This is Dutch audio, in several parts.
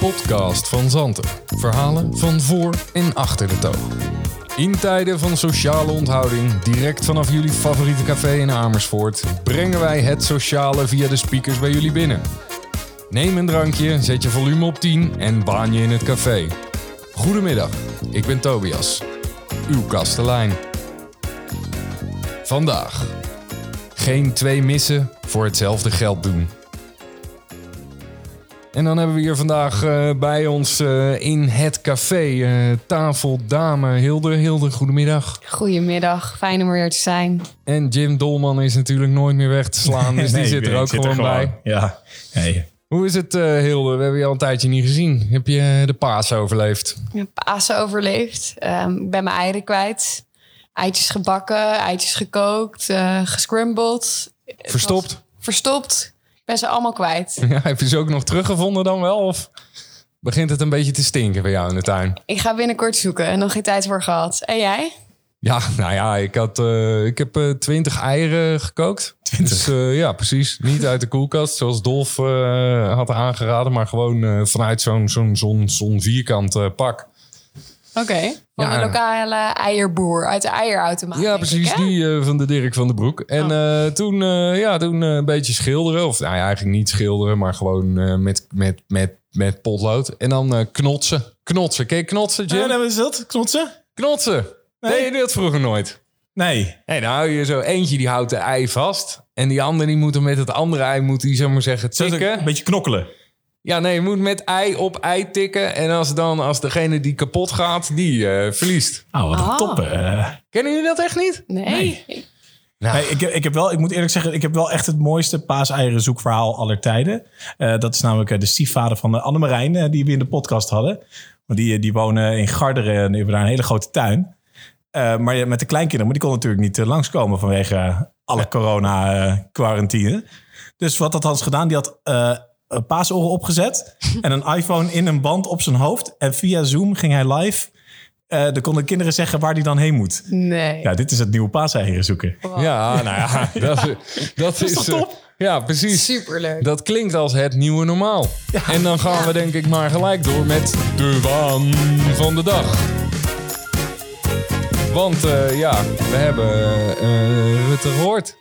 podcast van Zanten. Verhalen van voor en achter de toog. In tijden van sociale onthouding, direct vanaf jullie favoriete café in Amersfoort, brengen wij het sociale via de speakers bij jullie binnen. Neem een drankje, zet je volume op 10 en baan je in het café. Goedemiddag, ik ben Tobias, uw kastelein. Vandaag. Geen twee missen voor hetzelfde geld doen. En dan hebben we hier vandaag eh, bij ons eh, in het café eh, tafel dame Hilde. Hilde, goedemiddag. Goedemiddag, fijn om er weer te zijn. En Jim Dolman is natuurlijk nooit meer weg te slaan, dus die zit er ook zit gewoon bij. Ja. Nee. Hoe is het, Hilde? We hebben je al een tijdje niet gezien. Heb je de paas overleefd? Heb Pasen overleefd. Ehm, ik ben mijn eieren kwijt. Eitjes gebakken, eitjes gekookt, gescrambled. Verstopt? Verstopt. Ben ze allemaal kwijt. Ja, heb je ze ook nog teruggevonden dan wel? Of begint het een beetje te stinken bij jou in de tuin? Ik ga binnenkort zoeken en nog geen tijd voor gehad. En jij? Ja, nou ja, ik, had, eh, ik heb eh, twintig eieren gekookt. 20. Dus eh, ja, precies. Niet uit de koelkast, zoals Dolf had aangeraden, maar gewoon eh, vanuit zo'n zo'n zo'n zo'n vierkant eh, pak. Oké. Van Ja. een lokale eierboer uit de eierautomaat. Ja, ik, precies. die eh, van de Dirk van den Broek. En eh, toen, eh, ja, toen een beetje schilderen. Of nou ja, eigenlijk niet schilderen, maar gewoon eh, met, met, met, met potlood. En dan knotsen. Knotsen. Ken je knotsen, Jim? Ja, dat is dat. Knotsen? Knotsen. Nee. Deed je dat vroeger nooit? Nee. Hey, nou hou je zo eentje die houdt de ei vast. En die andere die moet er met het andere ei, moet die, zeg maar zeggen, tikken. een beetje knokkelen. Ja, nee, je moet met ei op ei tikken. En als dan, als degene die kapot gaat, die eh, verliest. Oh, wat een Ah. top. eh. Kennen jullie dat echt niet? Nee. Nou, Nee, ik, ik, heb wel, ik moet eerlijk zeggen, ik heb wel echt het mooiste paaseieren zoekverhaal aller tijden. Eh, dat is namelijk eh, de stiefvader van uh, Annemarijn, eh, die we in de podcast hadden. Want die, die wonen in Garderen en die hebben daar een hele grote tuin. Eh, maar ja, met de kleinkinderen, maar die kon natuurlijk niet eh, langskomen vanwege eh, alle corona-quarantine. dus wat had Hans gedaan? Die had eh paasoren opgezet en een iPhone in een band op zijn hoofd. En via Zoom ging hij live. Eh dan konden kinderen zeggen waar hij dan heen moet. Nee. Ja, dit is het nieuwe paaseieren zoeken. Ja, nou ja, dat, dat is... toch eh, top? ja, precies. Superleuk. Dat klinkt als het nieuwe normaal. En dan gaan we denk ik maar gelijk door met de waan van de dag. Want eh, ja, we hebben eh Rutte gehoord.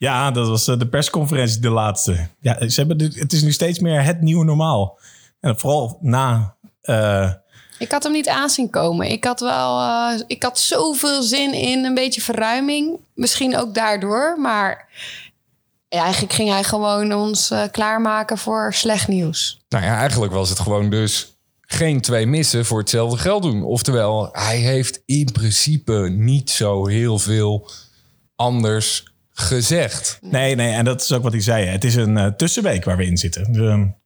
Ja, dat was eh, de persconferentie, de laatste. Ja, ze hebben dit, het is nu steeds meer het nieuwe normaal. En vooral na... eh, Ik had hem niet aanzien komen. Ik had wel, eh, ik had zoveel zin in een beetje verruiming. Misschien ook daardoor, maar ja, eigenlijk ging hij gewoon ons klaarmaken voor slecht nieuws. Nou ja, eigenlijk was het gewoon dus geen twee missen voor hetzelfde geld doen. Oftewel, hij heeft in principe niet zo heel veel anders gezegd. nee, nee, en dat is ook wat hij zei. Het is een eh, tussenweek waar we in zitten. De-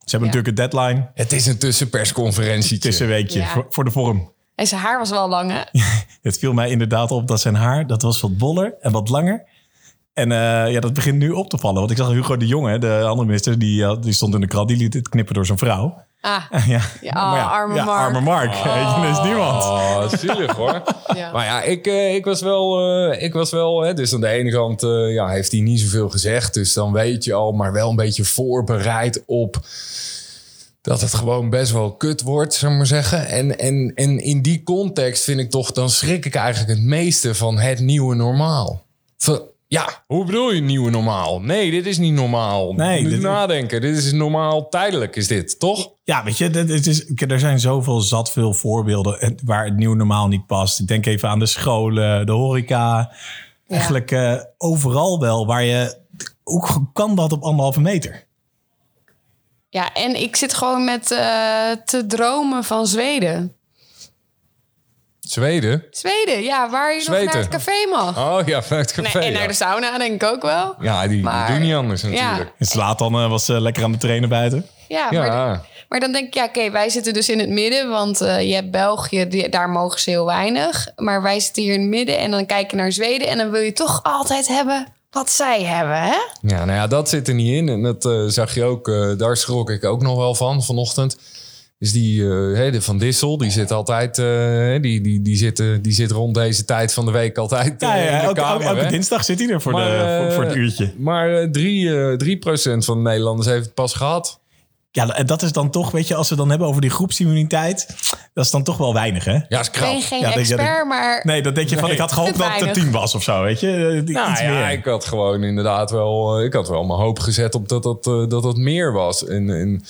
ze hebben natuurlijk een deadline. Het is een tussenpersconferentietje. Tussenweekje Ja. voor, voor de vorm. En zijn haar was wel lang, hè? Het viel mij inderdaad op dat zijn haar, dat was wat boller en wat langer. En eh, ja, dat begint nu op te vallen. Want ik zag Hugo de Jonge, de andere minister, die, eh, die stond in de krant. Die liet het knippen door zijn vrouw. Ah, ja, Ja, arme ja, Mark. arme Mark. Weet je, er is niemand. Oh, zielig hoor. Ja. Maar ja, ik, eh, ik was wel... eh, ik was wel hè, dus aan de ene kant eh, ja, heeft hij niet zoveel gezegd. Dus dan weet je al, maar wel een beetje voorbereid op... dat het gewoon best wel kut wordt, zou ik maar zeggen. En, en, en in die context vind ik toch... dan schrik ik eigenlijk het meeste van het nieuwe normaal. Van, ja, hoe bedoel je nieuwe normaal? Nee, dit is niet normaal. Nee, Moet dit- nadenken. Dit is normaal tijdelijk, is dit, toch? Ja, weet je, dit- het is, er zijn zoveel zat veel voorbeelden en- waar het nieuw normaal niet past. Ik denk even aan de scholen, de horeca. Eigenlijk eh, overal wel waar je... Hoe kan dat op anderhalve meter? ja, en ik zit gewoon met eh, te dromen van Zweden. Zweden? Zweden, ja, waar je nog naar het café mag. Oh ja, vanuit het café. Nee, en ja. naar de sauna denk ik ook wel. Ja, die, die Maar- doen niet anders Ja. natuurlijk. En Zlatan eh, was eh, lekker aan de trainen buiten. Ja, Ja, Maar, maar dan denk ik, ja, oké, wij zitten dus in het midden. Want eh, je hebt België, die, daar mogen ze heel weinig. Maar wij zitten hier in het midden en dan kijk je naar Zweden. En dan wil je toch altijd hebben wat zij hebben, hè? ja, nou ja, dat zit er niet in. En dat zag je ook, eh, daar schrok ik ook nog wel van vanochtend. Dus die eh, hè, de Van Dissel, die zit altijd, eh, die, die, die, zit, eh, die zit rond deze tijd van de week altijd Ja, ja, in de elke, kamer. elke dinsdag zit hij er voor, Maar, de, voor, voor het uurtje. Maar eh, drie, eh, 3% van de Nederlanders heeft het pas gehad. Ja, en dat is dan toch, weet je, als we dan hebben over die groepsimmuniteit, dat is dan toch wel weinig, hè? Ja, is Ik ben krap. geen Ja, dat expert, ik- maar Nee, dan denk je van, Nee. ik had gehoopt dat het tien was of zo, weet je? Eh, die- Nou Iets ja, meer. ik had gewoon inderdaad wel, eh, ik had wel mijn hoop gezet op dat dat, eh, dat, dat meer was. En, en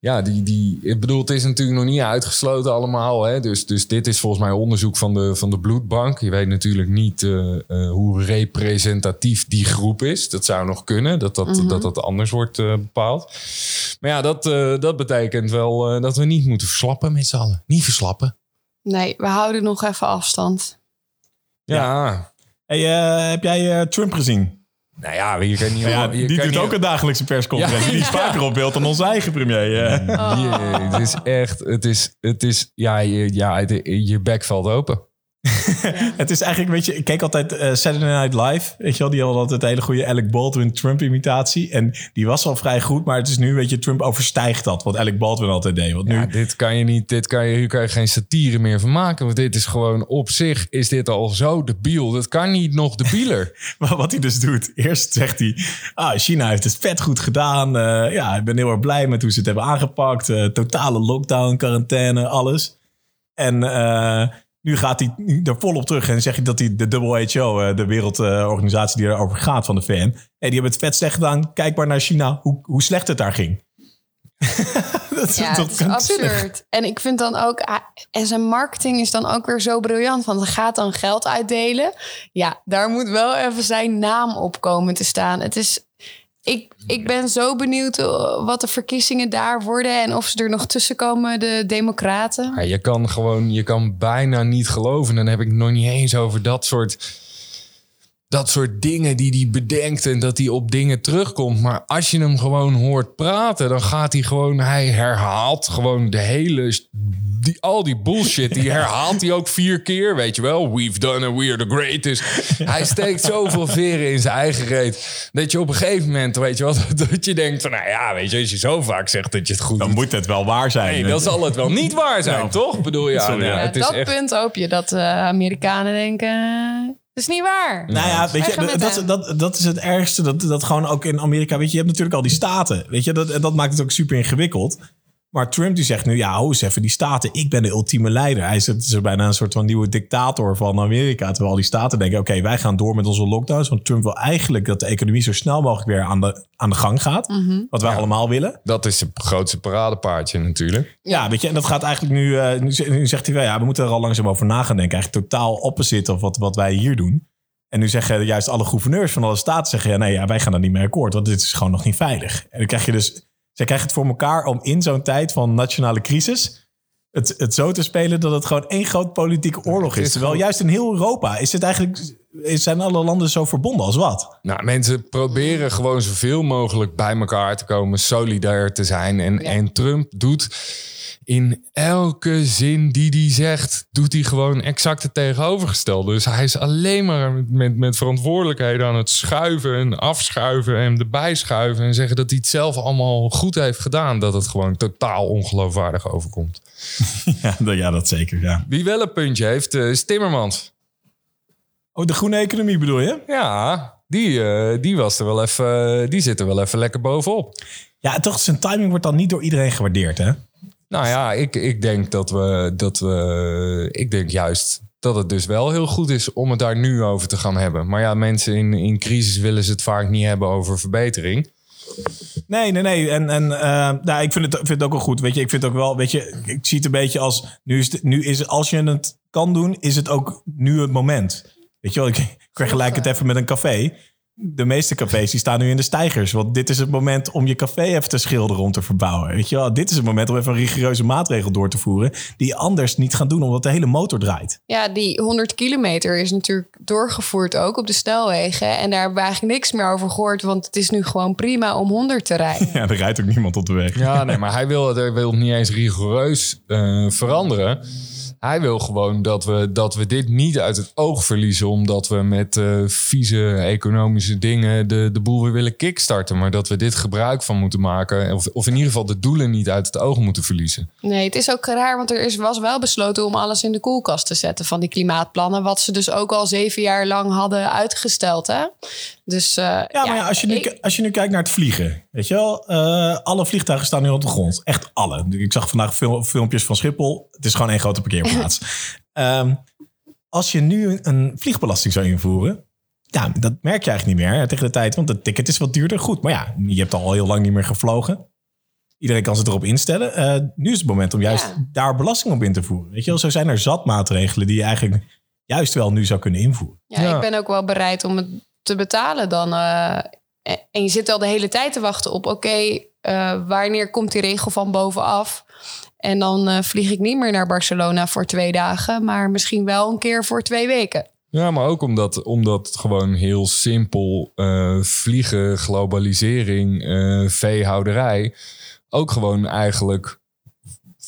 ja, die, die, ik bedoel, het is natuurlijk nog niet uitgesloten allemaal. Hè? Dus, dus dit is volgens mij onderzoek van de, van de bloedbank. Je weet natuurlijk niet eh, eh, hoe representatief die groep is. Dat zou nog kunnen, dat dat, dat, dat anders wordt bepaald. Maar ja, dat, dat betekent wel eh, dat we niet moeten verslappen met z'n allen. Niet verslappen. nee, we houden nog even afstand. Ja, Hey, eh, heb jij eh, Trump gezien? nou ja, je kan niet... Ja, je die kan doet niet- ook een dagelijkse persconferentie. Ja. Die is vaker op beeld dan onze eigen premier. eh. Het is echt, het is, het is, ja, je, ja, het- je bek valt open. Het is eigenlijk, weet je, ik keek altijd eh, Saturday Night Live. Weet je wel, die hadden altijd een hele goede Alec Baldwin Trump imitatie. En die was al vrij goed, maar het is nu, weet je, Trump overstijgt dat. Wat Alec Baldwin altijd deed. Want nu, Ja, dit kan je niet, dit kan je, hier kan je geen satire meer van maken. Want dit is gewoon op zich, is dit al zo debiel. Dat kan niet nog debieler. Maar wat hij dus doet, eerst zegt hij... Ah, China heeft het vet goed gedaan. Eh, ja, ik ben heel erg blij met hoe ze het hebben aangepakt. Eh, totale lockdown, quarantaine, alles. En nu gaat hij er volop terug en zeg je dat hij de WHO, eh, de wereldorganisatie die erover gaat van de VN... Hey, die hebben het vet slecht gedaan. Kijk maar naar China, hoe, hoe slecht het daar ging. dat Ja, toch het is krankzinnig? absurd. En ik vind dan ook... ah, En zijn marketing is dan ook weer zo briljant. Want hij gaat dan geld uitdelen. Ja, daar moet wel even zijn naam op komen te staan. Het is... Ik, ik ben zo benieuwd eh, wat de verkiezingen daar worden... en of ze er nog tussen komen, de democraten. Ja, je kan gewoon, je kan bijna niet geloven. Dan heb ik nog niet eens over dat soort, dat soort dingen die hij bedenkt en dat hij op dingen terugkomt. Maar als je hem gewoon hoort praten, dan gaat hij gewoon, hij herhaalt gewoon de hele, die, al die bullshit, die herhaalt hij ook vier keer, weet je wel. We've done it, we're the greatest. Hij steekt zoveel veren in zijn eigen reet, dat je op een gegeven moment, weet je wel, dat je denkt van, nou ja, weet je, als je zo vaak zegt dat je het goed Dan doet, moet het wel waar zijn. Nee, dan zal het wel niet waar zijn, Nou. toch? Bedoel je? Sorry, ja, ja. het is dat echt. punt hoop je dat de Amerikanen denken... Het is niet waar. Nou ja, weet je, dat, dat, dat is het ergste. Dat, dat gewoon ook in Amerika, weet je, je hebt natuurlijk al die staten. Weet je, dat, en dat maakt het ook super ingewikkeld. Maar Trump die zegt nu, ja, hou eens even die staten. Ik ben de ultieme leider. Hij is, het is bijna een soort van nieuwe dictator van Amerika. Terwijl al die staten denken, oké, wij gaan door met onze lockdowns. Want Trump wil eigenlijk dat de economie zo snel mogelijk weer aan de, aan de gang gaat. Mhm. Wat wij allemaal willen. Dat is het grootste paradepaardje natuurlijk. Ja, weet je, en dat gaat eigenlijk nu, eh, nu, zegt hij wel, ja, we moeten er al langzaam over na gaan denken. Eigenlijk totaal opposite of wat, wat wij hier doen. En nu zeggen juist alle gouverneurs van alle staten zeggen, ja, nee, ja, wij gaan er niet mee akkoord, want dit is gewoon nog niet veilig. En dan krijg je dus, zij krijgen het voor elkaar om in zo'n tijd van nationale crisis het, het zo te spelen dat het gewoon één groot politieke oorlog is. Terwijl juist in heel Europa is het eigenlijk, zijn alle landen zo verbonden als wat. Nou, mensen proberen gewoon zoveel mogelijk bij elkaar te komen, solidair te zijn. En, Ja. en Trump doet in elke zin die hij zegt, doet hij gewoon exact het tegenovergestelde. Dus hij is alleen maar met, met, met verantwoordelijkheden aan het schuiven en afschuiven en erbij schuiven. En zeggen dat hij het zelf allemaal goed heeft gedaan. Dat het gewoon totaal ongeloofwaardig overkomt. Ja, dat- ja dat zeker, ja. Wie wel een puntje heeft, eh, is Timmermans. Oh, de groene economie bedoel je? Ja, die, eh, die, was er wel even, die zit er wel even lekker bovenop. Ja, toch, zijn timing wordt dan niet door iedereen gewaardeerd, hè? Nou ja, ik, ik denk dat we, dat we. Ik denk juist dat het dus wel heel goed is om het daar nu over te gaan hebben. Maar ja, mensen in, in crisis willen ze het vaak niet hebben over verbetering. Nee, nee, nee. En, en eh, nou, ik vind het, vind het ook wel goed. Weet je, ik vind ook wel, weet je, ik zie het een beetje als nu is, het, nu is het- als je het kan doen, is het ook nu het moment. Weet je wel, ik, vergelijk het even met een café. De meeste cafés die staan nu in de stijgers. Want dit is het moment om je café even te schilderen, om te verbouwen. Weet je wel, dit is het moment om even een rigoureuze maatregel door te voeren. Die je anders niet gaan doen, omdat de hele motor draait. Ja, die 100 kilometer is natuurlijk doorgevoerd ook op de snelwegen. En daar hebben we eigenlijk niks meer over gehoord. Want het is nu gewoon prima om 100 te rijden. Ja, er rijdt ook niemand op de weg. Ja, nee, maar hij wil, hij wil het niet eens rigoureus eh, veranderen. Hij wil gewoon dat we, dat we dit niet uit het oog verliezen. Omdat we met eh, vieze economische dingen de, de boel weer willen kickstarten. Maar dat we dit gebruik van moeten maken. Of, of in ieder geval de doelen niet uit het oog moeten verliezen. Nee, het is ook raar, want er is, was wel besloten om alles in de koelkast te zetten van die klimaatplannen. Wat ze dus ook al zeven jaar lang hadden uitgesteld. Hè? Dus eh, Ja, maar ja, als, je nu, ik- als je nu kijkt naar het vliegen, weet je wel, eh, alle vliegtuigen staan nu op de grond. Echt alle. Ik zag vandaag fil- filmpjes van Schiphol. Het is gewoon één grote parkeerplaats. Ehm, als je nu een vliegbelasting zou invoeren, ja, dat merk je eigenlijk niet meer hè, tegen de tijd, want het ticket is wat duurder. Goed, maar ja, je hebt al heel lang niet meer gevlogen. Iedereen kan zich erop instellen. Eh, nu is het moment om juist Ja. daar belasting op in te voeren. Weet je wel, zo zijn er zat maatregelen die je eigenlijk juist wel nu zou kunnen invoeren. Ja, Ja. ik ben ook wel bereid om het te betalen dan. eh, en je zit al de hele tijd te wachten op... oké, eh, wanneer komt die regel van bovenaf? En dan eh, vlieg ik niet meer naar Barcelona voor twee dagen... maar misschien wel een keer voor twee weken. Ja, maar ook omdat, omdat gewoon heel simpel vliegen, globalisering, eh, veehouderij ook gewoon eigenlijk,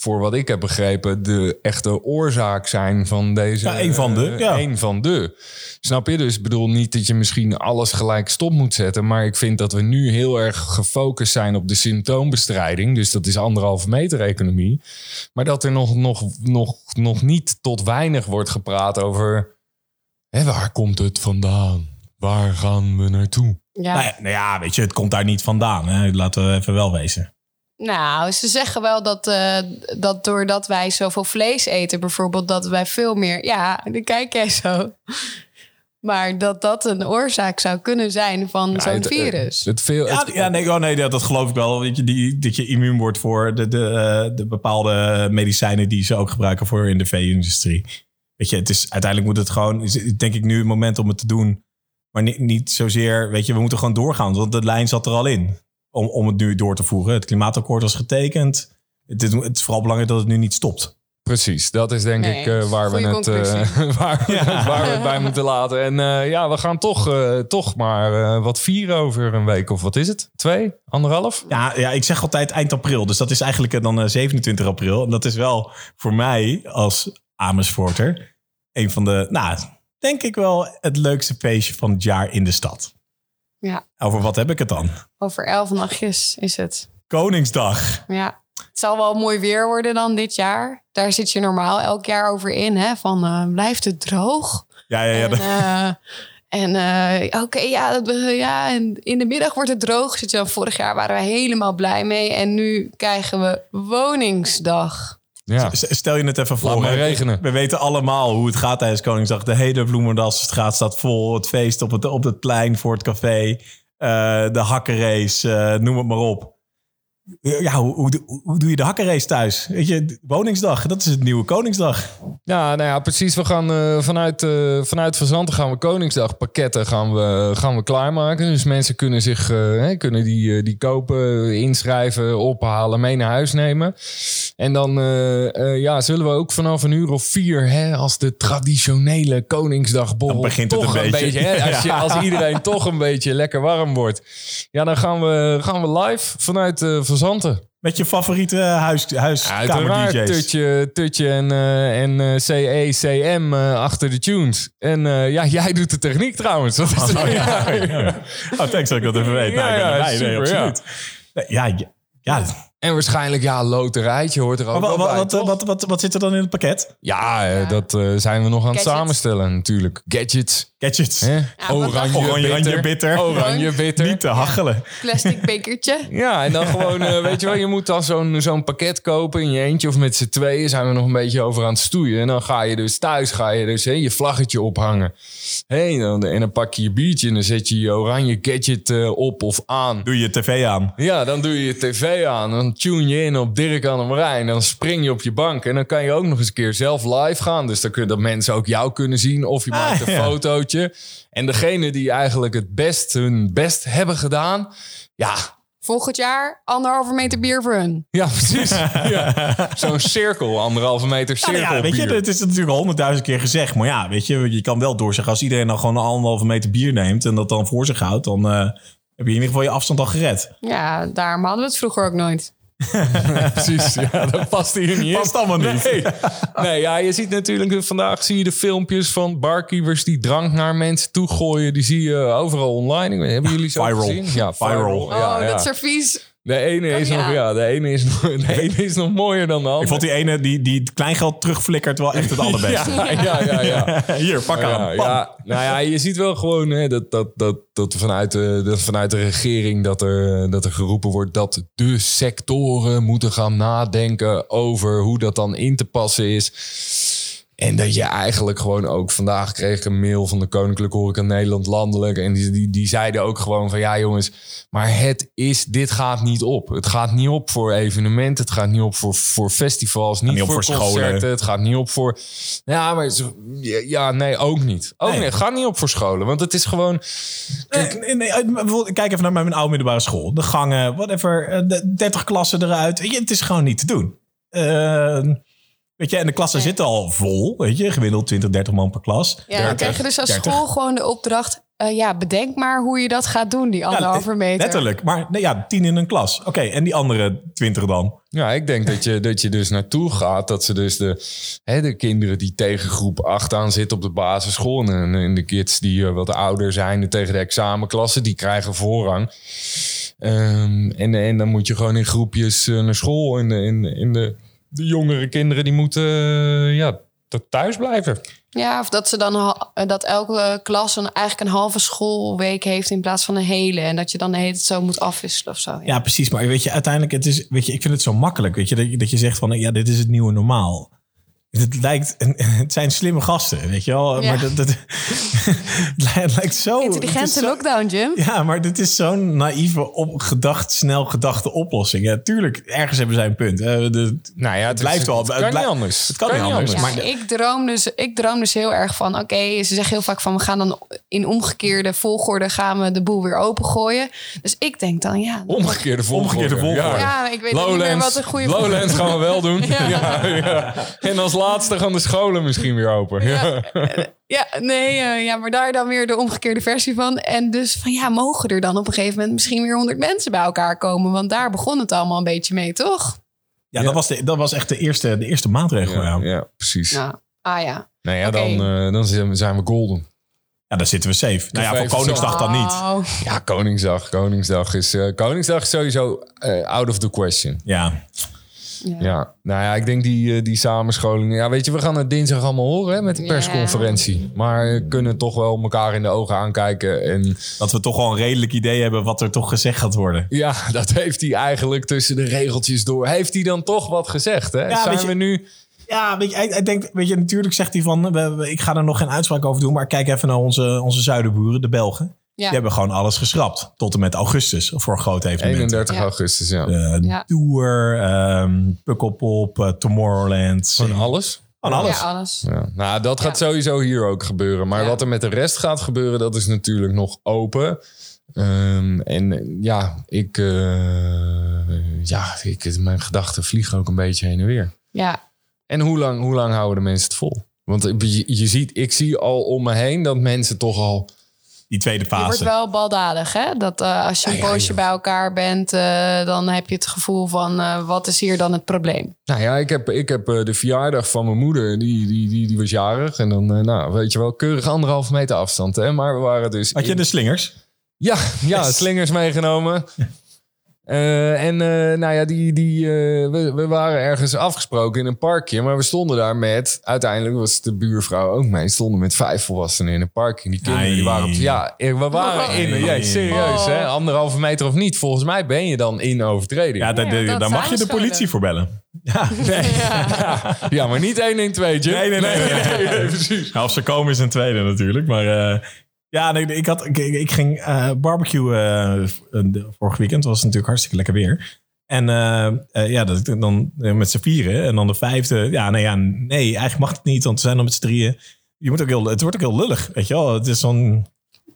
voor wat ik heb begrepen, de echte oorzaak zijn van deze. Ja, één van de, eh, ja. één van de. Snap je? Dus ik bedoel niet dat je misschien alles gelijk stop moet zetten, maar ik vind dat we nu heel erg gefocust zijn op de symptoombestrijding. Dus dat is anderhalve meter economie. Maar dat er nog, nog, nog, nog niet tot weinig wordt gepraat over. Hè, waar komt het vandaan? Waar gaan we naartoe? Ja. Nou, ja, nou ja, weet je, het komt daar niet vandaan. Hè? Laten we even wel wezen. Nou, ze zeggen wel dat, eh, dat doordat wij zoveel vlees eten, bijvoorbeeld, dat wij veel meer. Ja, dan kijk jij zo. Maar dat dat een oorzaak zou kunnen zijn van zo'n eh, virus. Het veel, Ja, het- ja nee, oh nee, dat, dat geloof ik wel. Weet je, die, dat je immuun wordt voor de, de, eh, de bepaalde medicijnen die ze ook gebruiken voor in de vee-industrie. Weet je, het is, uiteindelijk moet het gewoon, is, denk ik, nu het moment om het te doen. Maar niet, niet zozeer, weet je, we moeten gewoon doorgaan. Want de lijn zat er al in om, om het nu door te voeren. Het klimaatakkoord was getekend. Het is, het is vooral belangrijk dat het nu niet stopt. Precies, dat is denk Nee, ik eh, waar, we goeie het, eh, waar, we het, waar we het bij moeten laten. En eh, ja, we gaan toch, eh, toch maar eh, wat vieren over een week. Of wat is het? Twee? Anderhalf? Ja, ja, ik zeg altijd eind april. Dus dat is eigenlijk dan eh, 27 april. En dat is wel voor mij als Amersfoorter een van de, nou, denk ik wel het leukste feestje van het jaar in de stad. Ja, Over wat heb ik het dan? over elf nachtjes is het. Koningsdag. Ja. Het zal wel mooi weer worden dan dit jaar. Daar zit je normaal elk jaar over in. Hè? Van eh, blijft het droog? Ja, ja, ja. En, eh, en eh, oké, ja, dat ja, en in de middag wordt het droog. Zit je dan, vorig jaar waren we helemaal blij mee. En nu krijgen we Woningsdag. Ja. Stel je het even voor. We weten allemaal hoe het gaat tijdens Koningsdag. De hele Bloemendalstraat staat vol. Het feest op het, op het plein voor het café. eh, de hakkenrace, eh, noem het maar op. Ja, hoe, hoe, doe je de hakkenrace thuis? Weet je, Woningsdag, dat is het nieuwe Koningsdag. Ja, nou ja, precies. We gaan eh, vanuit, eh vanuit Verzanten gaan we Koningsdag pakketten gaan we, gaan we klaarmaken. Dus mensen kunnen zich eh, hè, kunnen die, die kopen, inschrijven, ophalen, mee naar huis nemen. En dan ja, zullen we ook vanaf een uur of vier, hè, als de traditionele Koningsdagborrel, Dan begint het toch een beetje. hè, als, je, als iedereen toch een beetje lekker warm wordt. Ja, dan gaan we, gaan we live vanuit eh Verzanten. Met je favoriete huis, huiskamer Uiteraard, DJ's. Tutje, tutje en, eh, en eh, CE, CM eh, achter de tunes. En eh, ja, jij doet de techniek trouwens. Dat is, Oh, ja. ja. Oh, thanks dat ik dat even weet. Ja, nou, ja, nee, super, absoluut. Ja, ja, ja. En waarschijnlijk, ja, loterijtje hoort er ook wat, bij, wat, wat, wat, wat zit er dan in het pakket? Ja, eh, dat eh, zijn we nog aan het Gadgets. samenstellen natuurlijk. Gadgets. Gadgets. Oranje, bitter. bitter. Oranje bitter. Niet te hachelen. Plastic bekertje. Ja, en dan gewoon, eh, weet je wel, je moet dan zo'n zo'n pakket kopen in je eentje of met z'n tweeën. Zijn we nog een beetje over aan het stoeien. En dan ga je dus thuis, ga je dus hè, je vlaggetje ophangen. Hey, dan, en dan pak je je biertje en dan zet je je oranje gadget eh, op of aan. Doe je tv aan. Ja, dan doe je je tv aan. Dan tune je in op Dirk aan de Marijn. Dan spring je op je bank. En dan kan je ook nog eens een keer zelf live gaan. Dus dan kunnen dat mensen ook jou kunnen zien. Of je Ah, maakt een ja. fotootje. En degene die eigenlijk het best hun best hebben gedaan. Ja, Volgend jaar anderhalve meter bier voor hun. ja precies. ja. Zo'n cirkel, anderhalve meter Ja, nou cirkel. ja, weet je, het is natuurlijk al honderdduizend keer gezegd. Maar ja, weet je, je kan wel doorzeggen. Als iedereen dan gewoon een anderhalve meter bier neemt en dat dan voor zich houdt, dan eh, heb je in ieder geval je afstand al gered. Ja, daarom hadden we het vroeger ook nooit. Precies, ja, dat past hier niet. Past allemaal niet. Nee. nee, ja, je ziet natuurlijk vandaag zie je de filmpjes van barkeepers die drank naar mensen toe gooien. Die zie je overal online. Ik weet- Hebben jullie zo Viral. gezien? Ja, viral. Viral. Oh, Ja, ja. dat servies. De ene, is nog, ja, de, ene is nog, de ene is nog mooier dan de andere. Ik vond die ene die, die het kleingeld terugflikkert wel echt het allerbeste. ja, ja, ja, ja. Hier, pak aan. Ja, Pam. ja, nou ja, je ziet wel gewoon hè, dat, dat, dat, dat, vanuit de, dat vanuit de regering dat er, dat er geroepen wordt dat de sectoren moeten gaan nadenken over hoe dat dan in te passen is. En dat je eigenlijk gewoon ook vandaag kreeg ik een mail van de Koninklijke Horeca Nederland landelijk. En die, die, die zeiden ook gewoon van ja jongens, maar het is, dit gaat niet op. Het gaat niet op voor evenementen. Het gaat niet op voor, voor festivals. Niet, niet op voor, voor scholen. concerten. Het gaat niet op voor. Ja, maar ja, nee, ook niet. Ook Nee. niet. Het gaat niet op voor scholen. Want het is gewoon. Nee, nee, bijvoorbeeld, kijk even naar mijn oude middelbare school. De gangen, whatever. eh, De 30 klassen eruit. Het is gewoon niet te doen. Eh, weet je, en de klassen zitten al vol. Weet je, gemiddeld 20, 30 man per klas. Ja, dan 30, krijg je dus als 30. school gewoon de opdracht... eh, ja, bedenk maar hoe je dat gaat doen, die anderhalve meter. Letterlijk. Maar nee, ja, 10 in een klas. Oké, en die andere 20 dan? Ja, ik denk dat je, dat je dus naartoe gaat. Dat ze dus de, hè, de kinderen die tegen groep 8 aan zitten op de basisschool. En, en de kids die eh, wat ouder zijn tegen de examenklassen. Die krijgen voorrang. Ehm, en, en dan moet je gewoon in groepjes eh, naar school. En, de, in, in de, de jongere kinderen die moeten eh, ja, thuis blijven. Ja, of dat ze dan eh, dat elke klas een, eigenlijk een halve schoolweek heeft in plaats van een hele. En dat je dan de hele tijd zo moet afwisselen of zo. Ja. Ja, precies. Maar weet je, uiteindelijk, het is, weet je, ik vind het zo makkelijk. Weet je, dat je, dat je zegt van, ja, dit is het nieuwe normaal. Het lijkt, het zijn slimme gasten, weet je wel. Ja. Maar dat, dat, het lijkt zo... Intelligente zo- lockdown, Jim. Ja, maar dit is zo'n naïeve, op, gedacht, snel gedachte oplossing. Ja, tuurlijk, ergens hebben zij een punt. De, Nou ja, het, blijft is- wel- Het het kan niet anders. het kan niet anders, Ja, maar ik, droom dus, ik droom dus heel erg van... Oké, ze zeggen heel vaak van... we gaan dan in omgekeerde volgorde... gaan we de boel weer opengooien. Dus ik denk dan, ja... Omgekeerde volgorde. Omgekeerde volgorde. Ja, ik weet niet meer wat een goede... Lowlands gaan we wel doen. Ja. Ja. Ja, En als laatste gaan de scholen misschien weer open. Ja. Ja, nee, eh, ja, maar daar dan weer de omgekeerde versie van. En dus van ja, mogen er dan op een gegeven moment misschien weer honderd mensen bij elkaar komen? Want daar begon het allemaal een beetje mee, toch? ja, Dat, was de, dat was echt de eerste, de eerste maatregel. Ja. Ja, ja, precies. Nou, ah ja. Nou ja, dan, eh, dan zijn we- zijn we golden. Ja, dan zitten we safe. Nou ja, voor Koningsdag dan niet. Ja, Koningsdag. Koningsdag is, eh, Koningsdag is sowieso out of the question. Ja, ja. Ja, nou ja, ik denk die, eh, die samenscholing. Ja, weet je, we gaan het dinsdag allemaal horen hè, met de Ja. persconferentie. Maar we kunnen toch wel elkaar in de ogen aankijken. En dat we toch wel een redelijk idee hebben wat er toch gezegd gaat worden. ja, dat heeft hij eigenlijk tussen de regeltjes door. Heeft hij dan toch wat gezegd? Hè? Ja, Zijn weet je- we nu... Ja, weet je, hij, hij denkt, weet je, natuurlijk zegt hij van, we- we- ik ga er nog geen uitspraak over doen, maar kijk even naar onze, onze zuidenburen, de Belgen. Ja. Die hebben gewoon alles geschrapt. Tot en met augustus voor een groot evenement. 31 Ja. augustus, ja. Eh, Ja. Tour, ehm Pukkelpop, eh, Tomorrowland. Van alles? Van alles. Ja, alles. Ja. Nou, dat gaat Ja. sowieso hier ook gebeuren. Maar Ja. wat er met de rest gaat gebeuren, dat is natuurlijk nog open. Ehm, en eh, ja, ik, eh, ja ik, mijn gedachten vliegen ook een beetje heen en weer. Ja, En hoe lang, hoe lang houden de mensen het vol? Want je, je ziet, ik zie al om me heen dat mensen toch al... Die tweede je wordt fase. wel baldadig, hè? Dat eh, als je een Ja, ja, poosje bij elkaar bent, eh, dan heb je het gevoel van... eh, wat is hier dan het probleem? Nou ja, ik heb, ik heb eh, de verjaardag van mijn moeder, die, die, die, die was jarig. En dan, eh, nou, weet je wel, keurig anderhalve meter afstand. Hè? Maar we waren dus... Had je in- de slingers? Ja, ja Yes. slingers meegenomen. Eh, en eh, nou ja, die, die, eh, we, we waren ergens afgesproken in een parkje. Maar we stonden daar met... Uiteindelijk was de buurvrouw ook mee. Stonden met vijf volwassenen in een parkje. Die kinderen die waren op... Nee. Ja, we waren in... Nee. Ja, serieus Oh. hè. Anderhalve meter of niet. Volgens mij ben je dan in overtreding. Ja, daar mag je de politie voor bellen. Ja, Ja, ja, maar niet 112, Jim. Nee, nee, nee, nee, nee. precies. Nou, of ze komen is een tweede natuurlijk. Maar eh, ja, nee, ik, had, ik, ik ging eh barbecue eh, v- vorig weekend. was natuurlijk hartstikke lekker weer. En eh, eh, ja, dat ik dan met z'n vieren. En dan de vijfde. Ja, nee, ja, nee, eigenlijk mag het niet. Want we zijn dan met z'n drieën. Je moet ook heel, het wordt ook heel lullig, weet je wel. Het is zo'n...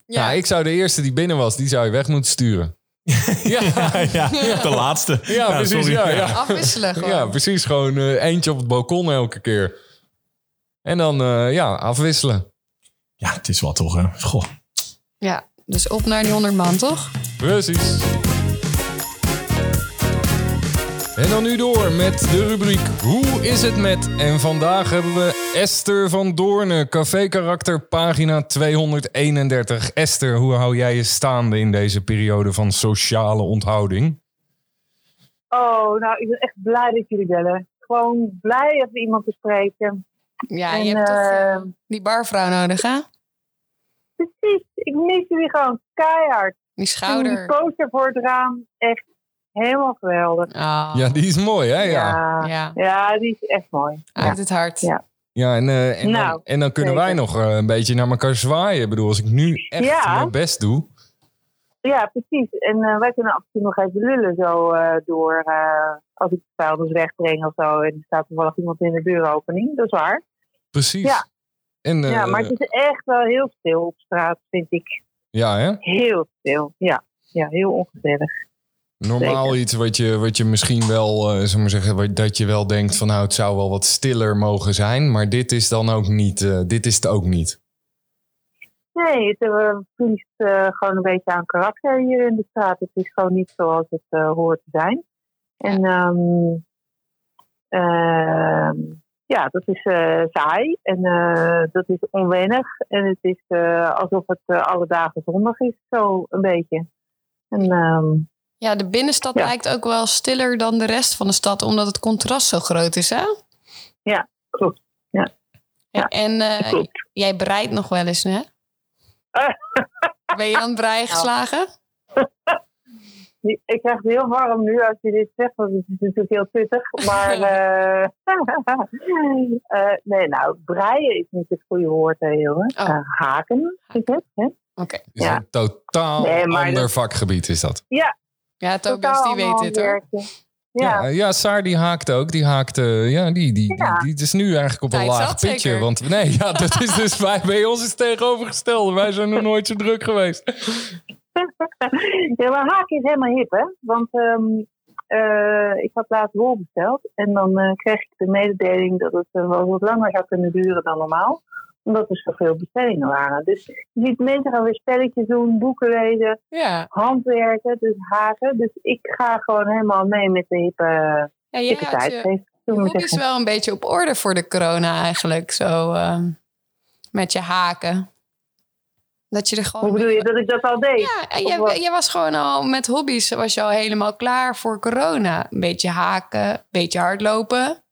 Ja, ik zou de eerste die binnen was, die zou je weg moeten sturen. ja, ja, de laatste. ja, precies. sorry. Ja, ja. Afwisselen gewoon. Ja, precies. Gewoon eh, eentje op het balkon elke keer. En dan, eh, ja, afwisselen. Ja, het is wel toch... hè. Goh. Ja, dus op naar die 100 man, toch? Precies. En dan nu door met de rubriek Hoe is het met? En vandaag hebben we Esther van Doornen, café-karakter, pagina 231. Esther, hoe hou jij je staande in deze periode van sociale onthouding? Oh, nou, ik ben echt blij dat jullie bellen. Gewoon blij even iemand te spreken. Ja, En, je hebt toch eh, eh, die barvrouw nodig, hè? Precies, ik mis jullie gewoon keihard. Die Die schouder. poster voor het raam, echt helemaal geweldig. Oh, Ja, die is mooi, hè? Ja. Ja, ja, ja die is echt mooi. Ja. uit het hart. Ja. Ja, en, eh, en, Nou, dan, en dan kunnen wij nog eh, een beetje naar elkaar zwaaien. Ik bedoel, als ik nu echt Ja. mijn best doe. Ja, precies. En eh, wij kunnen af en toe nog even lullen zo eh, door eh, als ik de vuilnis wegbreng of zo. En er staat toevallig iemand in de deuropening. Dat is waar. Precies. Ja. En, ja, maar het is echt wel heel stil op straat, vind ik. ja, hè? Heel stil. Ja, ja heel ongezellig. Normaal Zeker. iets wat je, wat je misschien wel, we maar zeggen, wat- dat je wel denkt van nou, het zou wel wat stiller mogen zijn. Maar dit is dan ook niet, dit is het ook niet. Nee, het eh, verliest eh, gewoon een beetje aan karakter hier in de straat. Het is gewoon niet zoals het eh, hoort te zijn. En ehm, ehm, ja, dat is saai en dat is onwennig. En het is alsof het alle dagen zondag is, zo een beetje. En ehm, Ja, de binnenstad Ja. lijkt ook wel stiller dan de rest van de stad, omdat het contrast zo groot is, hè? klopt. Ja. En eh, klopt. jij breidt nog wel eens, hè? Ben je aan het breien geslagen? Ik krijg het heel warm nu als je dit zegt, want het is natuurlijk heel pittig. Maar eh, eh, nee, nou, breien is niet het goede woord, hè, jongen. Oh. Eh, haken is het, hè? Oké. Is Ja. een totaal Nee, ander dat- vakgebied is dat. Ja, Tobias, die weet dit, hoor. werken. Ja, Ja, ja Saar die haakt ook. Die haakt, eh, ja, die, die, Ja. die, die is nu eigenlijk op een laag pitje. zeker. Want nee, ja, dat is dus wij, bij ons is het tegenovergestelde. Wij zijn nog nooit zo druk geweest. ja, maar haken is helemaal hip, hè? Want ehm, eh, ik had laatst wol besteld. En dan eh, kreeg ik de mededeling dat het eh, wel wat langer zou kunnen duren dan normaal. Omdat er zoveel bestellingen waren. Dus je ziet mensen gaan weer spelletjes doen, boeken lezen, Ja. handwerken, dus haken. Dus ik ga gewoon helemaal mee met de hippe, ja hippe we hobby's zeggen. wel een beetje op orde voor de corona eigenlijk. Zo ehm, met je haken. Dat je er gewoon... Hoe bedoel je dat ik dat al deed? Ja, en jij was gewoon al met hobby's was je al helemaal klaar voor corona. Een beetje haken, een beetje hardlopen.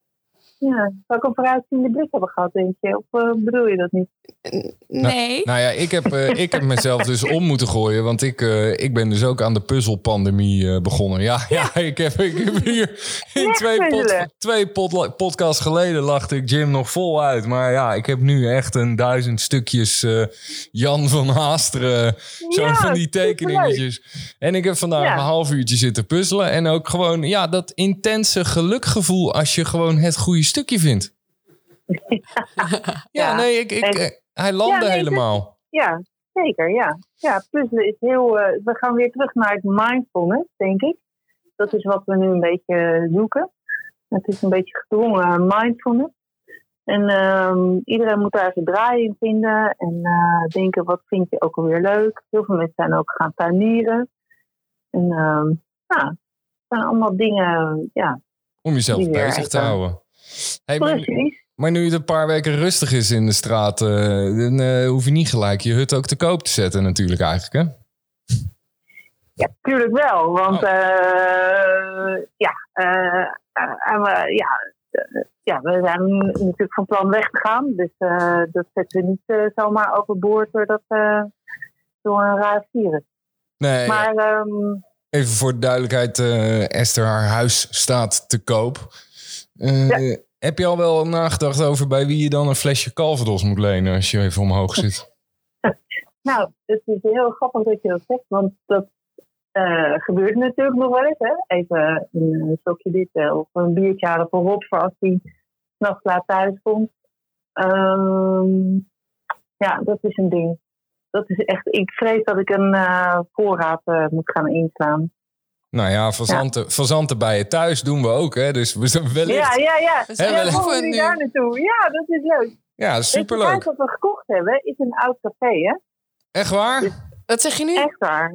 Ja, zou ik een vooruitziende blik hebben gehad, denk je? Of eh, bedoel je dat niet? N- Nee. Nou ja, ik heb, eh, ik heb mezelf dus om moeten gooien. Want ik, eh, ik ben dus ook aan de puzzelpandemie eh, begonnen. Ja, ja ik, heb, ik heb hier in twee, pod, twee pod- podcasts geleden lachte ik Jim nog vol uit. Maar ja, ik heb nu echt een duizend stukjes eh, Jan van Haasteren. Zo'n Ja, van die tekeningetjes. En ik heb vandaag Ja. een half uurtje zitten puzzelen. En ook gewoon ja, dat intense gelukgevoel als je gewoon het goede stukje vindt. Ja, Ja. nee, ik, ik, En- eh, hij landde nee, helemaal. Ja, zeker, ja. Ja, puzzelen is heel... eh, we gaan weer terug naar het mindfulness, denk ik. Dat is wat we nu een beetje zoeken. Het is een beetje gedwongen mindfulness. En ehm, iedereen moet daar zijn draai in vinden. En eh, denken, wat vind je ook alweer leuk? Heel veel mensen zijn ook gaan tuinieren. En ehm ja, het zijn allemaal dingen, ja, Om jezelf bezig te houden. Hey, maar, nu het een paar weken rustig is in de straat, eh, dan eh, hoef je niet gelijk je hut ook te koop te zetten natuurlijk eigenlijk, hè? Ja, tuurlijk wel. Want Oh. eh, ja, en we- ja, ja, we zijn natuurlijk van plan weg te gaan. Dus dat zetten we niet zomaar overboord door, dat, door een raar virus. Nee, Maar ehm, even voor de duidelijkheid, Esther, haar huis staat te koop. Eh, Heb je al wel nagedacht over bij wie je dan een flesje Calvados moet lenen als je even omhoog zit? nou, het is heel grappig dat je dat zegt. Want dat eh, gebeurt natuurlijk nog wel eens. Hè? Even een eh, stokje dit of een biertje halen voor Rob voor als hij s'nachts laat thuis komt. Ehm, ja, dat is een ding. Dat is echt, ik vrees dat ik een voorraad moet gaan inslaan. Nou ja, fazanten, fazanten bij je thuis doen we ook, hè? Dus we zijn wellicht... Ja, ja, ja. Dus Hè, Ja, nu- daar naartoe? Ja, dat is leuk. Ja, Het superleuk. huis dat we gekocht hebben is een oud café, hè? Echt waar? Wat zeg je nu? Echt waar.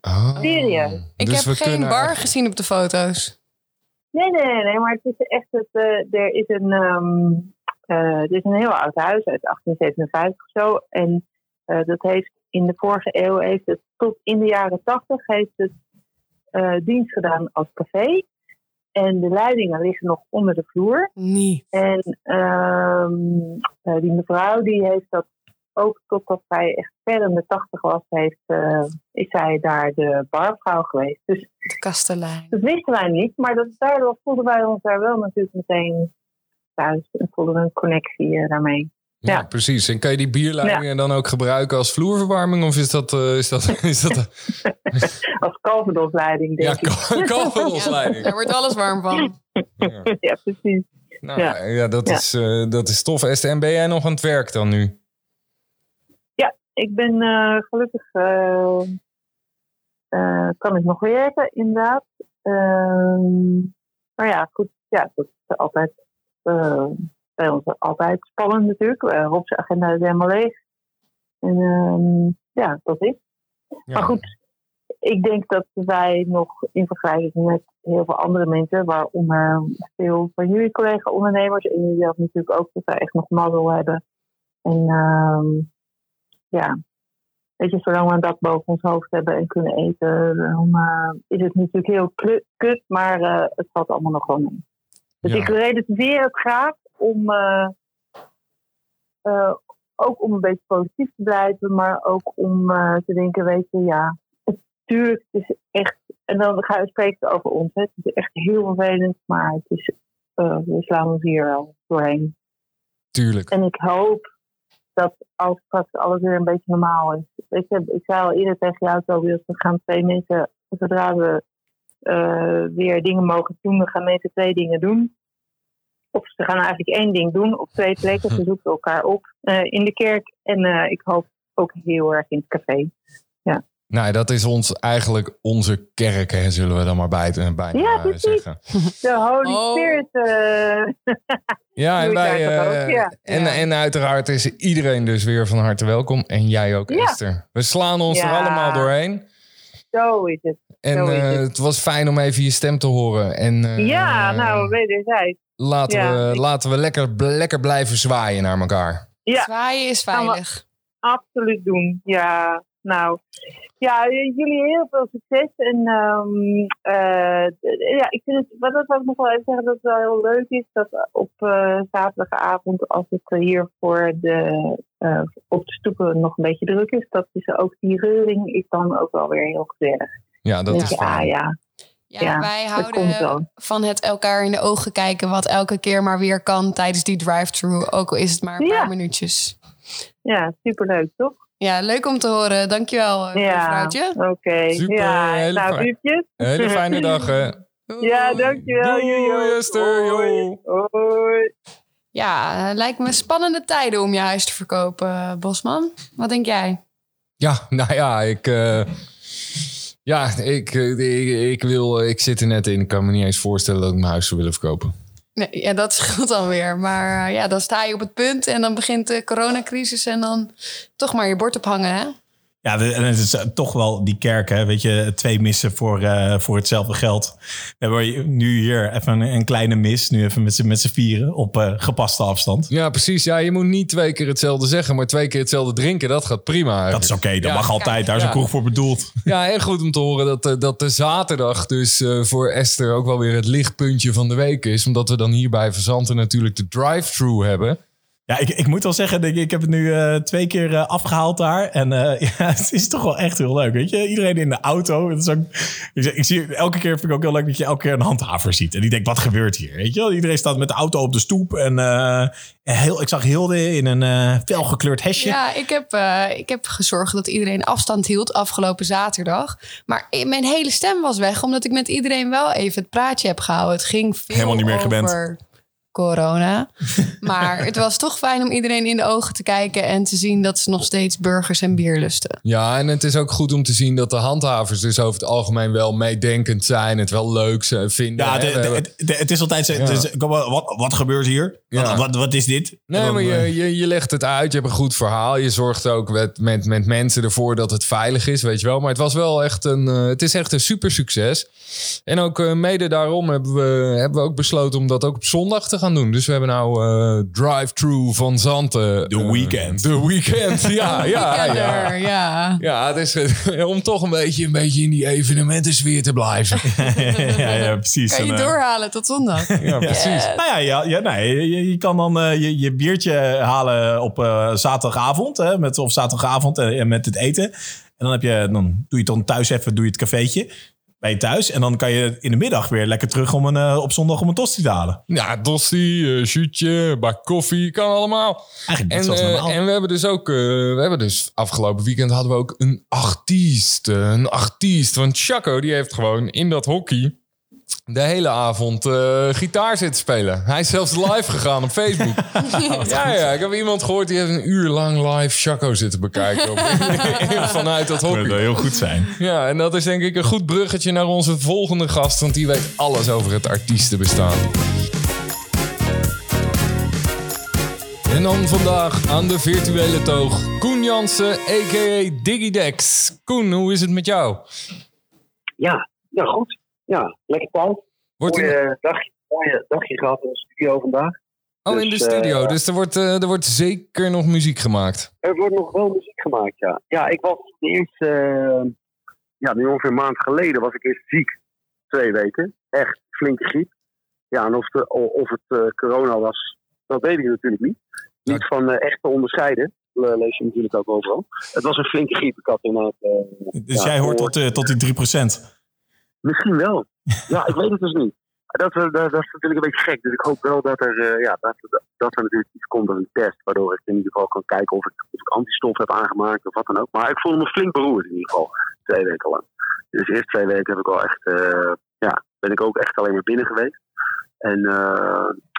Oh. Serieus? Ik Dus heb we geen kunnen bar gezien op de foto's. Nee, nee, nee, nee, maar het is echt het, eh, er is een, ehm eh, het is een heel oud huis uit 1857 of zo. En eh, dat heeft in de vorige eeuw heeft het tot in de jaren 80 heeft het eh, dienst gedaan als café. En de leidingen liggen nog onder de vloer. Nee. En ehm, eh, die mevrouw die heeft dat ook totdat zij echt ver in de tachtig was, heeft, eh, is zij daar de barvrouw geweest. Dus De kastelein. dat wisten wij niet. Maar dat, daardoor voelden wij ons daar wel natuurlijk meteen thuis. En voelden we een connectie daarmee. Ja, Ja. precies. En kan je die bierleidingen dan ook gebruiken als vloerverwarming? Of is dat... eh, is dat, is dat Als Calvados-leiding, denk ja, ik. Ja, leiding. daar wordt alles warm van. Ja. Ja, precies. Nou, ja. Ja. dat, Ja. Is, eh, dat is tof. Esther, en ben jij nog aan het werk dan nu? Ik ben eh, gelukkig, eh, eh, kan ik nog werken, inderdaad. Ehm, maar ja, goed, ja, dat is altijd, eh, bij ons altijd spannend natuurlijk. Uh, Rob's agenda is helemaal leeg. En ehm, ja, dat is. Ja. Maar goed, ik denk dat wij nog in vergelijking met heel veel andere mensen, waaronder veel van jullie collega-ondernemers en jullie zelf natuurlijk ook, dat wij echt nog mazzel hebben. En ehm, ja, weet je, zolang we een dak boven ons hoofd hebben en kunnen eten, dan eh, is het natuurlijk heel kut, maar eh, het valt allemaal nog wel mee. Dus Ja. ik relativeer het graag om eh, eh, ook om een beetje positief te blijven, maar ook om eh, te denken, weet je, ja, natuurlijk, het is echt, en dan ga je spreken over ons, hè. het is echt heel vervelend, maar het is, we slaan ons hier wel doorheen. Tuurlijk. En ik hoop dat als straks alles weer een beetje normaal is. Weet je, ik zei al eerder tegen jou, Tobias, we gaan twee mensen, zodra we weer dingen mogen doen, dan gaan mensen twee dingen doen. Of ze gaan eigenlijk één ding doen op twee plekken. Ze zoeken elkaar op eh, in de kerk. En eh, ik hoop ook heel erg in het café. Nou, dat is ons eigenlijk onze kerk, hè, zullen we dan maar bij, bijna Ja, eh, precies. zeggen. De Holy Oh. Spirit. eh, Ja, en, wij, eh, ook, ja. en, Ja. en uiteraard is iedereen dus weer van harte welkom. En jij ook, Ja. Esther. We slaan ons er Ja. allemaal doorheen. zo is het. En eh, het. was fijn om even je stem te horen. En, eh, ja, nou, wederzijds. Laten, ja, we, ik- laten we lekker, lekker blijven zwaaien naar elkaar. Ja. Zwaaien is veilig. Absoluut doen. Ja, nou. Ja, jullie heel veel succes. En ehm, eh, ja, ik vind het, wat, wil ik nog wel even zeggen, dat het wel heel leuk is dat op eh, zaterdagavond, als het hier voor de, eh, op de stoepen nog een beetje druk is, dat is ook die reuring is dan ook wel weer heel gezellig. Ja, dat Dan is fijn. ah ja, Ja, Ja, wij houden van het elkaar in de ogen kijken, wat elke keer maar weer kan tijdens die drive-thru. Ook al is het maar een Ja. paar minuutjes. ja, superleuk toch? Ja, leuk om te horen. Dankjewel, eh, Ja, vrouwtje. oké. Super, Ja, hele nou, fijn. Hele fijne dag, hè. Ja, dankjewel. Doei. Esther. Hoi. Jo. Hoi. Ja, eh, lijkt me spannende tijden om je huis te verkopen, eh, Bosman. Wat denk jij? Ja, nou ja, ik... eh, ja, ik, eh, ik, ik, wil, ik zit er net in. Ik kan me niet eens voorstellen dat ik mijn huis zou willen verkopen. Nee, ja, dat scheelt dan weer. Maar eh, ja, dan sta je op het punt en dan begint de coronacrisis en dan toch maar je bord ophangen, hè? Ja, en het is eh, toch wel die kerk, hè? weet je, twee missen voor, eh, voor hetzelfde geld. We hebben nu hier even een, een kleine mis, nu even met z'n met z'n vieren op eh, gepaste afstand. Ja, precies. Ja, je moet niet twee keer hetzelfde zeggen, maar twee keer hetzelfde drinken. Dat gaat prima. Dat is oké, dat Ja. mag altijd, daar is een kroeg voor bedoeld. Ja, en goed om te horen dat, dat de zaterdag dus voor Esther ook wel weer het lichtpuntje van de week is. Omdat we dan hier bij Verzanten natuurlijk de drive-thru hebben. Ja, ik, ik moet wel zeggen, ik, ik heb het nu eh, twee keer eh, afgehaald daar. En eh, ja, het is toch wel echt heel leuk. Weet je, iedereen in de auto. Het is ook, ik, ik zie, elke keer vind ik ook heel leuk dat je elke keer een handhaver ziet. En die denkt, wat gebeurt hier? Weet je wel? Iedereen staat met de auto op de stoep. En, en heel, ik zag Hilde in een felgekleurd hesje. Ja, ik heb, ik heb gezorgd dat iedereen afstand hield afgelopen zaterdag. Maar mijn hele stem was weg, omdat ik met iedereen wel even het praatje heb gehouden. Het ging veel Helemaal niet meer gewend. Corona. Maar het was toch fijn om iedereen in de ogen te kijken en te zien dat ze nog steeds burgers en bier lusten. Ja, en het is ook goed om te zien dat de handhavers dus over het algemeen wel meedenkend zijn. Het wel leuk ze- vinden. Ja, de- de- het, de- het is altijd zo. wat, wat gebeurt hier? Ja. Wat, wat, wat is dit? Nee, dan, maar je, eh, je, je legt het uit. Je hebt een goed verhaal. Je zorgt ook met, met, met mensen ervoor dat het veilig is, weet je wel. Maar het was wel echt een, eh, het is echt een super succes. En ook eh, mede daarom hebben we, hebben we ook besloten om dat ook op zondag te gaan gaan doen. Dus we hebben nou eh drive-thru van Zanten. The eh, Weekend. The Weekend, ja, ja, ja. Ja. Ja, het is eh, om toch een beetje, een beetje in die evenementensfeer te blijven. ja, ja, precies. Kan je En, doorhalen tot zondag. Ja, precies. Nou ja, ja, ja nee, je, je kan dan eh, je, je biertje halen op eh, zaterdagavond. Hè, met, of zaterdagavond eh, met het eten. En dan, heb je, dan doe je het dan thuis even doe je het cafeetje. Bij je thuis. En dan kan je in de middag weer lekker terug om een, eh, op zondag om een tosti te halen. Ja, Dossie, uh, shootje, bak koffie, kan allemaal. Eigenlijk En, eh, normaal. en we hebben dus ook, we hebben dus afgelopen weekend hadden we ook een artiest. Een artiest. Want Chaco die heeft gewoon in dat hockey de hele avond eh, gitaar zitten spelen. Hij is zelfs live gegaan op Facebook. ja, ja, ik heb iemand gehoord die heeft een uur lang live Chaco zitten bekijken. Op, vanuit dat dat hockey. zou heel goed zijn. Ja, en dat is denk ik een goed bruggetje naar onze volgende gast, want die weet alles over het artiestenbestaan. En dan vandaag aan de virtuele toog Koen Jansen, a.k.a. Digidex. Koen, hoe is het met jou? Ja, ja, goed. Ja, lekker thuis. Wordt Mooie, dagje, mooie dagje gehad in de studio vandaag. oh, in de dus, studio, eh, dus er wordt, eh, er wordt zeker nog muziek gemaakt. Er wordt nog wel muziek gemaakt, ja. Ja, ik was de eerste, eh, ja, nu ongeveer een maand geleden was ik eerst ziek. Twee weken. Echt flinke griep. Ja, en of, de, of het eh, corona was, dat weet ik natuurlijk niet. Niet van echt te onderscheiden. Le- lees je natuurlijk ook overal. Het was een flinke griep. Ik had inderdaad... eh, Dus ja, jij hoort tot, tot die 3%. Misschien wel. Ja, ik weet het dus niet. Dat, eh, dat, dat is natuurlijk een beetje gek. Dus ik hoop wel dat er, eh, ja, dat, dat, er natuurlijk iets komt als een test. Waardoor ik in ieder geval kan kijken of ik, of ik antistof heb aangemaakt of wat dan ook. Maar ik voelde me flink beroerd in ieder geval. Twee weken lang. Dus de eerste twee weken heb ik wel echt, eh, ja, ben ik ook echt alleen maar binnen geweest. En,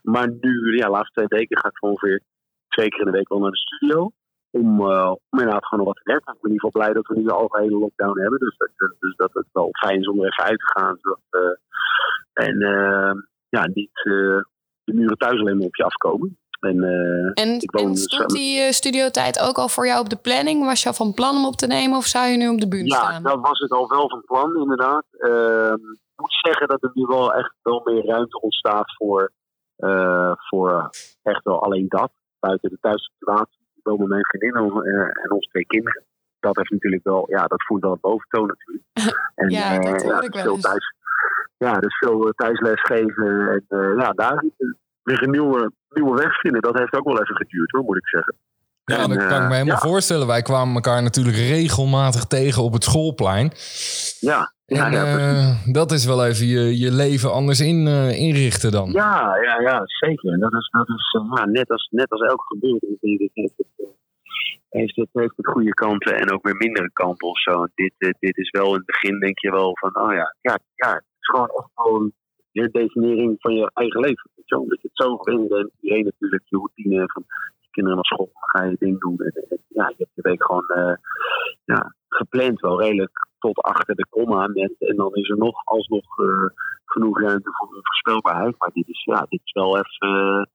maar nu, ja, de laatste twee weken ga ik ongeveer twee keer in de week wel naar de studio. Om, eh, om inderdaad gewoon nog wat te werken. Ik ben in ieder geval blij dat we nu de algehele lockdown hebben. Dus dat, dat- dus dat het wel fijn is om er even uit te gaan. Zodat, eh, en eh, ja, niet eh, de muren thuis alleen maar op je afkomen. En, eh, En, Ik woon en dus, stond eh, die eh, studiotijd ook al voor jou op de planning? Was je al van plan om op te nemen of zou je nu op de bühne ja, staan? dat was ik al wel van plan, inderdaad. Ehm, ik moet zeggen dat er nu wel echt wel meer ruimte ontstaat voor, eh, voor echt wel alleen dat. Buiten de thuissituatie. Met mijn vriendin en, eh, en onze twee kinderen. Dat heeft natuurlijk wel, ja, dat voelt wel het boventoon natuurlijk. En, Ja, dat eh, hoor dus ik wel veel eens. thuis, ja, dus veel eh, thuisles geven. En eh, ja, daar weer een nieuwe, nieuwe weg vinden. Dat heeft ook wel even geduurd hoor, moet ik zeggen. Ja, En, dat kan ik me helemaal ja. voorstellen. Wij kwamen elkaar natuurlijk regelmatig tegen op het schoolplein. Ja, ja, En, ja, eh, dat is wel even je, je leven anders in, eh, inrichten dan. Ja, ja, ja, zeker. Dat is, dat is eh, net, als, net als elke gebeurtenis heeft het, heeft, het, goede kanten en ook weer mindere kanten of zo. Dit, dit is wel in het begin denk je wel van, oh ja, ja, ja het is gewoon echt gewoon de definiëring van je eigen leven. wel. Dat je het zo gewend bent. Iedereen natuurlijk je routine van je kinderen naar school, ga je ding doen. En, en, ja, je hebt je week gewoon ja, gepland wel redelijk tot achter de komma. Met, en dan is er nog alsnog eh, genoeg ruimte voor onvoorspelbaarheid. Maar dit is, ja, dit is wel even,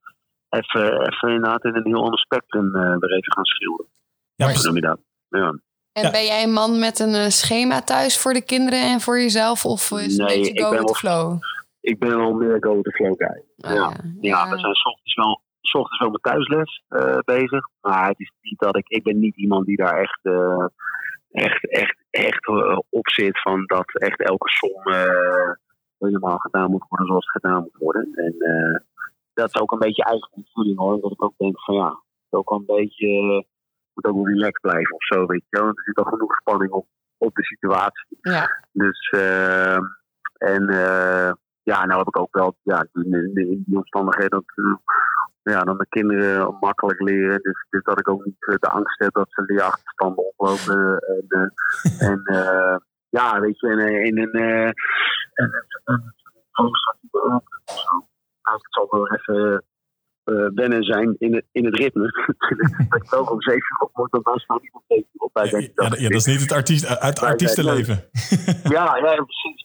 eh, even, even inderdaad in een heel ander spectrum eh weer even gaan schilderen. Ja, Zo noem je dat. Ja. En Ja. ben jij een man met een schema thuis voor de kinderen en voor jezelf? Of is het Nee, een beetje ik go ben with the wel- flow? Ik ben al meer go with the flow guy. Oh, ja. Ja, we zijn 's ochtends wel, 's ochtends wel met thuisles eh, bezig. Maar het is niet dat ik, ik ben niet iemand die daar echt, eh, echt, echt, echt eh, op zit van dat echt elke som eh, helemaal gedaan moet worden zoals het gedaan moet worden. En eh, dat is ook een beetje eigen invulling hoor. Dat ik ook denk van ja, het ook wel een beetje, moet ook wel relaxed blijven of zo, weet je wel. Er zit al genoeg spanning op, op de situatie. Ja. Dus, eh, en eh, ja, nou heb ik ook wel, ja, in, die omstandigheden, dat, ja, dan de kinderen makkelijk leren. Dus, dus dat ik ook niet eh, de angst heb dat ze leerachterstanden oplopen. En, eh, en eh, ja, weet je, en, eh, in een. eh, en- en- en- en- het zal wel even eh, wennen zijn in het, in het ritme. dat ik wel om zeven uur op moet, dan was het niet om zeven uur op. Wij Ja, ja, dat ja, dat is niet het artiest, uit Nee, artiestenleven. ja, ja, precies.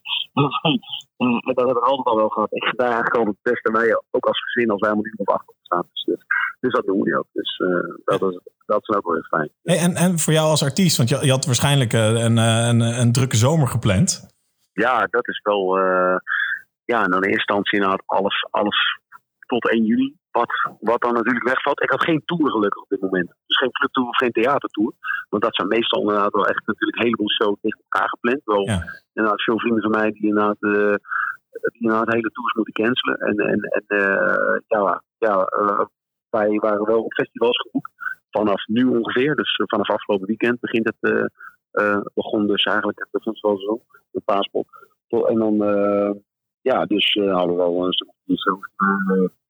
En dat heb ik altijd al wel gehad. Ik ga daar eigenlijk al het beste mee, ook als gezin, als wij helemaal niet op achter staan. Dus, dus, dus dat doen we nu ook. Dus eh, dat, is, dat is ook wel heel fijn. Hey, en, en voor jou als artiest, want je, je had waarschijnlijk eh, een, eh, een, een drukke zomer gepland. Ja, dat is wel. eh, ja, in eerste instantie inderdaad alles, alles tot 1 juli. Wat, wat dan natuurlijk wegvalt. Ik had geen tour gelukkig op dit moment. Dus geen clubtour of geen theatertour. Want dat zijn meestal inderdaad wel echt natuurlijk een heleboel shows tegen elkaar gepland. Wel Ja. inderdaad veel vrienden van mij die inderdaad, eh, die inderdaad hele tours moeten cancelen. En, en, en eh, ja, ja eh, wij waren wel op festivals geboekt. Vanaf nu ongeveer. Dus vanaf afgelopen weekend begint het, begon dus eigenlijk het festivalseizoen. De paaspot. Tot- En dan, ja, dus hadden we wel een stuk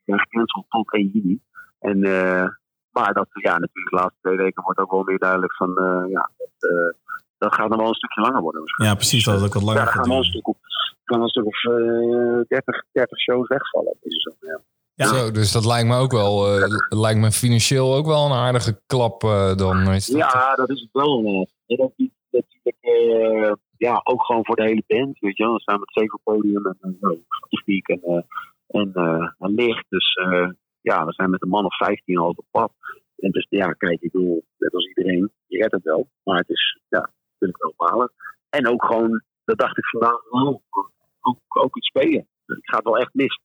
uh, gecanceld tot 1 juli. En, eh, maar dat, ja, natuurlijk de laatste twee weken wordt ook wel meer duidelijk van, eh, ja, dat, eh, dat gaat dan wel een stukje langer worden. Ja, precies. Dat het ook wat Ja, langer er gaat gaan wel een stuk, op, gaan wel een stuk of eh 30, 30 shows wegvallen. Zomer, ja. Ja. Zo, dus dat lijkt me ook wel, eh, lijkt me financieel ook wel een aardige klap dan. Is dat, Ja, dat is het wel. eh. En dat is natuurlijk ja, ook gewoon voor de hele band. Weet je wel. We staan met zeven podium en uh, nou, techniek en, eh, en, eh, en licht. Dus eh, ja, we zijn met een man of 15 al op pad. En dus ja, kijk, ik bedoel, net als iedereen, je redt het wel. Maar het is, ja, natuurlijk wel balen. En ook gewoon, dat dacht ik vandaag, oh, ook, ook iets spelen. Ik ga het wel echt mis.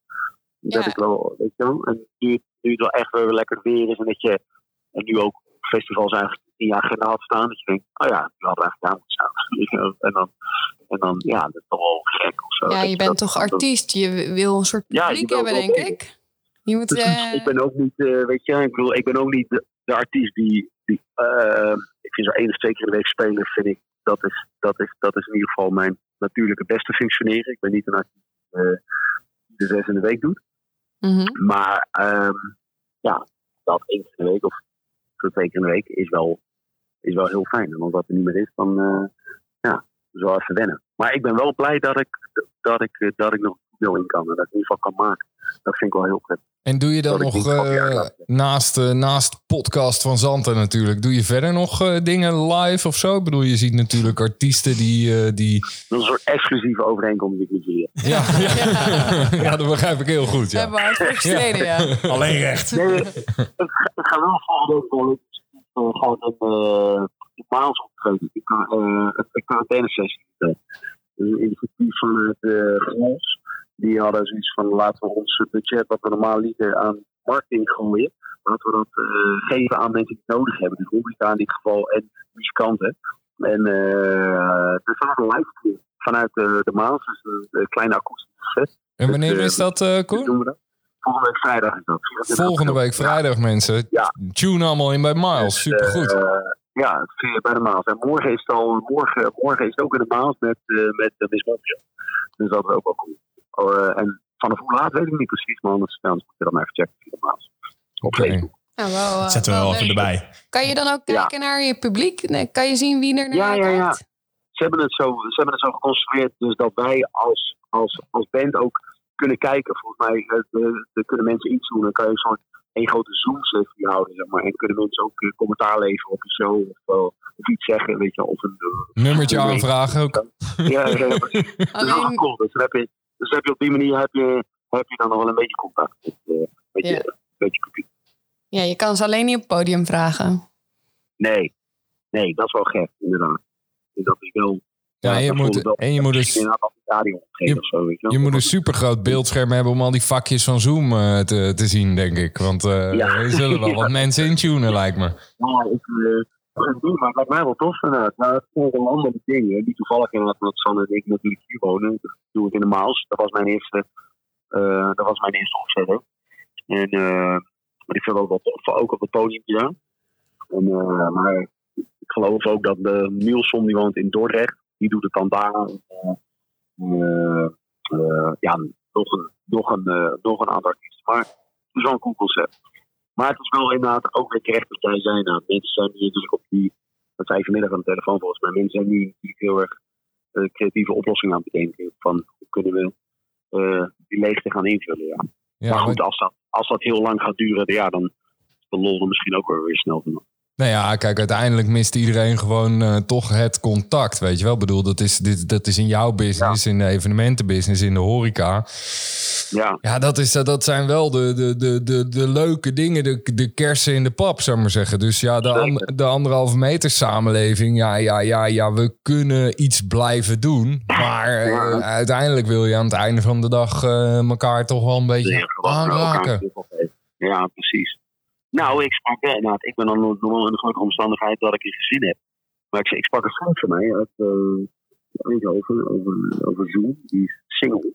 Dat Ja. ik wel, weet je wel. En nu, nu het wel echt weer lekker weer is en dat je, en nu ook festivals eigenlijk in je agenda had staan. Dat je denkt, oh ja, nu hadden we eigenlijk daar moeten staan. En dan, en dan, ja, dat is toch wel gek of zo. Ja, je bent dat- toch artiest. Je wil een soort Ja, publiek wil hebben, denk ik. Je moet... Precies. eh, Ik ben ook niet, eh, weet je, ik bedoel, ik ben ook niet de, de artiest die, die eh, ik vind zo één of twee keer in de week spelen, vind ik, dat is, dat is, dat is in ieder geval mijn natuurlijke beste functioneren. Ik ben niet een artiest die de zes in de week doet. mhm. Maar ehm, ja, dat één keer in de week of twee keer in de week is wel, is wel heel fijn. En als dat er niet meer is, dan ja, wel even wennen. Maar ik ben wel blij dat ik, dat ik, eh, dat ik nog veel in kan en dat ik in ieder geval kan maken. Dat vind ik wel heel prettig. En doe je dan Dat nog eh, naast, eh, naast podcast van Zanten natuurlijk, doe je verder nog eh, dingen live of zo? Ik bedoel, je ziet natuurlijk artiesten die... eh, die Dat is een soort exclusieve overeenkomst die ik met jullie heb. ja, ja. ja, dat begrijp ik heel goed. We Ja. hebben hard voor gestreden, ja. Alleen recht. Nee, ik, ik ga wel volgende week wel uh, gewoon een maals optreden. Ik kan uh, een quarantainesessie. Uh, een initiatief vanuit uh, Gros. Die hadden zoiets van laten we ons budget wat we normaal lieten aan marketing gooien. Laten we dat uh, geven aan mensen die het nodig hebben. Dus horeca in dit geval en muzikanten. En uh, er staat een livestream vanuit de, de Maas. Dus een, een kleine akoestische set. En wanneer Dus, is dat, uh, Koen? Volgende week vrijdag is dat. Volgende week vrijdag, mensen. Ja. Tune allemaal in bij Miles. Supergoed. Uh, ja, bij de Maas. En morgen is het al, morgen, morgen is het ook in de Maas met, uh, met uh, Miss Montreal. Dus dat is ook wel cool. Uh, en vanaf hoe laat weet ik niet precies, maar anders, moet je dan even checken via de Maas. Op okay. Facebook. Ja, wel, uh, Zetten we wel even erbij. Kan je dan ook kijken ja. naar je publiek? Nee, kan je zien wie er naar ja, ja, kijkt? Ja, Ze hebben het zo, ze hebben het zo geconstrueerd dus dat wij als, als, als band ook kunnen kijken. Volgens mij kunnen mensen iets doen. Dan kan je een een grote Zoom-sessie houden, zeg maar. En kunnen mensen ook uh, commentaar leveren op je show of, uh, of iets zeggen, weet je. Of een uh, nummertje een aanvragen ook. Ja, ja precies. Alleen... Dat is cool. Dus dan, heb je, dus heb je op die manier heb je, heb je dan nog wel een beetje contact met, uh, met, ja. je, met je publiek. Ja, je kan ze alleen niet op het podium vragen. Nee, nee, dat is wel gek, inderdaad. Dus dat is wel. Ja, en je moet, en je moet dus, je, moet een supergroot beeldscherm hebben om al die vakjes van Zoom uh, te, te zien, denk ik. Want uh, ja. er zullen wel wat mensen intunen, lijkt me. Ja, ik, uh, maar het lijkt mij wel tof inderdaad. Maar het zijn een andere dingen, die toevallig inderdaad, omdat Sanne en ik natuurlijk hier wonen. Dat doe ik in de Maals. Dat was mijn eerste, uh, dat was mijn eerste opzetter. En, uh, maar ik vind ook wel tof, ook op het podium. En, uh, maar ik geloof ook dat de Nielson, die woont in Dordrecht, die doet het dan daar. Uh, uh, ja, nog een, nog, een, nog een aantal artiesten. Maar het is wel een cool concept. Maar het is wel inderdaad ook weer terecht wat jij zei. Nou, mensen zijn nu natuurlijk op die, dat zei vanmiddag aan de telefoon volgens mij, mensen zijn nu heel erg uh, creatieve oplossingen aan het bedenken. Van hoe kunnen we uh, die leegte gaan invullen, ja. ja maar goed, als dat, als dat heel lang gaat duren, ja, dan is de lol er misschien ook weer, weer snel vanaf. Nou ja, kijk, uiteindelijk mist iedereen gewoon eh, toch het contact, weet je wel. Ik bedoel, dat is, dit, dat is in jouw business, in de evenementenbusiness, in de horeca. Ja, Ja, dat, is, eh, dat zijn wel de, de, de, de, de leuke dingen, de, de kersen in de pap, zou ik maar zeggen. Dus ja, de, an- de anderhalve meter samenleving, ja, ja, ja, ja, we kunnen iets blijven doen. Maar eh, uiteindelijk wil je aan het einde van de dag elkaar toch wel een beetje aanraken. Ja, precies. Nou, ik sprak, eh, nou, ik ben dan normaal in de gelukkige omstandigheid dat ik een gezin heb. Maar ik, ik sprak een vriend van mij uit uh, Eindhoven over, over Zoom, die is single.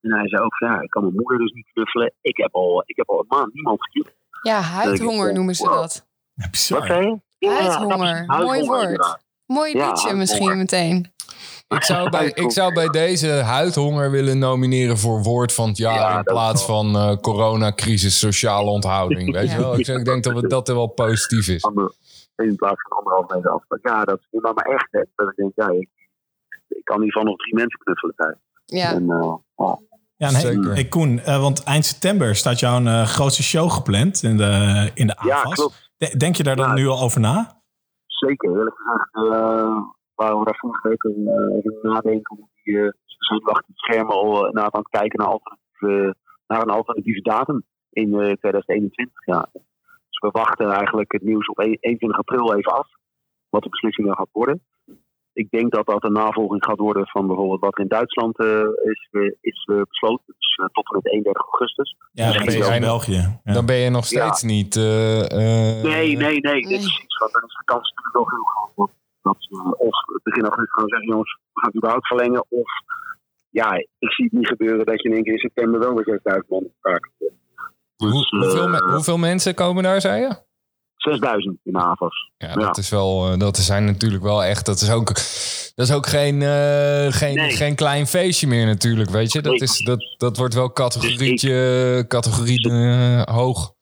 En hij zei ook, ja, ik kan mijn moeder dus niet knuffelen. Ik heb al, ik heb al een maand niemand geknuffeld. Ja, huidhonger noemen ze dat. Wat bizar. zei je? Ja, Huidhonger, mooi woord. inderdaad. Mooi liedje misschien meteen. Ik zou, bij, ik zou bij deze huidhonger willen nomineren voor woord van het jaar. Ja, in plaats wel. van eh, coronacrisis, sociale onthouding. Weet je Ja. wel? Ik, ik denk dat we- dat er wel positief is. In plaats van anderhalf meter afstand. Ja, dat is maar, maar echt. Hè, dat ik denk, ja, ik, ik kan geval nog drie mensen knuffelen thuis. Ja, En, eh, oh, Ja, en hey, hey, Koen, eh, want eind september staat jouw eh, grootste show gepland in de, in de ja, AFAS. klopt. De- Denk je daar dan Ja. nu al over na? Zeker, eerlijk gezegd. eh we daar vorige week eh, even nadenken. Hoe die, eh, we zijn nu achter het scherm al eh, inderdaad aan het kijken naar, alternatieve, naar een alternatieve datum in eh, 2021. Ja. Dus we wachten eigenlijk het nieuws op 1 21 april even af. Wat de beslissing dan gaat worden. Ik denk dat dat een navolging gaat worden van bijvoorbeeld wat er in Duitsland eh, is, eh, is eh, besloten. Dus eh, tot en met 31 augustus. Ja, dan ben je in nog- België. Ja. Dan ben je nog steeds niet... eh, eh, Nee, nee, nee. Nee. Dit is iets wat dan is de kans natuurlijk wel heel groot. Dat of begin augustus gaan zeggen, jongens, we gaan het überhaupt verlengen. Of ja, ik zie het niet gebeuren dat je in één keer in september wel weer 6000 man. Hoe- Dus, hoeveel, me- eh, hoeveel mensen komen daar, zei je? 6000 in AFAS. Ja, Ja. dat is wel, eh, dat zijn natuurlijk wel echt, dat is ook, dat is ook geen, eh, geen, Nee. geen klein feestje meer natuurlijk, weet je. Dat, Nee. is, dat, dat wordt wel categorietje, categorie eh, hoog.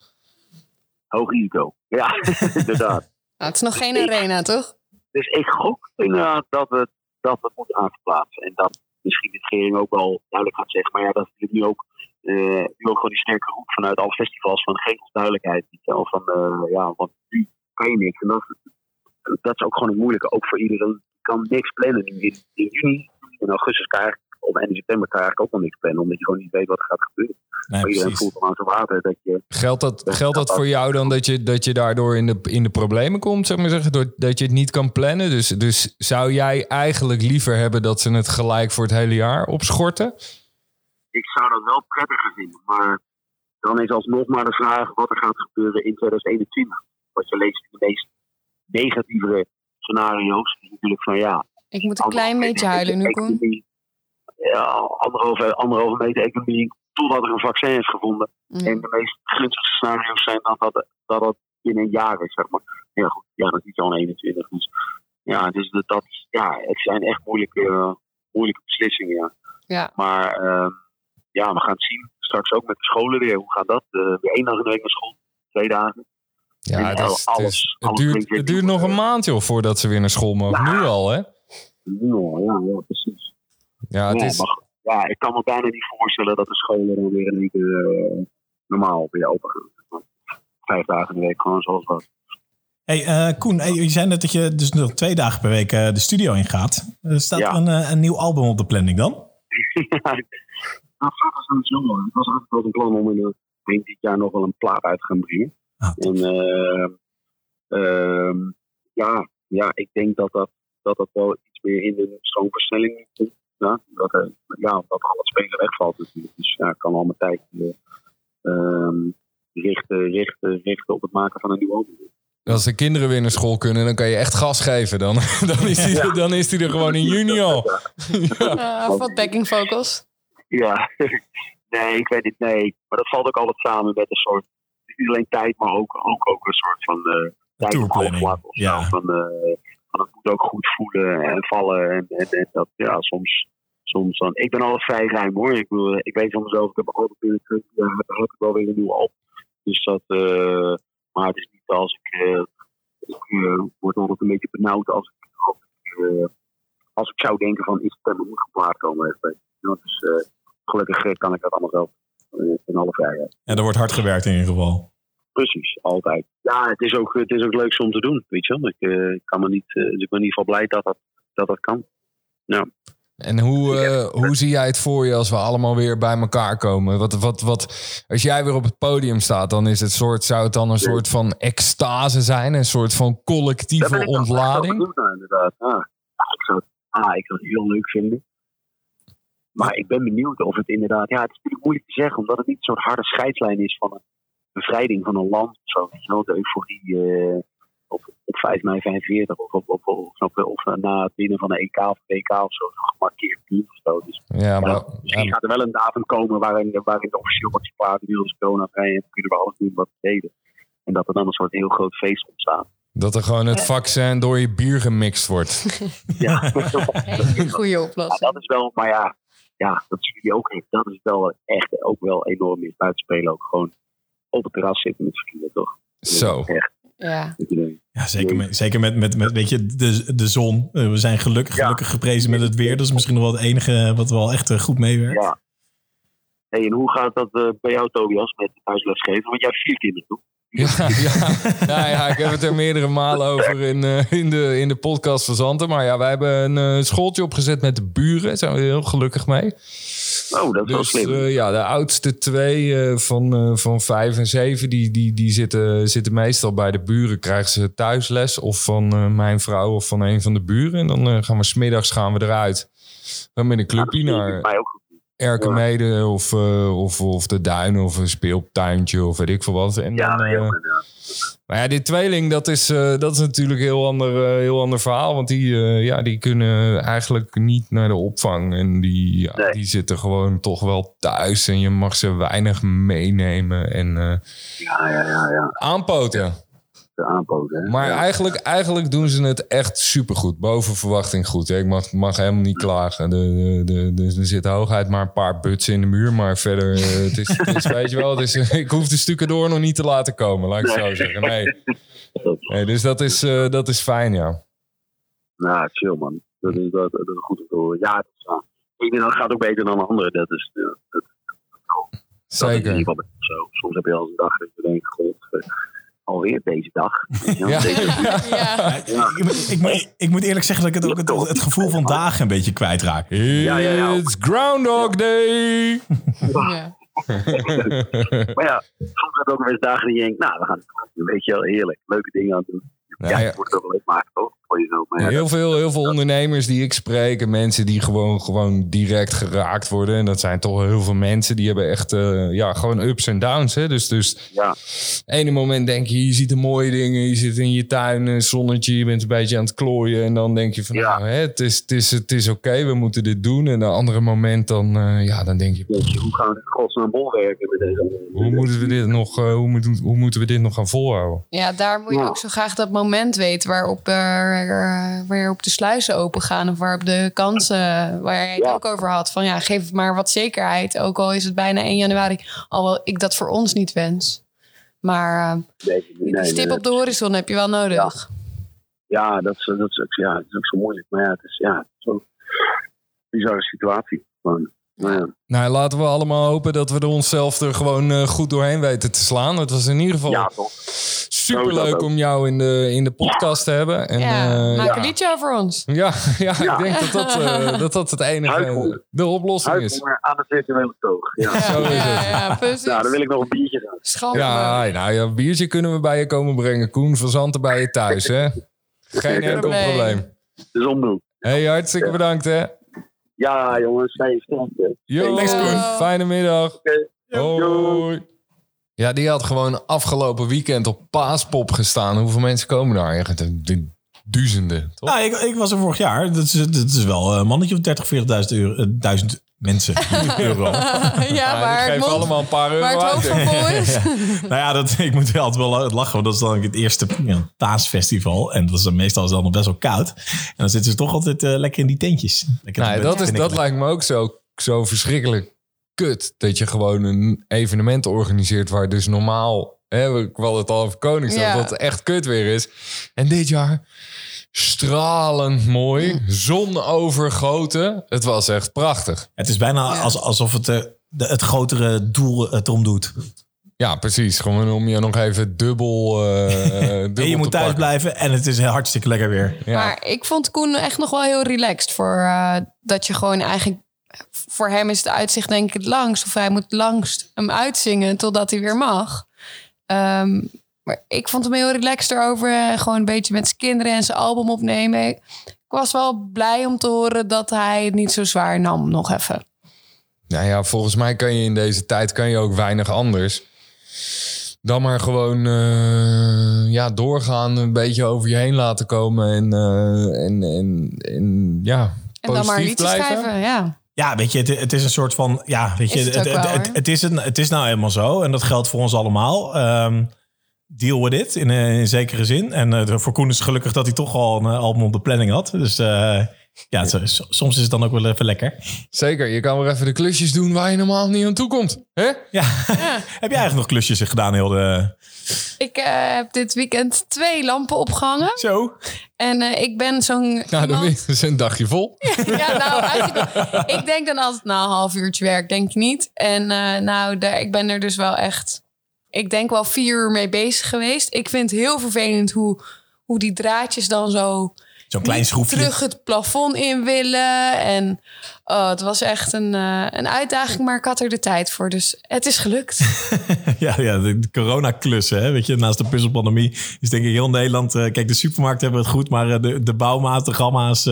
Hoog risico. Ja, inderdaad. Nou, het is nog geen arena, toch? Dus ik gok inderdaad dat we dat we moeten aanverplaatsen. En dat misschien de regering ook wel duidelijk gaat zeggen. Maar ja, dat is nu ook, eh, nu ook gewoon die sterke roep vanuit alle festivals. Van geef ons duidelijkheid. wel, Van, eh, ja, want nu kan je niks. En dat, dat is ook gewoon het moeilijke. Ook voor iedereen. Kan niks plannen nu in, juni. In augustus kan of eind september kan je eigenlijk ook nog niks plannen. Omdat je gewoon niet weet wat er gaat gebeuren. Nee, maar iedereen voelt al aan zijn water dat je... Geldt dat, Dat- geldt dat voor jou dan dat je, dat je daardoor in de, in de problemen komt, zeg maar zeggen, door, dat je het niet kan plannen? Dus, dus zou jij eigenlijk liever hebben dat ze het gelijk voor het hele jaar opschorten? ik zou dat wel prettiger vinden. Maar dan is alsnog maar de vraag wat er gaat gebeuren in 2021. Wat je leest in de meest negatievere scenario's. Is natuurlijk van ja. Ik moet een klein beetje huilen nu, Koen. Anderhalve, anderhalve meter economie. Totdat er een vaccin is gevonden. Mm. En de meest gunstige scenario's zijn dat dat, dat, dat binnen een jaar is, zeg maar. Ja, goed. Ja, dat is niet al 21. Dus ja, dus dat, dat, ja, het zijn echt moeilijke, moeilijke beslissingen, ja. Ja. Maar ehm, ja, we gaan het zien. Straks ook met de scholen weer. Hoe gaat dat? Eh, weer één dag in de week naar school. Twee dagen. Ja, het, is- het, alles- duurt, het duurt nog een maand joh, voordat ze weer naar school mogen. Ja. Nu al, hè? Ja, ja, ja precies. Ja, het ja, is, maar, ja, ik kan me bijna niet voorstellen dat de scholen dan weer in één keer eh, normaal weer open gaan. Vijf dagen in de week, gewoon zoals dat. Hey, eh, Koen, hey, je zei net dat je dus nog twee dagen per week eh, de studio ingaat. Er staat Ja. er een, een nieuw album op de planning dan? ja, nou, dat was sowieso wel. Het was altijd wel een plan om in denk dit jaar nog wel een plaat uit te gaan brengen. Ah, En eh, ehm, ja, ja, ik denk dat dat, dat dat wel iets meer in de stroomversnelling komt. Ja, dat, er, ja, dat al het spelen wegvalt natuurlijk. Dus ja, ik kan al mijn tijd eh, ehm, richten, richten, richten op het maken van een nieuw album. als de kinderen weer naar school kunnen, dan kan je echt gas geven. Dan, dan, is, die, dan is die er gewoon in juni al. Ja. Uh, wat backing vocals. Ja, nee, ik weet het, nee. Maar dat valt ook altijd samen met een soort, niet alleen tijd, maar ook, ook, ook een soort van eh tijd om zo. Ja. Van, eh, van het moet ook goed voelen en vallen. En, en, dat, ja, soms, soms dan. Ik ben altijd vrij ruim hoor. Ik, bedoel, ik weet van mezelf, ik heb altijd binnen 20 jaar heb ik wel weer een nieuwe album. Dus dat, eh, maar het is niet als ik, eh, ik eh, word altijd een beetje benauwd als ik, als ik, eh, zou denken van, is het moet geplaatst komen. Dus eh, gelukkig eh, kan ik dat allemaal zelf eh, in alle vrijheid. En er wordt hard gewerkt in ieder geval. Precies, altijd. Ja, het is ook, het is ook leuk om te doen, weet je wel. Ik, eh, kan me niet, eh, dus ik ben in ieder geval blij dat dat, dat, dat kan. Ja. En hoe, eh, hoe zie jij het voor je als we allemaal weer bij elkaar komen? Wat, wat, wat, als jij weer op het podium staat, dan is het soort, zou het dan een soort van extase zijn? Een soort van collectieve ik ontlading? naar, inderdaad. Ah. Ja, ik, zou het, ah, ik zou het heel leuk vinden. Maar ik ben benieuwd of het inderdaad... Ja, het is natuurlijk moeilijk te zeggen, omdat het niet soort harde scheidslijn is van een bevrijding van een land of zo. Weet je wel, de euforie eh, op, op 5 mei 45 of, op, op, of, of, of na het winnen van een EK of WK of zo. Een gemarkeerd punt of zo. Dus Ja, ja, maar, misschien ja, gaat er wel een datum komen waarin, waarin de officieel. De wereld is corona-vrij en kunnen we alles doen wat we deden. En dat er dan een soort heel groot feest ontstaat. dat er gewoon het vaccin door je bier gemixt wordt. Ja. Goede Ja, oplossing. dat is wel, maar ja, ja dat zie je ook. Dat is wel echt ook wel enorm in buitenspelen. Ook gewoon op het terras zitten met vrienden, toch? Zo. Echt. Ja. Ja, zeker met, zeker met, met, met weet je, de, de zon. Eh, We zijn gelukkig, Ja. gelukkig geprezen met het weer. Dat is misschien nog wel het enige wat wel echt eh, goed meewerkt. Ja. Hey, en hoe gaat dat eh, bij jou, Tobias, met thuislesgeven? Want jij hebt vier kinderen, toch? Ja, ja. ja, ja, ik heb het er meerdere malen over in, eh, in, de, in de podcast van Zanten. Maar ja, wij hebben een eh, schooltje opgezet met de buren. Daar zijn we heel gelukkig mee. Oh, dat is wel Dus slim. ja, de oudste twee van, van vijf en zeven, die, die, die zitten, zitten meestal bij de buren. Krijgen ze thuisles of van mijn vrouw of van een van de buren. En dan gaan we smiddags gaan we eruit. Dan met een Ja, dat clubje ik naar mij ook Erkenmede of, eh, of, of de Duinen of een speeltuintje of weet ik veel wat. En Ja, dan, eh, maar ja, dit tweeling, dat is, eh, dat is natuurlijk een heel ander, heel ander verhaal. Want die, ja, die kunnen eigenlijk niet naar de opvang. En die, ja, Nee. die zitten gewoon toch wel thuis. En je mag ze weinig meenemen en Ja, ja, ja, ja. aanpoten. De aanpoten. hè. Maar ja. eigenlijk, eigenlijk doen ze het echt supergoed. Boven verwachting goed. hè. Ik mag, mag helemaal niet klagen. De, de, de, er zit hooguit maar een paar butsen in de muur. Maar verder, eh, het is, het is, weet je wel, het is, ik hoef de stukken door nog niet te laten komen. Laat ik het zo zeggen. Nee. nee dus dat is, eh, dat is fijn, ja. Nou, chill man. Dat is, dat, dat is goed om te horen. Ja, het is, ja. de ene dag gaat ook beter dan de andere. Dat is, ja, dat, dat is in ieder Zeker. geval zo. Soms heb je al een dag dat je denkt, god, eh, alweer deze dag. Weet je? Ja. Deze- Ja. Ik, moet- ik, moet- ik moet eerlijk zeggen dat ik het, ook het, het gevoel van dagen een beetje kwijtraak. ja, ja. It's Groundhog Day! Ja. Maar ja, soms heb je ook wel eens dagen die je denkt, nou, we gaan een beetje wel heerlijk. Leuke dingen aan doen. Ja, je het ook wel leuk maken, toch? Voor jezelf. Maar ja, Heel veel, heel veel ondernemers die ik spreek en mensen die gewoon, gewoon direct geraakt worden. En dat zijn toch heel veel mensen die hebben echt eh, ja, gewoon ups en downs. Hè? Dus, dus ja, ene moment denk je, je ziet de mooie dingen. Je zit in je tuin, een zonnetje, je bent een beetje aan het klooien. En dan denk je van, Ja. nou, hè, het is, het is, het is oké, we moeten dit doen. En een andere moment dan, eh, ja, dan denk je, hoe gaan we het godsnaam bol werken met deze hoe moeten we dit nog, eh, hoe moeten, hoe moeten we dit nog gaan volhouden? Ja, daar moet je Ja. ook zo graag dat moment weten waarop er waarop de sluizen open gaan of waarop de kansen, waar jij het Ja. ook over had, van ja, geef maar wat zekerheid. Ook al is het bijna 1 januari, alhoewel ik dat voor ons niet wens. Maar eh, Nee, die stip nee, op de horizon heb je wel nodig. Ja, dat is, dat, is ja, dat is ook zo moeilijk. Maar ja, het is, ja, het een bizarre situatie. Gewoon, maar ja. Nou, laten we allemaal hopen dat we er onszelf er gewoon eh, goed doorheen weten te slaan. Het was in ieder geval ja, toch? super Zo is dat leuk ook. om jou in de, in de podcast te hebben. En, ja, eh, maak ja. een liedje over ons. Ja, ja, Ja. ik denk dat dat, eh, dat dat het enige, de oplossing is. Aan het virtuele toog. Ja. Zo is ja, het. ja, precies. Nou, dan wil ik nog een biertje gaan. Schande. Ja, nou ja, biertje kunnen we bij je komen brengen. Koen van Zanten bij je thuis, hè? Geen enkel probleem. probleem. Dus omdoen. hey, hartstikke bedankt, hè? Ja, jongens. Nee, sterkte. Yo, Thanks, Koen. fijne middag. Oké. Hoi. Ja, die had gewoon afgelopen weekend op Paaspop gestaan. Hoeveel mensen komen daar? De duizenden, toch? Nou, ik, ik was er vorig jaar. Dat is, dat is wel een mannetje of 30, 40.000 euro, eh, duizend mensen. euro. ja, Ja, maar geef mond- allemaal een paar euro waar het hoofd uit. van. Nou ja, dat, ik moet wel altijd wel lachen. Want dat is dan het eerste ja, paasfestival. En dat is dan meestal is dan nog best wel koud. En dan zitten ze toch altijd eh, lekker in die tentjes. Lekker Nou, dat, is, dat lijkt me ook zo, zo verschrikkelijk kut. Dat je gewoon een evenement organiseert waar dus normaal... Hè, ik had het al over Koningsdag, Ja. dat het echt kut weer is. En dit jaar stralend mooi. Zon overgoten. Het was echt prachtig. Het is bijna als, alsof het, eh, de, het grotere doel het erom doet. Ja, precies. Gewoon om je nog even dubbel. dubbel En je te moet thuis pakken. blijven en het is hartstikke lekker weer. Ja. Maar ik vond Koen echt nog wel heel relaxed. Voor eh, dat je gewoon eigenlijk... Voor hem is het uitzicht denk ik het langst. Of hij moet langst hem uitzingen totdat hij weer mag. Ehm, maar ik vond hem heel relaxed erover. eh, Gewoon een beetje met zijn kinderen en zijn album opnemen. Ik was wel blij om te horen dat hij het niet zo zwaar nam nog even. Nou ja, volgens mij kan je in deze tijd kan je ook weinig anders. Dan maar gewoon eh, ja, doorgaan, een beetje over je heen laten komen en, eh, en, en, en ja, En dan maar een liedje blijven. schrijven, ja. Ja, weet je, het, het is een soort van. Ja, weet je, Is het het, ook het, wel, het, hoor. het is, een, het is nou helemaal zo. En dat geldt voor ons allemaal. Ehm, deal with it in, eh, in zekere zin. En eh, voor Koen is het gelukkig dat hij toch al een eh, album op de planning had. Dus eh, ja, soms is het dan ook wel even lekker. Zeker, je kan weer even de klusjes doen waar je normaal niet aan toe komt. Hè? Ja. Heb jij eigenlijk nog klusjes gedaan, heel de. Ik eh, heb dit weekend twee lampen opgehangen. Zo. En eh, ik ben zo'n Nou, dan iemand- is een dagje vol. Ja, nou, eigenlijk, wel. ik denk dan altijd, nou, een half uurtje werk, denk ik niet. En eh, nou, daar, ik ben er dus wel echt, ik denk wel vier uur mee bezig geweest. Ik vind het heel vervelend hoe, hoe die draadjes dan zo Zo'n klein schroefje. terug het plafond in willen. En oh, het was echt een, eh, een uitdaging, maar ik had er de tijd voor. Dus het is gelukt. Ja, ja de, coronaklussen, hè? weet je, naast de puzzelpandemie is denk ik heel Nederland... eh, kijk, de supermarkten hebben het goed, maar eh, de, de bouwmaat, de gamma's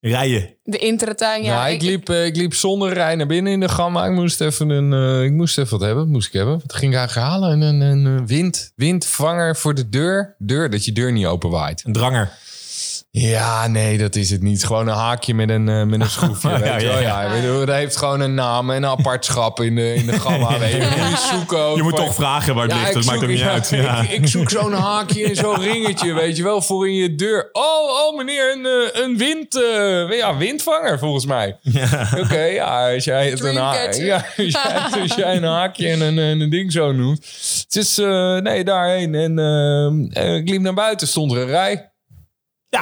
rijden. De intratuin, ja. Ja, ik, liep, eh, ik liep zonder rij naar binnen in de gamma. Ik moest even, een, eh, ik moest even wat hebben. Moest ik hebben? Wat ging ik eigenlijk halen? Een, een, een wind, windvanger voor de deur. Deur, dat je deur niet openwaait. Een dranger. Ja, nee, dat is het niet. Gewoon een haakje met een, eh, met een schroefje. Ja, weet je wel. ja, ja, weet je wel, dat heeft gewoon een naam en een apartschap in de, in de gamma. Weet je. Moet je zoeken ook Je moet toch vragen waar het Ja, ligt, dat maakt ook niet ja, uit. Ja. Ik, ik zoek zo'n haakje en zo'n ringetje, weet je wel, voor in je deur. Oh, oh meneer, een, eh, een wind, eh, ja, windvanger volgens mij. Oké, ja, als jij het een, ha- Dreamcatcher. ja, als jij, als jij een haakje en een, en een ding zo noemt. Het is, nee, daarheen. En eh, eh, ik liep naar buiten, stond er een rij.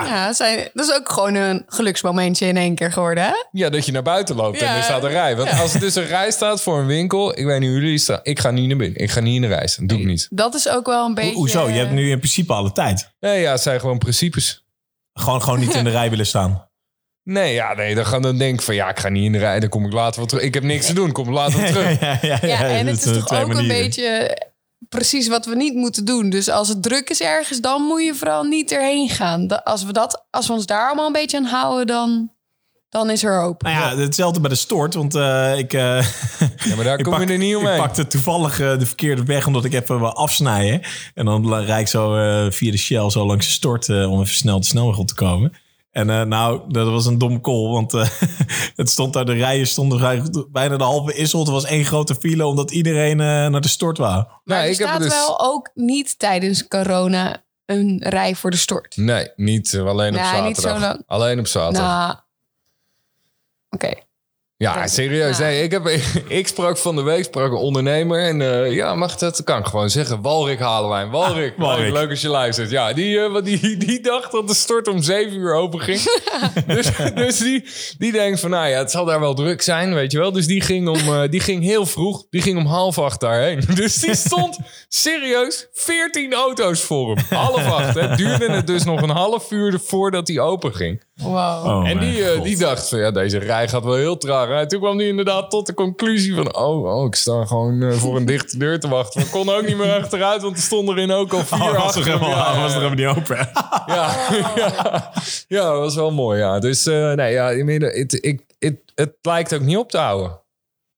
Ja, zijn, dat is ook gewoon een geluksmomentje in één keer geworden, hè? Ja, dat je naar buiten loopt en er staat een rij. Want als er dus een rij staat voor een winkel, ik weet niet hoe jullie staan, ik ga niet naar binnen. Ik ga niet in de rij staan, doe ik niet. Dat is ook wel een beetje... Ho- Hoezo? Je hebt nu in principe alle tijd. Nee, ja, het zijn gewoon principes. Gewoon, gewoon niet in de rij willen staan. Nee, ja, nee, dan, gaan dan denk ik van ja, ik ga niet in de rij, dan kom ik later wel terug. Ik heb niks te doen, kom later wel terug. ja, ja, Ja, en dat het is toch ook een beetje precies wat we niet moeten doen. Dus als het druk is ergens, dan moet je vooral niet erheen gaan. Als we, dat, als we ons daar allemaal een beetje aan houden, dan, dan is er hoop. Nou ja, hetzelfde bij de stort. Want eh, ik, eh, Ja, maar daar ik kom je er niet Ik omheen. pakte toevallig eh, de verkeerde weg, omdat ik even wil afsnijden. En dan rijd ik zo eh, via de Shell zo langs de stort om even snel de snelweg op te komen. En eh, nou, dat was een dom call, want eh, het stond daar, de rijen stonden eigenlijk bijna de halve Issel. Er was één grote file, omdat iedereen eh, naar de stort wou. Maar Nee, er ik heb staat het dus... wel ook niet tijdens corona een rij voor de stort. Nee, niet alleen op Nee, zaterdag. niet zo lang. Alleen op zaterdag. Nou, oké. Ja, serieus. ja. Ik, heb, ik sprak van de week sprak een ondernemer. En eh, ja, mag dat? Kan ik gewoon zeggen. Walrik Halenwijn. Walrik. Ah, Walrik. Leuk, als je luistert. Ja, die, wat die, die dacht dat de stort om zeven uur open ging. dus dus die, die denkt van, nou ja, het zal daar wel druk zijn, weet je wel. Dus die ging, om, eh, die ging heel vroeg. Die ging om half acht daarheen. Dus die stond serieus 14 auto's voor hem. Half acht. Duurde het dus nog een half uur voordat hij open ging. Wow. Oh, En die, eh, die dacht van ja, deze rij gaat wel heel traag. En toen kwam hij inderdaad tot de conclusie van... oh, oh ik sta gewoon eh, voor een dichte deur te wachten. We konden ook niet meer achteruit, want er stonden erin ook al vier Oh, was achter er hem. helemaal, Ja, was er helemaal niet open. ja, ja, ja, dat was wel mooi, ja. Dus eh, nee, ja, inmiddels, het, ik, het, het lijkt ook niet op te houden.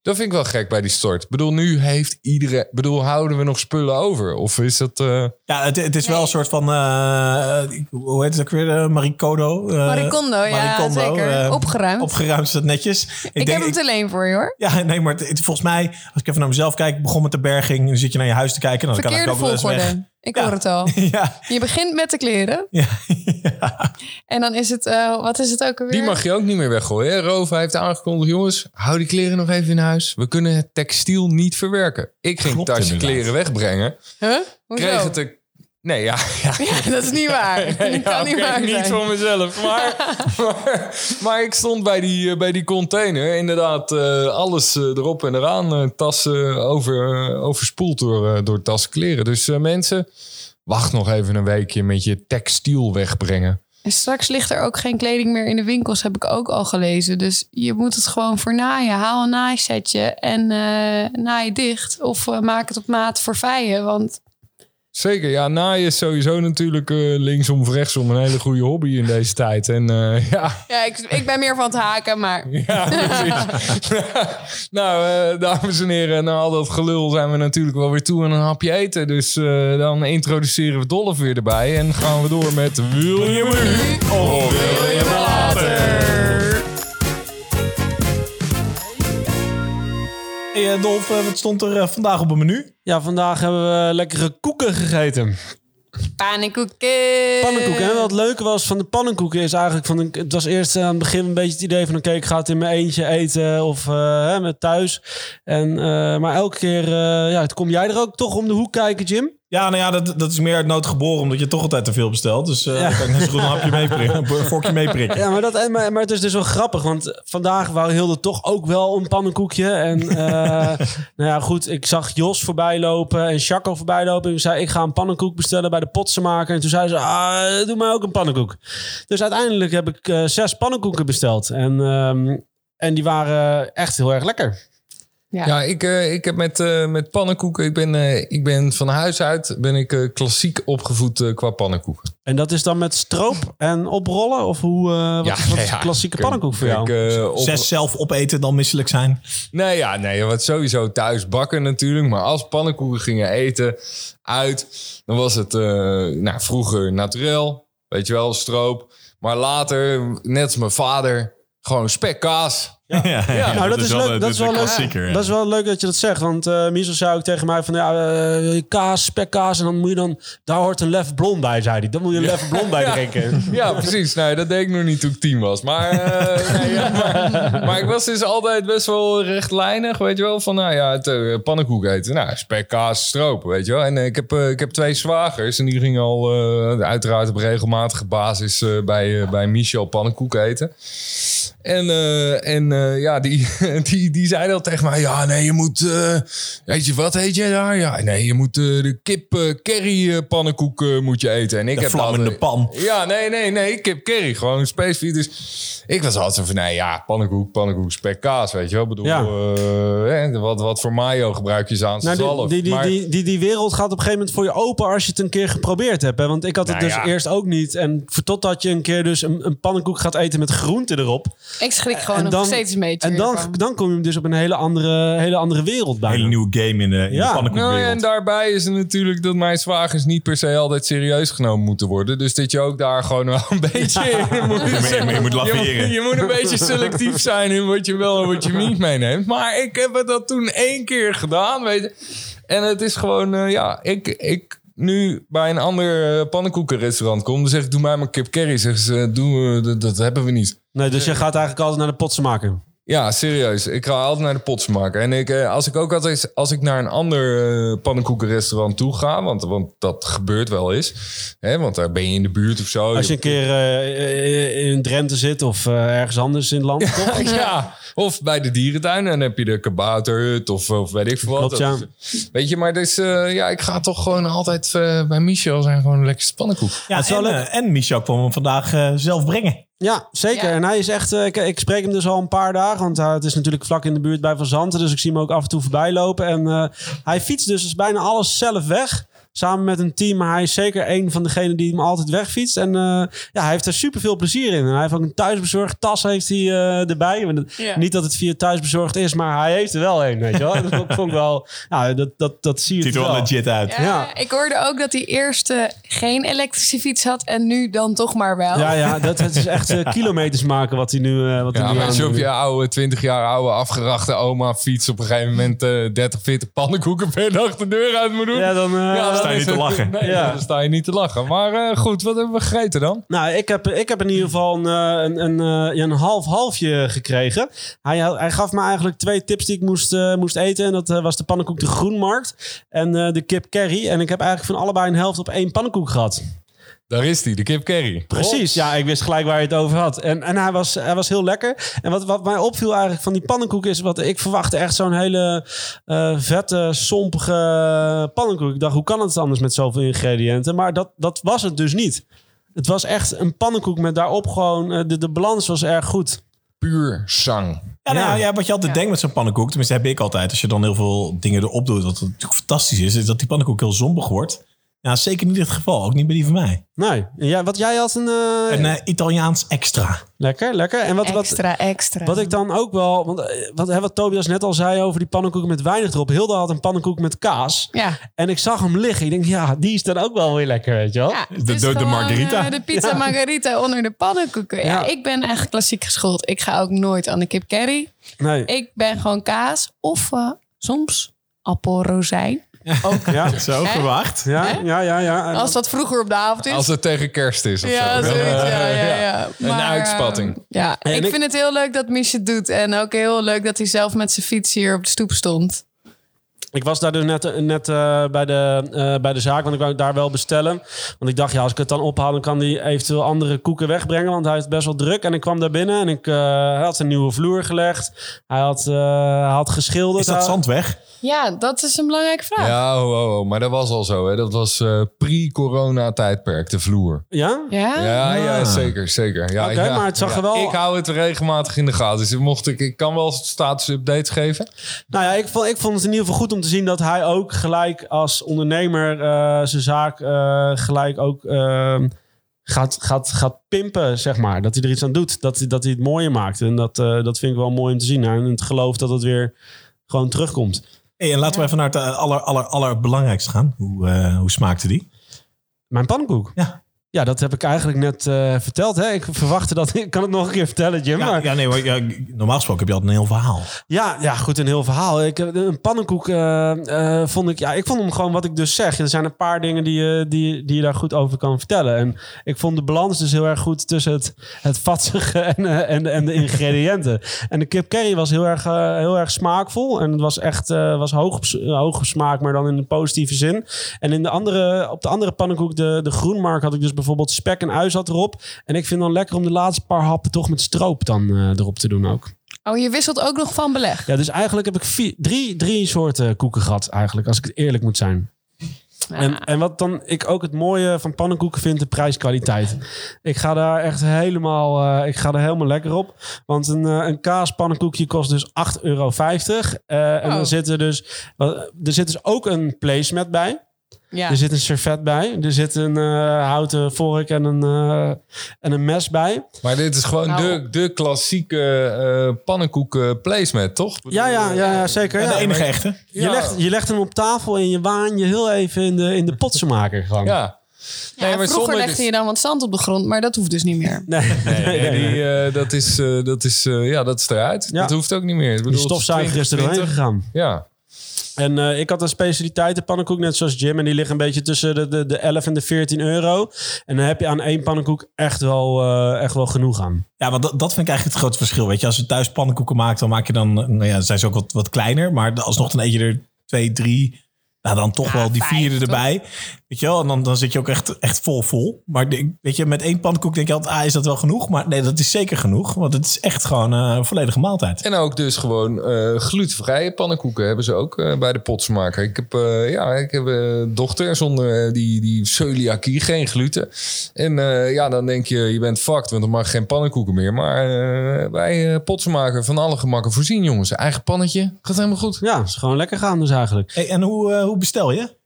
Dat vind ik wel gek bij die stort. Ik bedoel, nu heeft iedereen... Ik bedoel, houden we nog spullen over? Of is dat... eh, Ja, het, het is wel een soort van, eh, hoe heet het ook weer, uh, Maricondo. eh, Maricondo, ja, Maricondo, zeker. eh, Opgeruimd. Opgeruimd is dat netjes. ik heb hem te leen voor je, hoor. Ja, nee, maar het, het- volgens mij, als ik even naar mezelf kijk, begon met de berging. Dan zit je naar je huis te kijken. Dan Verkeerde kan ik ook wel eens weg. Ik Ja. hoor het al. Ja, Je begint met de kleren. ja, En dan is het, eh, wat is het ook alweer? Die mag je ook niet meer weggooien. Hè? Rova heeft aangekondigd, jongens, hou die kleren nog even in huis. We kunnen het textiel niet verwerken. Ik ging Klopt het tasje inderdaad. kleren wegbrengen. Huh? Hoezo? Kreeg het. Nee, ja. ja. Ja, dat is niet waar. Dat Ja, kan niet waar niet voor mezelf. Maar, maar, maar ik stond bij die, eh, bij die container. Inderdaad, eh, alles eh, erop en eraan. tassen over, overspoeld door, door tassen kleren. Dus mensen, wacht nog even een weekje met je textiel wegbrengen. En straks ligt er ook geen kleding meer in de winkels, heb ik ook al gelezen. Dus je moet het gewoon voor naaien. Haal een naaisetje en naai dicht. Of maak het op maat voor vijen. Want Zeker, ja, naaien is sowieso natuurlijk eh, linksom of rechtsom een hele goede hobby in deze tijd. En eh, ja, ja, ik, ik ben meer van het haken, maar... Ja, precies. nou, eh, dames en heren, na al dat gelul zijn we natuurlijk wel weer toe aan een hapje eten. Dus eh, dan introduceren we Dolph weer erbij en gaan we door met Wil je nu of wil je me later? Hey, eh, Dolf, eh, wat stond er eh, vandaag op het menu? Ja, vandaag hebben we lekkere koeken gegeten. Pannenkoeken. Pannenkoeken. En wat het leuke was van de pannenkoeken is eigenlijk... Van, het was eerst aan het begin een beetje het idee van... oké, ik ga het in mijn eentje eten of eh, hè, met thuis. En, eh, maar elke keer eh, ja, kom jij er ook toch om de hoek kijken, Jim? Ja, nou ja, dat, dat is meer uit nood geboren, omdat je toch altijd te veel bestelt. Dus eh dan kan ik net zo goed een hapje meeprikken, een vorkje meeprikken. Ja, maar, dat, en- maar, maar het is dus wel grappig, want vandaag wou Hilde toch ook wel een pannenkoekje. En eh, nou ja, goed, ik zag Jos voorbij lopen en Chaco voorbij lopen. En ik zei, ik ga een pannenkoek bestellen bij de potsenmaker. En toen zei ze, ah, doe mij ook een pannenkoek. Dus uiteindelijk heb ik eh, zes pannenkoeken besteld. En, ehm, en die waren echt heel erg lekker. Ja. Ja, ik, eh, ik heb met, eh, met pannenkoeken, ik ben, eh, ik ben van huis uit ben ik eh, klassiek opgevoed qua pannenkoeken. En dat is dan met stroop en oprollen? Of hoe, eh, wat, is- wat is een klassieke pannenkoek voor jou? Kijk, eh, op- Zes zelf opeten, dan misselijk zijn. Nee, ja, nee, wat sowieso thuis bakken natuurlijk. Maar als pannenkoeken gingen eten uit, dan was het eh, nou, vroeger naturel, weet je wel, stroop. Maar later, net als mijn vader, gewoon spekkaas. Ja, ja, nou, dat, is, wel leuk. dat, is wel leuk. dat is wel leuk dat je dat zegt. Want eh Miesel zei ook tegen mij van ja, eh, kaas, spekkaas. En dan moet je dan, daar hoort een lef blond bij, zei hij. Dan moet je een lef blond bij drinken. Ja, precies. Nou, dat deed ik nog niet toen ik tien was. Maar, eh, nee, maar, maar ik was dus altijd best wel rechtlijnig, weet je wel. Van, nou ja, het uh, pannenkoek eten. Nou, spek, kaas, stroop, weet je wel. En ik, heb, ik heb twee zwagers. En die gingen al eh, uiteraard op regelmatige basis eh, bij, bij Michel pannenkoek eten. En, eh, en eh, ja, die, die, die zeiden al tegen mij... Ja, nee, je moet... eh, weet je, wat heet jij daar? Ja, nee, je moet eh, de kip curry pannenkoek eh, moet je eten. En ik De heb vlammende altijd- pan. ja, nee, nee, nee. Kip curry. Gewoon specifiek. Dus ik was altijd zo van, nee, ja, pannenkoek, pannenkoek, spek, kaas, weet je wel. Ik bedoel, Ja. eh, wat, wat voor mayo gebruik je aan Nou, zalf? die, die, die, Maar- die, die, die wereld gaat op een gegeven moment voor je open als je het een keer geprobeerd hebt. Hè? Want ik had het Nou dus ja. eerst ook niet. En voor- totdat je een keer dus een, een pannenkoek gaat eten met groenten erop. Ik schrik gewoon En nog dan- een En dan, dan kom je dus op een hele andere, hele andere wereld Een bij. hele nieuwe game in de, in Ja. de pannenkoekwereld. Nou, en daarbij is het natuurlijk dat mijn zwagers niet per se altijd serieus genomen moeten worden. Dus dat je ook daar gewoon wel een beetje in moet, Je je moet laveren. Je, je moet een beetje selectief zijn in wat je wel en wat je niet meeneemt. Maar ik heb het dat toen één keer gedaan, weet je. En het is gewoon, eh, ja, ik, ik nu bij een ander eh, pannenkoekenrestaurant kom, dan zeg ik, doe mij maar kip curry. Zeggen ze, doe, eh, dat, dat hebben we niet. Nee, dus je gaat eigenlijk altijd naar de potsenmaker. Ja, serieus. Ik ga altijd naar de potsmaker. En ik, eh, als ik ook altijd, als ik naar een ander eh, pannenkoekenrestaurant toe ga, want, want dat gebeurt wel eens, hè, want daar ben je in de buurt of zo. Als je een keer eh, in Drenthe zit of ergens anders in het land. toch? ja, of bij de dierentuin en dan heb je de kabouterhut of, of weet ik veel wat. Ja. Weet je, maar dus, eh, ja, ik ga toch gewoon altijd bij Michel zijn gewoon een lekkere pannenkoek. Ja, is wel en, leuk. en Michel kwam hem vandaag eh, zelf brengen. Ja, zeker. Ja. En hij is echt... eh, ik, ik spreek hem dus al een paar dagen. Want eh, het is natuurlijk vlak in de buurt bij Van Zanten. Dus ik zie hem ook af en toe voorbij lopen. En eh, hij fietst dus bijna alles zelf weg. Samen met een team. Maar hij is zeker een van degenen die hem altijd wegfietst. En eh, ja, hij heeft er super veel plezier in. En hij heeft ook een thuisbezorgd tas heeft hij, eh, erbij. Ja. Niet dat het via thuisbezorgd is, maar hij heeft er wel een. Weet je wel? Dat vond ik wel... Ja, dat, dat, dat zie je Ziet er wel legit uit. Ja, Ja. Ik hoorde ook dat hij eerst eh, geen elektrische fiets had en nu dan toch maar wel. Ja, ja dat, het is echt kilometers maken wat hij nu, eh wat hij Ja, nu maar als je op oude, 20 jaar oude, afgerachte oma fiets op een gegeven moment eh 30, 40 pannenkoeken per dag de deur uit moet doen. Ja, dan, eh, Ja, dan sta je niet te lachen. Nee, Ja. dan sta je niet te lachen. Maar eh, goed, wat hebben we gegeten dan? Nou, ik heb, ik heb in ieder geval een, eh, een, een, eh, een half-halfje gekregen. Hij, hij gaf me eigenlijk twee tips die ik moest, eh, moest eten. En dat was de pannenkoek de Groenmarkt en eh, de kip curry. En ik heb eigenlijk van allebei een helft op één pannenkoek gehad. Daar is die, de kip curry. Precies, ja, ik wist gelijk waar je het over had. En, en hij, was, hij was heel lekker. En wat, wat mij opviel eigenlijk van die pannenkoek is... wat ik verwachtte echt zo'n hele eh, vette, sompige pannenkoek. Ik dacht, hoe kan het anders met zoveel ingrediënten? Maar dat, dat was het dus niet. Het was echt een pannenkoek met daarop gewoon... eh, de, de balans was erg goed. Puur zang. Ja, nou, Ja. ja, wat je altijd denkt met zo'n pannenkoek, tenminste heb ik altijd, als je dan heel veel dingen erop doet, wat natuurlijk fantastisch is, is dat die pannenkoek heel zombig wordt. Ja, zeker niet het geval. Ook niet bij die van mij. Nee, jij, wat jij had een... eh, Een eh, Italiaans extra. Lekker, lekker. En wat, wat, Extra, extra. Wat ik dan ook wel... Want eh, wat, hè, wat Tobias net al zei over die pannenkoeken met weinig erop. Hilde had een pannenkoek met kaas. Ja, En ik zag hem liggen. Ik denk, ja, die is dan ook wel weer lekker, weet je wel. ja De- de- margarita. de pizza margarita onder de pannenkoeken. Ja. Ja. ik ben echt klassiek geschoold. Ik ga ook nooit aan de kip curry. Nee. Ik ben gewoon kaas of soms appelrozijn. Ook. Ja, Zo Hè? verwacht. ja, ja, ja. ja. Als dat vroeger op de avond is. Als het tegen kerst is of ja, zo. zoiets, ja, ja, ja. Een Maar, uitspatting. ja, En ik ik- vind het heel leuk dat Mies het doet. En ook heel leuk dat hij zelf met zijn fiets hier op de stoep stond. Ik was daar dus net, net eh, bij, de, eh, bij de zaak, want ik wou daar wel bestellen. Want ik dacht, ja, als ik het dan ophaal, dan kan hij eventueel andere koeken wegbrengen. Want hij is best wel druk. En ik kwam daar binnen en ik eh, hij had een nieuwe vloer gelegd. Hij had, eh, hij had geschilderd. Is dat zand weg? Ja, dat is een belangrijke vraag. Ja, ho, ho, ho, maar dat was al zo. Hè. Dat was eh, pre-corona tijdperk, de vloer. Ja? Ja? Ja, ja, Ah. zeker, zeker. Ja, Oké, ja. maar het zag Ja, er wel- Ik hou het regelmatig in de gaten. Dus mocht ik, ik kan wel status-updates geven. Nou ja, ik vond, ik vond het in ieder geval goed om te zien dat hij ook gelijk als ondernemer eh, zijn zaak eh, gelijk ook ehm, gaat, gaat, gaat pimpen, zeg maar. Dat hij er iets aan doet. Dat, hij- dat hij het mooier maakt. En dat, eh, dat vind ik wel mooi om te zien. En het geloof dat het weer gewoon terugkomt. Hey, en laten we even naar het aller, aller, allerbelangrijkste gaan. Hoe, hoe smaakte die? Mijn pannenkoek. Ja. Ja, dat heb ik eigenlijk net eh, verteld. Hè? Ik verwachtte dat. Ik kan het nog een keer vertellen, Jim. Ja, maar- ja, nee, maar, ja, normaal gesproken heb je altijd een heel verhaal. Ja, ja, goed, een heel verhaal. Ik, een pannenkoek eh, eh, vond ik... Ja, ik vond hem gewoon wat ik dus zeg. Er zijn een paar dingen die, je- die, die je daar goed over kan vertellen. En ik vond de balans dus heel erg goed tussen het, het vatsige en, en, en de ingrediënten. En de kip curry was heel erg, heel erg smaakvol. En het was echt was hoog, hoog smaak, maar dan in de positieve zin. En in de andere, op de andere pannenkoek, de, de groenmark, had ik dus bijvoorbeeld spek en ui zat erop. En ik vind dan lekker om de laatste paar happen toch met stroop dan eh, erop te doen ook. Oh, je wisselt ook nog van beleg. Ja, dus eigenlijk heb ik vier, drie, drie soorten koeken gehad, eigenlijk, als ik het eerlijk moet zijn. En, en wat dan ik ook het mooie van pannenkoeken vind, de prijskwaliteit. Ik ga daar echt helemaal, eh, ik ga er helemaal lekker op. Want een, eh, een kaaspannenkoekje kost dus 8,50 euro. En Oh. dan zit er dus, er zit dus ook een placemat bij. Ja. Er zit een servet bij. Er zit een eh, houten vork en een, eh, en een mes bij. Maar dit is gewoon Nou. de, de klassieke eh pannenkoeken placemat, toch? Ja, ja, ja, ja zeker. Ja, Ja, de enige echte. Je, Ja. legt, je legt hem op tafel en je waan je heel even in de, in de potsenmaker gewoon. Ja. Ja, vroeger zonder legde je dan wat zand op de grond, maar dat hoeft dus niet meer. Nee, die, eh, dat is, eh, dat is, eh, ja, dat is eruit. Ja. Dat hoeft ook niet meer. Ik Die bedoel, is stofzuiger is er doorheen 20. gegaan. Ja. En eh, ik had een specialiteitenpannenkoek, net zoals Jim. En die liggen een beetje tussen de, de, de 11 en de 14 euro. En dan heb je aan één pannenkoek echt wel, eh, echt wel genoeg aan. Ja, want dat, dat vind ik eigenlijk het grote verschil. Weet je, als je thuis pannenkoeken maakt, dan maak je dan, nou ja, zijn ze ook wat, wat kleiner. Maar alsnog dan eet je er twee, drie, nou dan toch Ja, wel die vijf, vierde toch? erbij. Weet je wel, en dan, dan zit je ook echt, echt vol vol. Maar de- weet je, met één pannenkoek denk je altijd, ah, is dat wel genoeg? Maar nee, dat is zeker genoeg. Want het is echt gewoon eh, een volledige maaltijd. En ook dus gewoon eh glutenvrije pannenkoeken hebben ze ook eh, bij de potsmaker. Ik heb, eh, ja, ik heb een dochter zonder die, die celiakie, geen gluten. En eh, ja, dan denk je, je bent fucked, want dan mag geen pannenkoeken meer. Maar eh bij uh, potsmaker van alle gemakken voorzien, jongens. Eigen pannetje, gaat helemaal goed. Ja, is gewoon lekker gaan dus eigenlijk. Hey, en hoe, eh, hoe bestel je?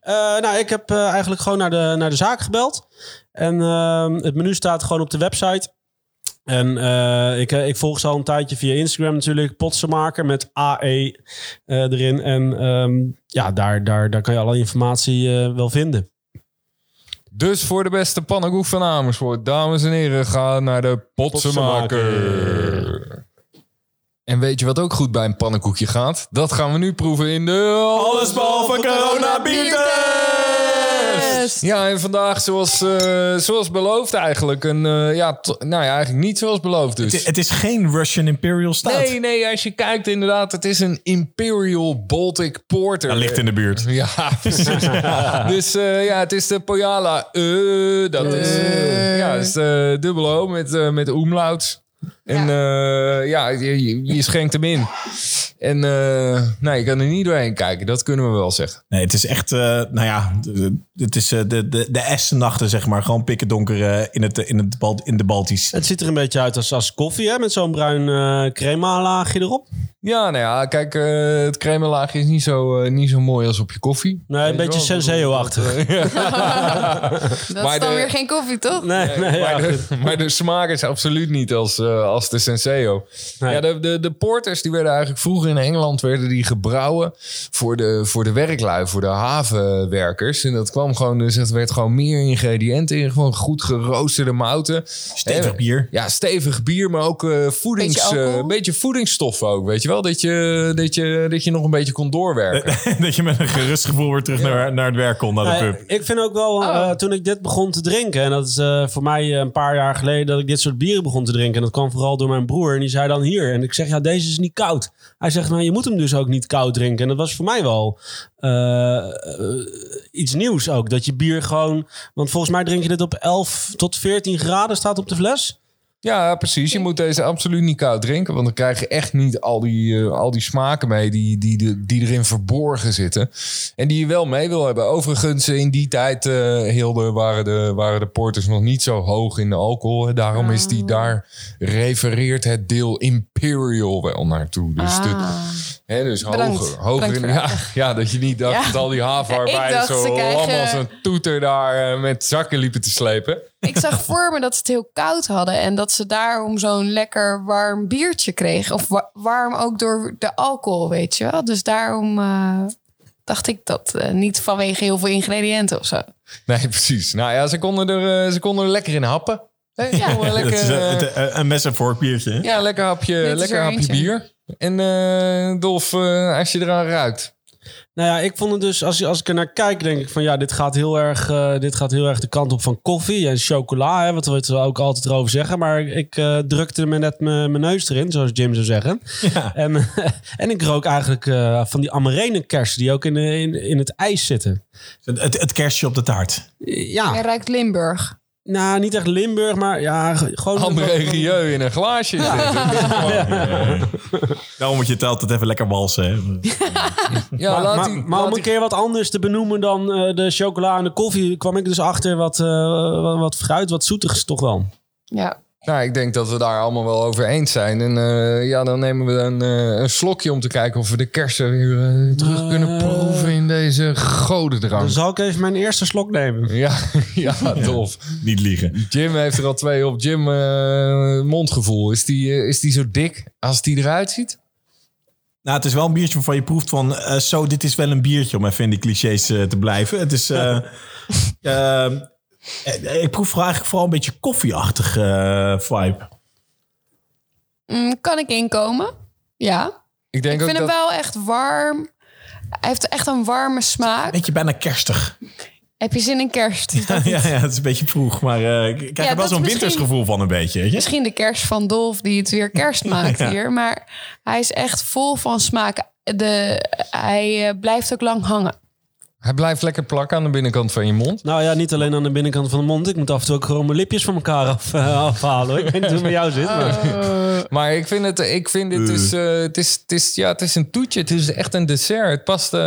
Eh, nou, ik heb eh, eigenlijk gewoon naar de, naar de zaak gebeld. En ehm, het menu staat gewoon op de website. En eh, ik, eh, ik volg ze al een tijdje via Instagram natuurlijk. Potsenmaker met AE eh, erin. En ehm, ja, daar, daar, daar kan je alle informatie eh, wel vinden. Dus voor de beste pannenkoek van Amersfoort, dames en heren, ga naar de potsenmaker. En weet je wat ook goed bij een pannenkoekje gaat? Dat gaan we nu proeven in de... Alles behalve corona biertest! Ja, en vandaag zoals, eh, zoals beloofd eigenlijk. Een, eh, ja, nou ja, eigenlijk niet zoals beloofd dus. Het, het is geen Russian Imperial Stout. Nee, nee, als je kijkt inderdaad, het is een Imperial Baltic Porter. Dat ligt in de buurt. Ja, precies. dus eh, ja, het is de Pojala. eh, dat is, ja, het is de dubbel O met, eh, met umlauts. En ja, ja je, je- schenkt hem in. En eh nou, je kan er niet doorheen kijken, dat kunnen we wel zeggen. Nee, het is echt, eh, nou ja, het is eh, de, de, de Essennachten, zeg maar. Gewoon pikken donker eh, in, het, in, het Bal- in de Baltisch. Het ziet er een beetje uit als, als koffie, hè? Met zo'n bruin eh crema laagje erop. Ja, nou ja, kijk, eh, het cremelaagje is niet zo, eh, niet zo mooi als op je koffie. Nee, een beetje? Senseo-achtig. Dat Maar is dan de- weer geen koffie, toch? Nee, nee, ja, maar, goed. de, maar de smaak is absoluut niet als, eh, als de Senseo. Nee. Ja, de, de, de porters die werden eigenlijk vroeger in Engeland werden die gebrouwen voor de, voor de werklui, voor de havenwerkers. En dat kwam gewoon, dus het werd gewoon meer ingrediënten in. Gewoon goed geroosterde mouten. Stevig bier. Ja, stevig bier, maar ook eh voedings, Beetje eh, een beetje voedingsstoffen ook, weet je wel? Dat je, dat je, dat je nog een beetje kon doorwerken. dat je met een gerust gevoel weer terug naar, naar het werk kon, naar de Nee, pub. ik vind ook wel, eh, toen ik dit begon te drinken... en dat is eh, voor mij een paar jaar geleden dat ik dit soort bieren begon te drinken... en dat vooral door mijn broer en die zei dan hier... en ik zeg, ja, deze is niet koud. Hij zegt, nou, je moet hem dus ook niet koud drinken. En dat was voor mij wel eh, eh, iets nieuws ook. Dat je bier gewoon... want volgens mij drink je dit op 11 tot 14 graden, staat op de fles. Ja, precies. Je moet deze absoluut niet koud drinken. Want dan krijg je echt niet al die, eh, al die smaken mee die, die, die erin verborgen zitten. En die je wel mee wil hebben. Overigens, in die tijd, Hilde, waren de, waren de porters nog niet zo hoog in de alcohol. Daarom is die daar, refereert het deel Imperial wel naartoe. Dus, de, Dus Bedankt. hoger. hoger in, ja, ja, dat je niet dacht Ja. dat al die havenarbeiders Ik dacht, zo lam als een toeter daar eh, met zakken liepen te slepen. Ik zag voor me dat ze het heel koud hadden. En dat ze daarom zo'n lekker warm biertje kregen. Of wa- warm ook door de alcohol, weet je wel. Dus daarom eh, dacht ik dat. eh, niet vanwege heel veel ingrediënten of zo. Nee, precies. Nou ja, ze konden er, ze konden er lekker in happen. Hè, Ja. lekker, een, eh, een- mes en vork biertje. hè? ja, lekker hapje, lekker er hapje eentje. bier. En eh Dolf, eh, als je eraan ruikt. Nou ja, ik vond het dus, als, als ik er naar kijk, denk ik van ja, dit gaat heel erg, eh, dit gaat heel erg de kant op van koffie en chocola, hè, wat we het ook altijd erover zeggen. Maar ik eh, drukte me net mijn neus erin, zoals Jim zou zeggen. En, en ik rook eigenlijk eh, van die amarene kersen die ook in, de- in, in het ijs zitten. Het, het, het kerstje op de taart. Ja, Hij ruikt Limburg. Nou niet echt Limburg, maar ja, gewoon... André Rieu in een glaasje. Daarom moet je het altijd even lekker walsen. Hè? Ja, Maar, laat maar, die, maar om een keer wat anders te benoemen dan eh, de chocola en de koffie, kwam ik dus achter wat, eh, wat, wat fruit, wat zoetigs toch wel. Ja. Nou, ik denk dat we daar allemaal wel over eens zijn. En eh, ja, dan nemen we een, eh, een slokje om te kijken of we de kersen weer eh, terug kunnen proeven in deze godendrang. Dan zal ik even mijn eerste slok nemen. Ja, ja, Dolf. Niet liegen. Jim heeft er al twee op. Jim, eh, mondgevoel. Is die, is die zo dik als die eruit ziet? Nou, het is wel een biertje waarvan je proeft van... eh, zo, dit is wel een biertje om even in die clichés eh, te blijven. Het is... eh, eh, ik proef eigenlijk vooral een beetje koffieachtige eh, vibe. Mm, kan ik inkomen? Ja. Ik denk Ik ook vind hem dat... wel echt warm. Hij heeft echt een warme smaak. Beetje bijna kerstig. Heb je zin in kerst? Is dat ja, niet- ja, het is een beetje vroeg. Maar eh, ik krijg Ja, er wel zo'n wintersgevoel van een beetje. Weet je? Misschien de kerst van Dolf die het weer kerst maakt Ja. hier. Maar hij is echt vol van smaak. De, hij blijft ook lang hangen. Hij blijft lekker plakken aan de binnenkant van je mond. Nou ja, niet alleen aan de binnenkant van de mond. Ik moet af en toe ook gewoon mijn lipjes van elkaar af, eh, afhalen. hoor. Ik weet niet hoe het met jou zit. Maar... Maar ik vind het, ik vind het, is, eh, het, is, het, is, ja, het is een toetje. Het is echt een dessert. Het past, eh,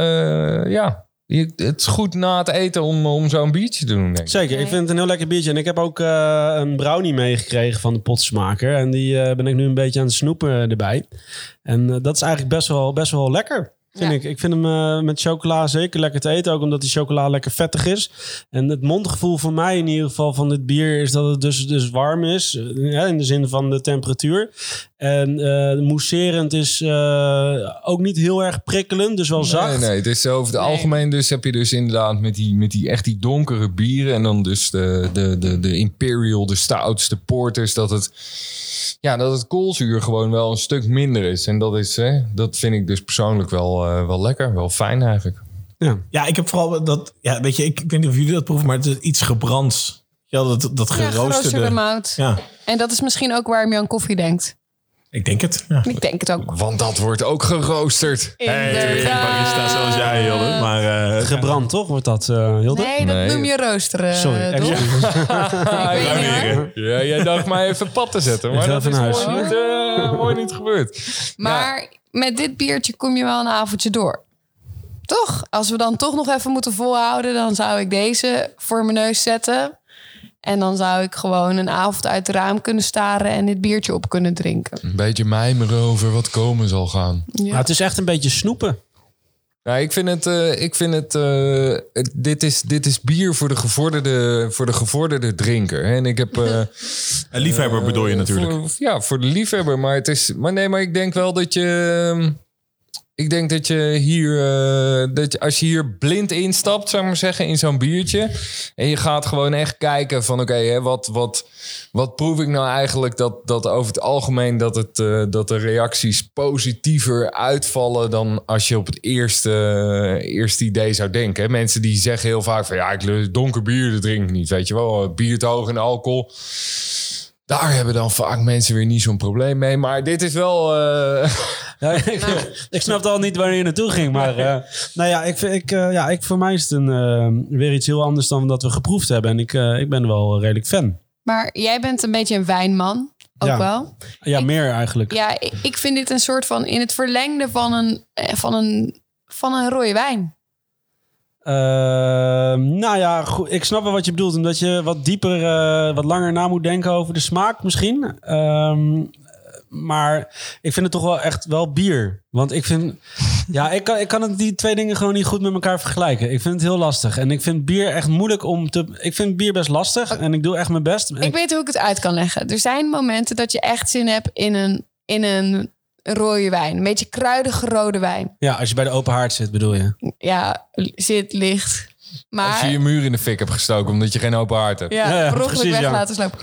ja. Je- Het is goed na het eten om, om zo'n biertje te doen, denk ik. Zeker, ik vind het een heel lekker biertje. En ik heb ook eh, een brownie meegekregen van de potsmaker. En die eh, ben ik nu een beetje aan het snoepen erbij. En eh, dat is eigenlijk best wel, best wel lekker. Vind Ja. ik. ik vind hem eh, met chocola zeker lekker te eten. Ook omdat die chocola lekker vettig is. En het mondgevoel voor mij in ieder geval van dit bier... is dat het dus, dus warm is. eh, in de zin van de temperatuur. En eh mousserend is ook niet heel erg prikkelend. Dus wel zacht. Nee, nee, het is over het Nee. algemeen dus heb je dus inderdaad met die, met die echt die donkere bieren en dan dus de, de, de, de Imperial, de stouts, de porters, dat het, ja, dat het koolzuur gewoon wel een stuk minder is. En dat is, hè, dat vind ik dus persoonlijk wel, eh, wel lekker, wel fijn eigenlijk. Ja, ik heb vooral dat... Ja, weet je, ik, ik weet niet of jullie dat proeven, maar het is iets gebrands. Ja, dat, dat Ja, geroosterde... geroosterde mout. Ja, En dat is misschien ook waarom je aan koffie denkt. ik denk het. Ja. Ik denk het ook. Want dat wordt ook geroosterd. Inderdaad. barista zoals jij, Hilde. Maar eh, Gebrand, toch? Wordt dat, eh Hilde? Nee, dat Nee. noem je roosteren. Sorry, toch? Ja, jij dacht mij even pad te zetten. Maar dat is mooi niet, mooi niet gebeurd. Maar met dit biertje kom je wel een avondje door. Toch? Als we dan toch nog even moeten volhouden, dan zou ik deze voor mijn neus zetten. En dan zou ik gewoon een avond uit het raam kunnen staren en dit biertje op kunnen drinken. Een beetje mijmeren over wat komen zal gaan. Maar het is echt een beetje snoepen. Nou, ik vind het, eh, ik vind het, eh, het- dit, is, dit is bier voor de gevorderde, voor de gevorderde drinker. hè. En ik heb... eh, een liefhebber bedoel je natuurlijk. Voor, ja, voor de liefhebber. Maar het is. Maar nee, maar ik denk wel dat je. Ik denk dat je hier. eh, dat als je hier blind instapt, zou ik maar zeggen, in zo'n biertje. En je gaat gewoon echt kijken van oké, wat, wat, wat proef ik nou eigenlijk dat, dat over het algemeen dat, het, eh, dat de reacties positiever uitvallen dan als je op het eerste, eh, eerste idee zou denken. Mensen die zeggen heel vaak van ja, ik donker bier, dat drink ik niet. Weet je wel, bier te hoog in alcohol. Daar hebben dan vaak mensen weer niet zo'n probleem mee. Maar dit is wel. eh, Ja, ik, ik snapte al niet waar je naartoe ging. Maar eh, nou ja, ik, vind- ik, eh, ja ik, voor mij is het een, eh, weer iets heel anders dan dat we geproefd hebben. En ik, eh, ik ben wel redelijk fan. Maar jij bent een beetje een wijnman. Ook Ja. wel. Ja, Ik- meer eigenlijk. Ja, ik, ik vind dit een soort van in het verlengde van een, van een, van een rode wijn. Ehm, nou ja, goed, ik snap wel wat je bedoelt. Omdat je wat dieper, eh, wat langer na moet denken over de smaak misschien. Ehm, maar ik vind het toch wel echt wel bier. Want ik vind... Ja, ik kan, ik kan het, die twee dingen gewoon niet goed met elkaar vergelijken. Ik vind het heel lastig. En ik vind bier echt moeilijk om te... Ik vind bier best lastig. En ik doe echt mijn best. En Ik weet hoe ik het uit kan leggen. Er zijn momenten dat je echt zin hebt in een, in een rode wijn. Een beetje kruidige rode wijn. Ja, als je bij de open haard zit, bedoel je. Ja, zit licht. Maar als je je muur in de fik hebt gestoken omdat je geen open haart hebt. ja, precies, weg ja. laten slopen.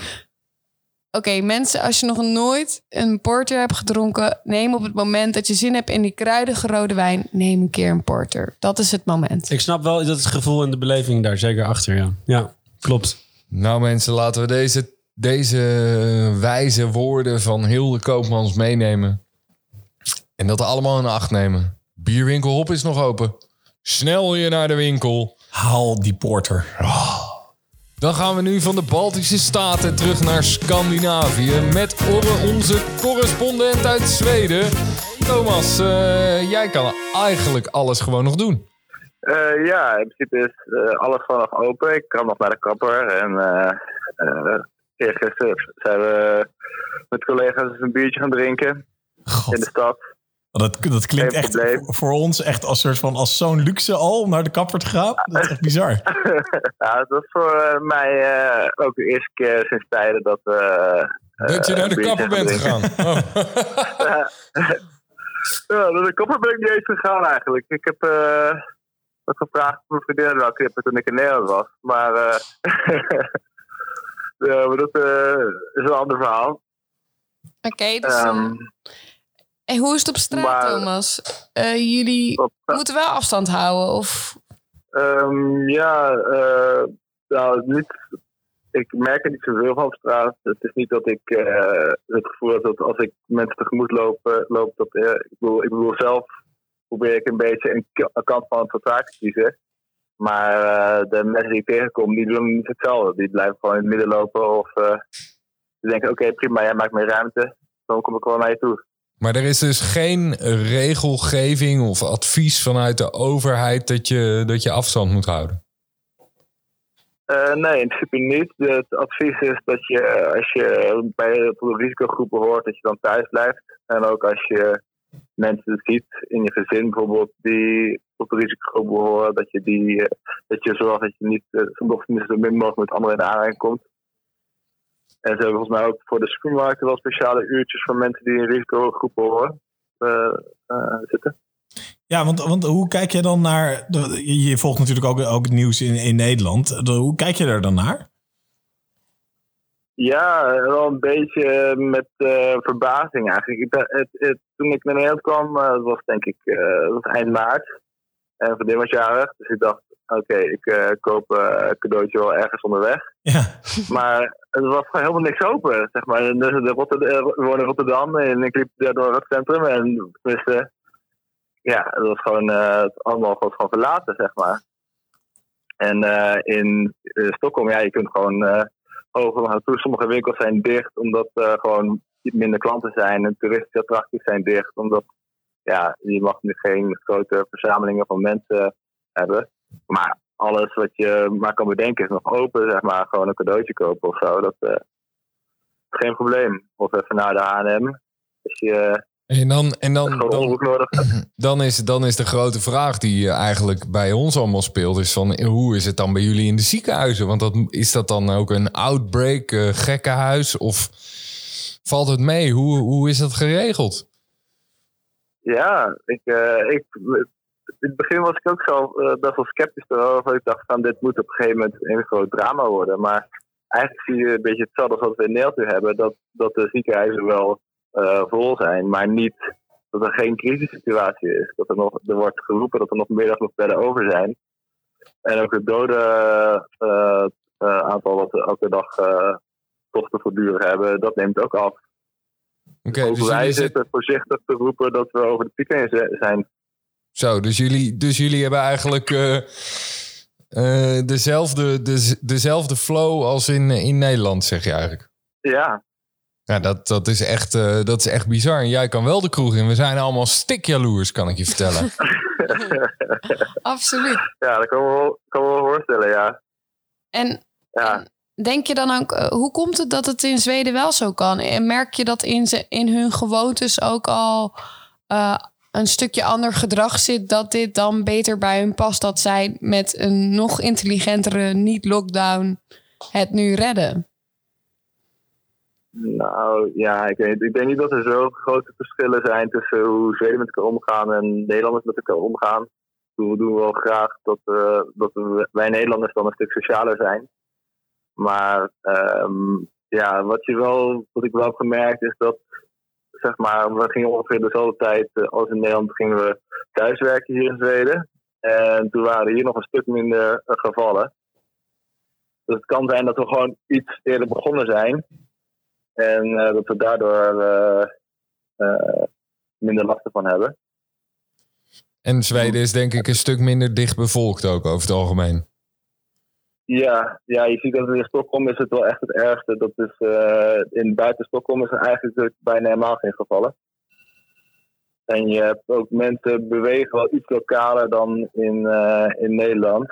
Oké, mensen, als je nog nooit een porter hebt gedronken, neem op het moment dat je zin hebt in die kruidige rode wijn, neem een keer een porter. Dat is het moment. Ik snap wel dat het gevoel en de beleving daar zeker achter, ja. Ja, klopt. Nou mensen, laten we deze, deze wijze woorden van Hilde Koopmans meenemen. En dat allemaal in acht nemen. Bierwinkel Hop is nog open. Snel je naar de winkel. Haal die porter. Dan gaan we nu van de Baltische Staten terug naar Scandinavië. Met Orre, onze correspondent uit Zweden. Thomas, eh, jij kan eigenlijk alles gewoon nog doen. Eh, ja, in principe is eh, alles gewoon nog open. Ik kan nog naar de kapper. En eh eh, eergisteren zijn we met collega's een biertje gaan drinken in de stad. Dat, dat klinkt Geen echt probleem. voor- ons echt als, soort van, als zo'n luxe al om naar de kapper te gaan. Dat is echt bizar. ja, dat was voor eh, mij eh, ook de eerste keer sinds tijden dat we... eh, Dat je naar de kapper bent gegaan. Oh. Ja, naar de kapper ben ik niet eens gegaan eigenlijk. Ik heb eh wat gevraagd of mijn vriendin wel knippen toen ik in Nederland was. Maar, eh ja, maar dat eh, is een ander verhaal. Oké, dus... Ehm, eh, en hoe is het op straat, maar- Thomas? Eh, jullie moeten wel afstand houden, of... Ehm, ja, eh, nou, niet, ik merk er niet zoveel van op straat. Het is niet dat ik eh, het gevoel heb dat als ik mensen tegemoet loop, loop dat, ik, bedoel, ik bedoel zelf probeer ik een beetje een, kant van het vertraag te kiezen. Maar de mensen die ik tegenkom, die doen niet hetzelfde. Die blijven gewoon in het midden lopen of die denken, oké prima, jij maakt meer ruimte. Dan kom ik wel naar je toe. Maar er is dus geen regelgeving of advies vanuit de overheid dat je, dat je afstand moet houden. Eh, nee, in principe niet. Het advies is dat je, eh, als je bij de risicogroepen hoort, dat je dan thuis blijft. En ook als je mensen ziet in je gezin bijvoorbeeld die tot de risicogroep behoren, dat je, die, eh, dat je zorgt dat je niet, nog tenminste zo min mogelijk met anderen in aanraking komt. En ze hebben volgens mij ook voor de supermarkten wel speciale uurtjes voor mensen die in risicogroepen horen eh, eh, zitten. Ja, want, want hoe kijk je dan naar... de- je- volgt natuurlijk ook, ook het nieuws in, in Nederland. De- hoe kijk je er dan naar? Ja, wel een beetje met eh, verbazing eigenlijk. Ik, ben- het, het, toen ik naar Nederland kwam, dat was denk ik was eind maart. En een vriendin was jarig. Dus ik dacht, oké, ik eh, koop eh, een cadeautje wel ergens onderweg. Ja. Maar het was gewoon helemaal niks open, zeg maar. En De, de Rotterdam, eh, we in Rotterdam en ik liep daar door het centrum. En tenminste, ja, het was gewoon, eh, het allemaal was gewoon verlaten, zeg maar. En eh, in eh, Stockholm, ja, je kunt gewoon eh overal naartoe. Sommige winkels zijn dicht omdat er gewoon minder klanten zijn. En toeristische attracties zijn dicht omdat, ja, je mag nu geen grote verzamelingen van mensen hebben. Maar alles wat je maar kan bedenken is nog open, zeg maar. Gewoon een cadeautje kopen of zo. Dat eh, geen probleem. Of even naar de H&M. Je En dan, en dan, dan, dan, is, dan is de grote vraag die eh, eigenlijk bij ons allemaal speelt... is van hoe is het dan bij jullie in de ziekenhuizen? Want dat, is dat dan ook een outbreak, eh, gekkenhuis? Of valt het mee? Hoe, hoe is dat geregeld? Ja, ik, eh, ik, in het begin was ik ook zelf eh, best wel sceptisch erover. Ik dacht van dit moet op een gegeven moment een groot drama worden. Maar eigenlijk zie je een beetje hetzelfde als wat we in Nederland hebben. Dat, dat de ziekenhuizen wel eh, vol zijn, maar niet dat er geen crisissituatie is. Dat er, nog, er wordt geroepen dat er nog middag nog bedden over zijn. En ook het doden eh, aantal wat we elke dag toch te voortduren hebben, dat neemt ook af. Oké, ook dus wij zitten voorzichtig te roepen dat we over de piek heen zijn. Zo, dus jullie, dus jullie hebben eigenlijk eh, eh, dezelfde, de, dezelfde flow als in, in Nederland, zeg je eigenlijk. Ja, Ja, dat, dat, is echt, eh, dat is echt bizar. En jij kan wel de kroeg in. We zijn allemaal stikjaloers, kan ik je vertellen. Absoluut. ja, dat kan me wel, kan me wel voorstellen, ja. En ja. denk je dan ook, hoe komt het dat het in Zweden wel zo kan? En merk je dat in, ze, in hun gewoontes ook al eh, een stukje ander gedrag zit, dat dit dan beter bij hun past, dat zij met een nog intelligentere niet-lockdown het nu redden? Nou ja, ik, weet, ik denk niet dat er zo grote verschillen zijn tussen hoe Zweden met elkaar omgaan en Nederlanders met elkaar omgaan. We doen wel graag dat, eh, dat we- wij Nederlanders dan een stuk socialer zijn. Maar ehm, ja, wat, je wel, wat ik wel heb gemerkt is dat, zeg maar, we gingen ongeveer dezelfde tijd eh, als in Nederland gingen we thuiswerken hier in Zweden. En toen waren er hier nog een stuk minder eh, gevallen. Dus het kan zijn dat we gewoon iets eerder begonnen zijn. En eh, dat we daardoor minder last ervan hebben. En Zweden is denk ik een stuk minder dicht bevolkt ook over het algemeen. Ja, ja, je ziet dat in Stockholm is het wel echt het ergste. Dat is, eh, in buiten Stockholm is er eigenlijk bijna helemaal geen gevallen. En je hebt ook mensen bewegen wel iets lokaler dan in, eh, in Nederland.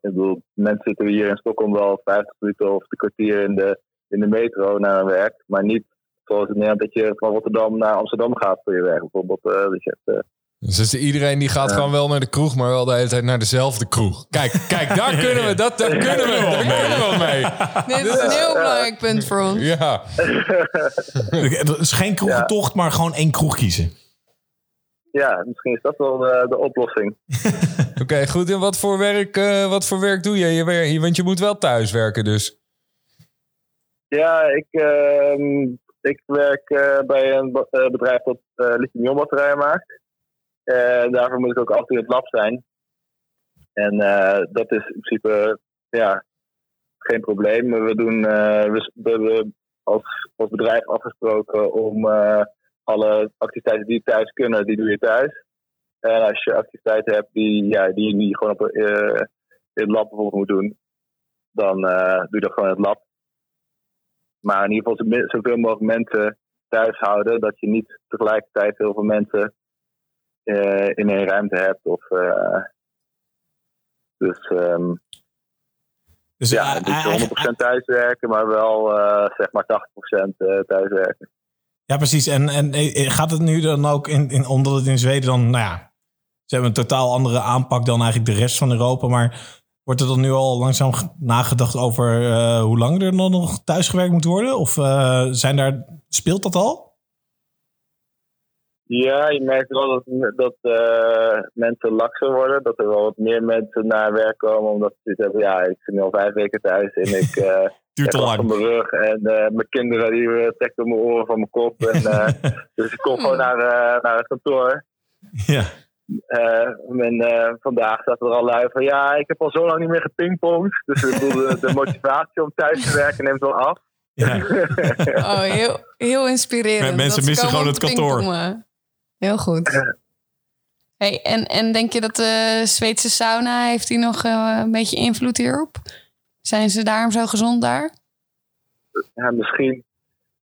Ik bedoel, mensen zitten hier in Stockholm wel 50 minuten of een kwartier in de, in de metro naar hun werk. Maar niet zoals in Nederland dat je van Rotterdam naar Amsterdam gaat voor je werk. Bijvoorbeeld, eh, dat je hebt, Dus is iedereen die gaat Ja. gewoon wel naar de kroeg, maar wel de hele tijd naar dezelfde kroeg. Kijk, kijk daar kunnen we, dat, daar kunnen we, daar kunnen we mee. Dit is een heel belangrijk punt voor ons. Ja, Het is geen kroegentocht, maar gewoon één kroeg kiezen. ja, misschien is dat wel de, de oplossing. oké, goed. En wat voor, werk, eh, wat voor werk doe je? je wer- want je moet wel thuis werken dus. Ja, ik, ehm, ik werk eh, bij een eh, bedrijf dat uh, lithium-ionbatterijen maakt. En daarvoor moet ik ook altijd in het lab zijn. En eh, dat is in principe ja, geen probleem. We, doen, eh, we, we hebben als, als bedrijf afgesproken om eh, alle activiteiten die thuis kunnen, die doe je thuis. En als je activiteiten hebt die, ja, die, je gewoon op, eh, in het lab bijvoorbeeld moet doen, dan eh, doe je dat gewoon in het lab. Maar in ieder geval zoveel mogelijk mensen thuis houden. Dat je niet tegelijkertijd heel veel mensen eh, in één ruimte hebt. Of, eh, dus ehm, Dus ja, eh, niet eigenlijk- 100% thuiswerken, maar wel eh, zeg maar 80% eh, thuiswerken. Ja, precies. En, en eh, gaat het nu dan ook, in, in, omdat het in Zweden dan, nou ja, ze hebben een totaal andere aanpak dan eigenlijk de rest van Europa. Maar wordt er dan nu al langzaam ge- nagedacht over eh, hoe lang er dan nog thuisgewerkt moet worden? Of eh, zijn daar, speelt dat al? Ja, je merkt wel dat, dat eh, mensen lakser worden. Dat er wel wat meer mensen naar werk komen. Omdat ze hebben, ja, ik zit nu al vijf weken thuis en ik eh Duurt te heb last van lang. mijn rug. En eh, mijn kinderen die trekken mijn oren van mijn kop. En, eh, dus ik kom gewoon naar, eh, naar het kantoor. Ja. Eh, en eh, vandaag zaten er al lui van ja, ik heb al zo lang niet meer gepingpongd. Dus ik bedoel, de, de motivatie om thuis te werken neemt wel af. Ja. Oh, heel, heel inspirerend. Mensen missen gewoon het kantoor. pingpongen. Heel goed. Hey, en, en denk je dat de Zweedse sauna, heeft die nog eh, een beetje invloed hierop? Zijn ze daarom zo gezond daar? Ja, misschien.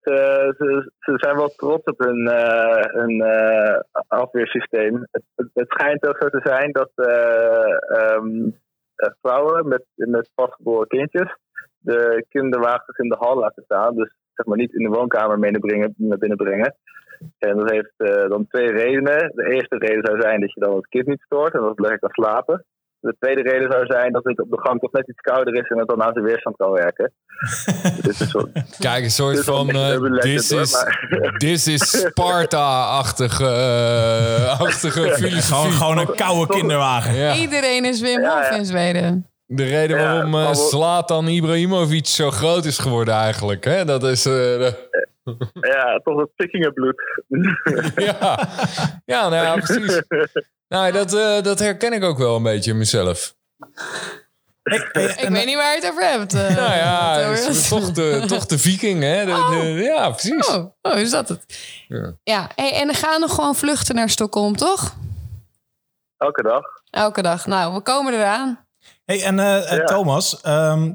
Ze, ze, ze zijn wel trots op hun, eh, hun eh, afweersysteem. Het, het, het schijnt ook zo te zijn dat eh, ehm, eh, vrouwen met, met vastgeboren kindjes de kinderwagens in de hal laten staan. Dus zeg maar niet in de woonkamer mee naar, brengen, naar binnen brengen. En dat heeft eh, dan twee redenen. De eerste reden zou zijn dat je dan het kind niet stoort en dat het lekker kan slapen. De tweede reden zou zijn dat het op de gang toch net iets kouder is en het dan aan zijn weerstand kan werken. Dit een soort Kijk, een soort dit van... een beetje eh, This is, this is Sparta-achtige eh, achtige Gewoon, filosofie. gewoon een koude kinderwagen. Ja. Iedereen is Wim Ja, Hof ja. in Zweden. De reden Ja, waarom eh maar wel- Zlatan Ibrahimovic zo groot is geworden eigenlijk. Hè? Dat is... eh, de- Ja, toch het vikingenbloed. ja. ja, nou ja, precies. Nou, dat, eh, dat herken ik ook wel een beetje in mezelf. Ik weet niet waar je het over hebt. eh, Nou ja, is toch de, toch de viking, hè? De, de- ja, precies. Oh, oh, is dat het? Ja. Ja, hey, en er gaan nog gewoon vluchten naar Stockholm, toch? Elke dag. Elke dag. Nou, we komen eraan. Hey, en eh, eh, Ja. Thomas, ehm,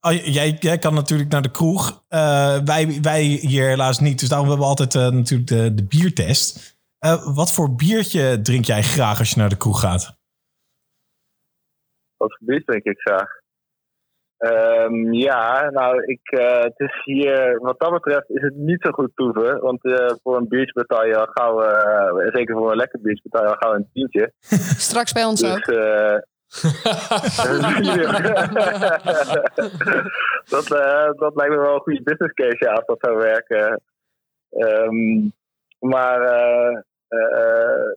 oh, jij, jij kan natuurlijk naar de kroeg. Eh, wij, wij hier helaas niet. Dus daarom hebben we altijd natuurlijk de, de biertest. Eh, wat voor biertje drink jij graag als je naar de kroeg gaat? Wat voor bier drink ik graag? Ehm, ja, nou, ik, eh, het is hier, wat dat betreft, is het niet zo goed toeven. Want eh, voor een biertje betaal je al gauw, zeker voor een lekker biertje betaal je al gauw een tientje. Straks bij ons Dus, ook. dat, eh, dat lijkt me wel een goede business case, ja, als dat zou werken. Ehm, maar, eh, eh,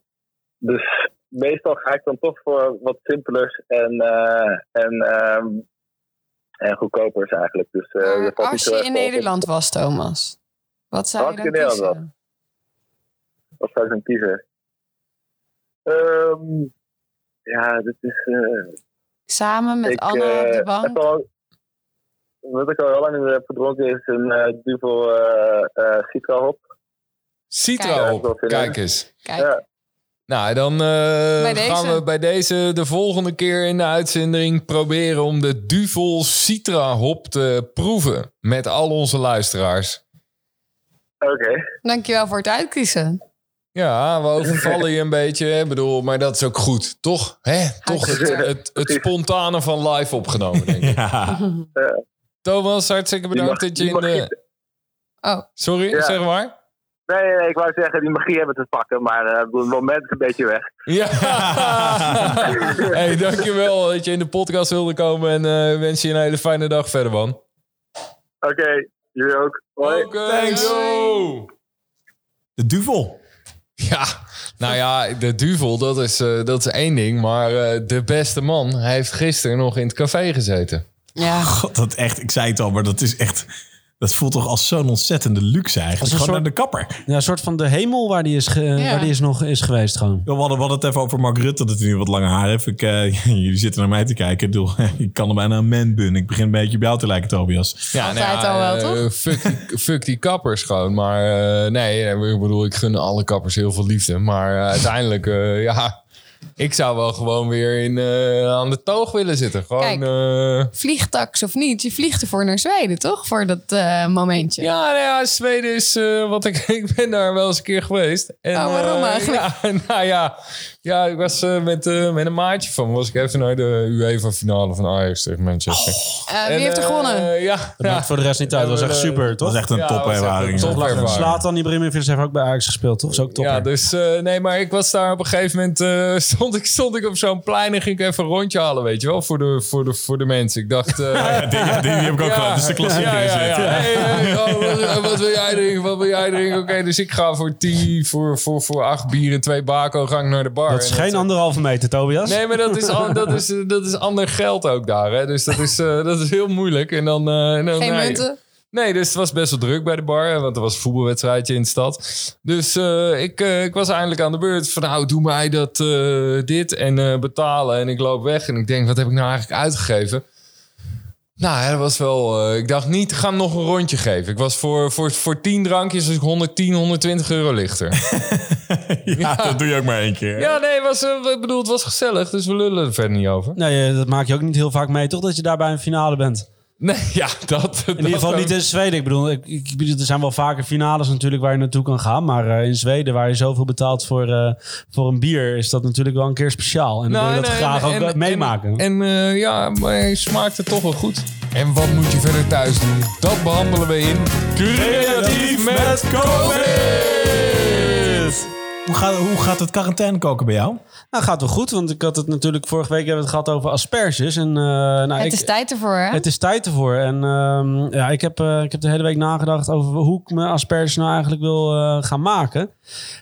dus meestal ga ik dan toch voor wat simpelers en, en, ehm, en goedkopers eigenlijk. Dus, als je in. Nederland was, Thomas, wat zou Als je dan kiezen? Wat zou ik dan kiezen? Ja, dit is... eh, Samen met ik, Anne op eh, de bank? al- wat ik al heel lang heb gedronken is een eh Duvel eh eh Citra hop. Citra Kijk. op. Kijk eens. Kijk, Ja. Nou, dan eh, gaan we bij deze de volgende keer in de uitzending proberen om de Duvel Citra hop te proeven met al onze luisteraars. Oké. dankjewel voor het uitkiezen. Ja, we overvallen je een beetje. Ik bedoel, maar dat is ook goed, toch? Hè? Toch het, het, het spontane van live opgenomen, denk ik. Ja. Thomas, hartstikke bedankt mag- dat je in de... Oh, Sorry, Ja. zeg maar. Nee, nee, nee, ik wou zeggen, die magie hebben te pakken, maar eh, het moment is een beetje weg. Ja. hey, dankjewel dat je in de podcast wilde komen. En eh wens je een hele fijne dag verder, man. Oké, jullie ook. Hoi. Thanks. yo. De duvel. Ja, nou ja, de duvel, dat is, eh, dat is één ding. Maar eh, de beste man hij heeft gisteren nog in het café gezeten. ja. God, dat echt, ik zei het al, maar dat is echt... Dat voelt toch als zo'n ontzettende luxe eigenlijk. Als een Gewoon soort- naar de kapper. Ja, een soort van de hemel waar die, is ge- waar die is nog is geweest gewoon. We hadden, we hadden het even over Mark Rutte, dat hij nu wat langer haar heeft. Ik, eh, jullie zitten naar mij te kijken. Ik, bedoel, ik kan er bijna een man bun. Ik begin een beetje op jou te lijken, Tobias. Ja, Altijd al wel, eh, toch? Fuck die, fuck die kappers gewoon. Maar eh, nee, ik bedoel, ik gun alle kappers heel veel liefde. Maar eh, uiteindelijk, eh, ja... Ik zou wel gewoon weer in, eh, aan de toog willen zitten. Gewoon, Kijk. eh, Vliegtax of niet, je vliegt ervoor naar Zweden, toch? Voor dat eh, momentje. Ja, nou ja, Zweden is wat ik. Ik ben daar wel eens een keer geweest. En, Oh, waarom eigenlijk? Ja, nou ja, ja ik was eh, met, eh, met een maatje van. Was ik even naar de UEFA finale van Ajax tegen Manchester. Eh, wie En, heeft er gewonnen? ja, Dat ja. maakt voor de rest niet uit. Dat was echt super, Dat toch? was echt een Ja, was topervaring. echt een ja. topervaring. Slatan Ibrahimovic heeft ook bij Ajax gespeeld, toch? Is ook topper. Ja, dus eh, nee, maar ik was daar op een gegeven moment. eh, stond, ik, stond ik op zo'n plein en ging ik even een rondje halen, weet je wel, voor de, voor de, voor de mensen. Ik dacht. eh, Ja, die, die, die heb ik ook wel. Dat is de klassieker. Ja, ja, is ja. dit. Hey, hey, oh, wat, wat wil jij drinken? Wat wil jij drinken? Oké, dus ik ga voor tien, voor, voor, voor acht bier en twee bako ga ik naar de bar. Dat is En geen anderhalve meter, Tobias. Nee, maar dat is, an- dat, is, dat is ander geld ook daar. Hè? Dus dat is, eh, dat is heel moeilijk. En dan, eh, en dan, Geen nee. munten? Nee, dus het was best wel druk bij de bar. Want er was een voetbalwedstrijdje in de stad. Dus eh, ik, eh, ik was eindelijk aan de beurt. Van nou, doe mij dat, eh, dit en eh, betalen. En ik loop weg en ik denk, wat heb ik nou eigenlijk uitgegeven? Nou, dat was wel... eh, ik dacht niet, ik ga hem nog een rondje geven. Ik was voor, voor, voor 10 drankjes dus 110, 120 euro lichter. ja, dat doe je ook maar één keer. ja, nee, was, eh, ik bedoel, het was gezellig. Dus we lullen er verder niet over. Nee, eh, dat maak je ook niet heel vaak mee, toch? Dat je daar bij een finale bent. Nee, ja, dat... In ieder geval niet in Zweden. Ik bedoel, ik, ik, bedoel, er zijn wel vaker finales natuurlijk waar je naartoe kan gaan. Maar eh, in Zweden, waar je zoveel betaalt voor, eh, voor een bier, is dat natuurlijk wel een keer speciaal. En dan wil je dat graag ook meemaken. En, eh, ja, maar hij smaakte toch wel goed. En wat moet je verder thuis doen? Dat behandelen we in Creatief met COVID! Hoe, gaat, hoe gaat het quarantaine koken bij jou? Nou, gaat wel goed, want ik had het natuurlijk vorige week hebben we het gehad over asperges. En, eh, nou, Het ik, is tijd ervoor, hè? Het is tijd ervoor. En ehm, ja, ik heb, eh, ik heb de hele week nagedacht over hoe ik mijn asperges nou eigenlijk wil eh, gaan maken.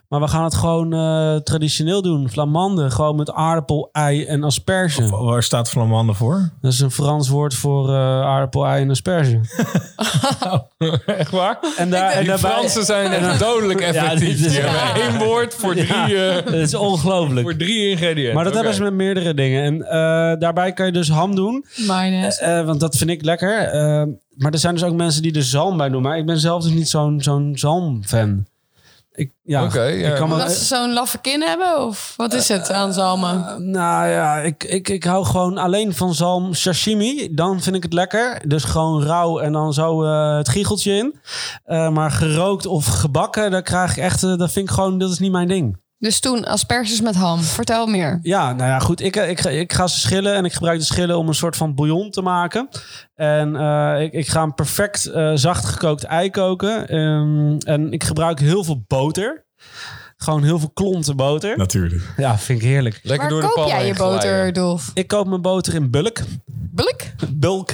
Maar we gaan het gewoon eh, traditioneel doen. Flamande, gewoon met aardappel, ei en asperge. Waar staat Flamande voor? Dat is een Frans woord voor eh, aardappel, ei en asperge. Echt waar? En, daar, en daarbij- Fransen zijn echt dodelijk Ja, effectief. dit is- Die hebben één woord voor drie, Ja, eh, dat is ongelooflijk. voor drie ingrediënten. Maar dat hebben ze met meerdere dingen. En eh, daarbij kan je dus ham doen. Mayonaise. Eh, want dat vind ik lekker. Eh, maar er zijn dus ook mensen die er zalm bij doen. Maar ik ben zelf dus niet zo'n zo'n zalmfan. Ik, ja, Oké, ja. ik kan me, ze zo'n laffe kin hebben? Of wat is het aan zalmen? Eh, nou ja, ik, ik, ik hou gewoon alleen van zalm sashimi. Dan vind ik het lekker. Dus gewoon rauw en dan zo eh, het giecheltje in. Eh, maar gerookt of gebakken, daar krijg ik echt... dat vind ik gewoon, dat is niet mijn ding. Dus toen asperges met ham. Vertel meer. Ja, nou ja, goed. Ik, ik, ik ga ze schillen en ik gebruik de schillen om een soort van bouillon te maken. En eh, ik, ik ga een perfect eh, zacht gekookt ei koken. Ehm, en ik gebruik heel veel boter. Gewoon heel veel klonten boter. Natuurlijk. Ja, vind ik heerlijk. Lekker Waar door de koop pan jij je heen glijden. boter, Dolf? Ik koop mijn boter in bulk. Bulk? Bulk.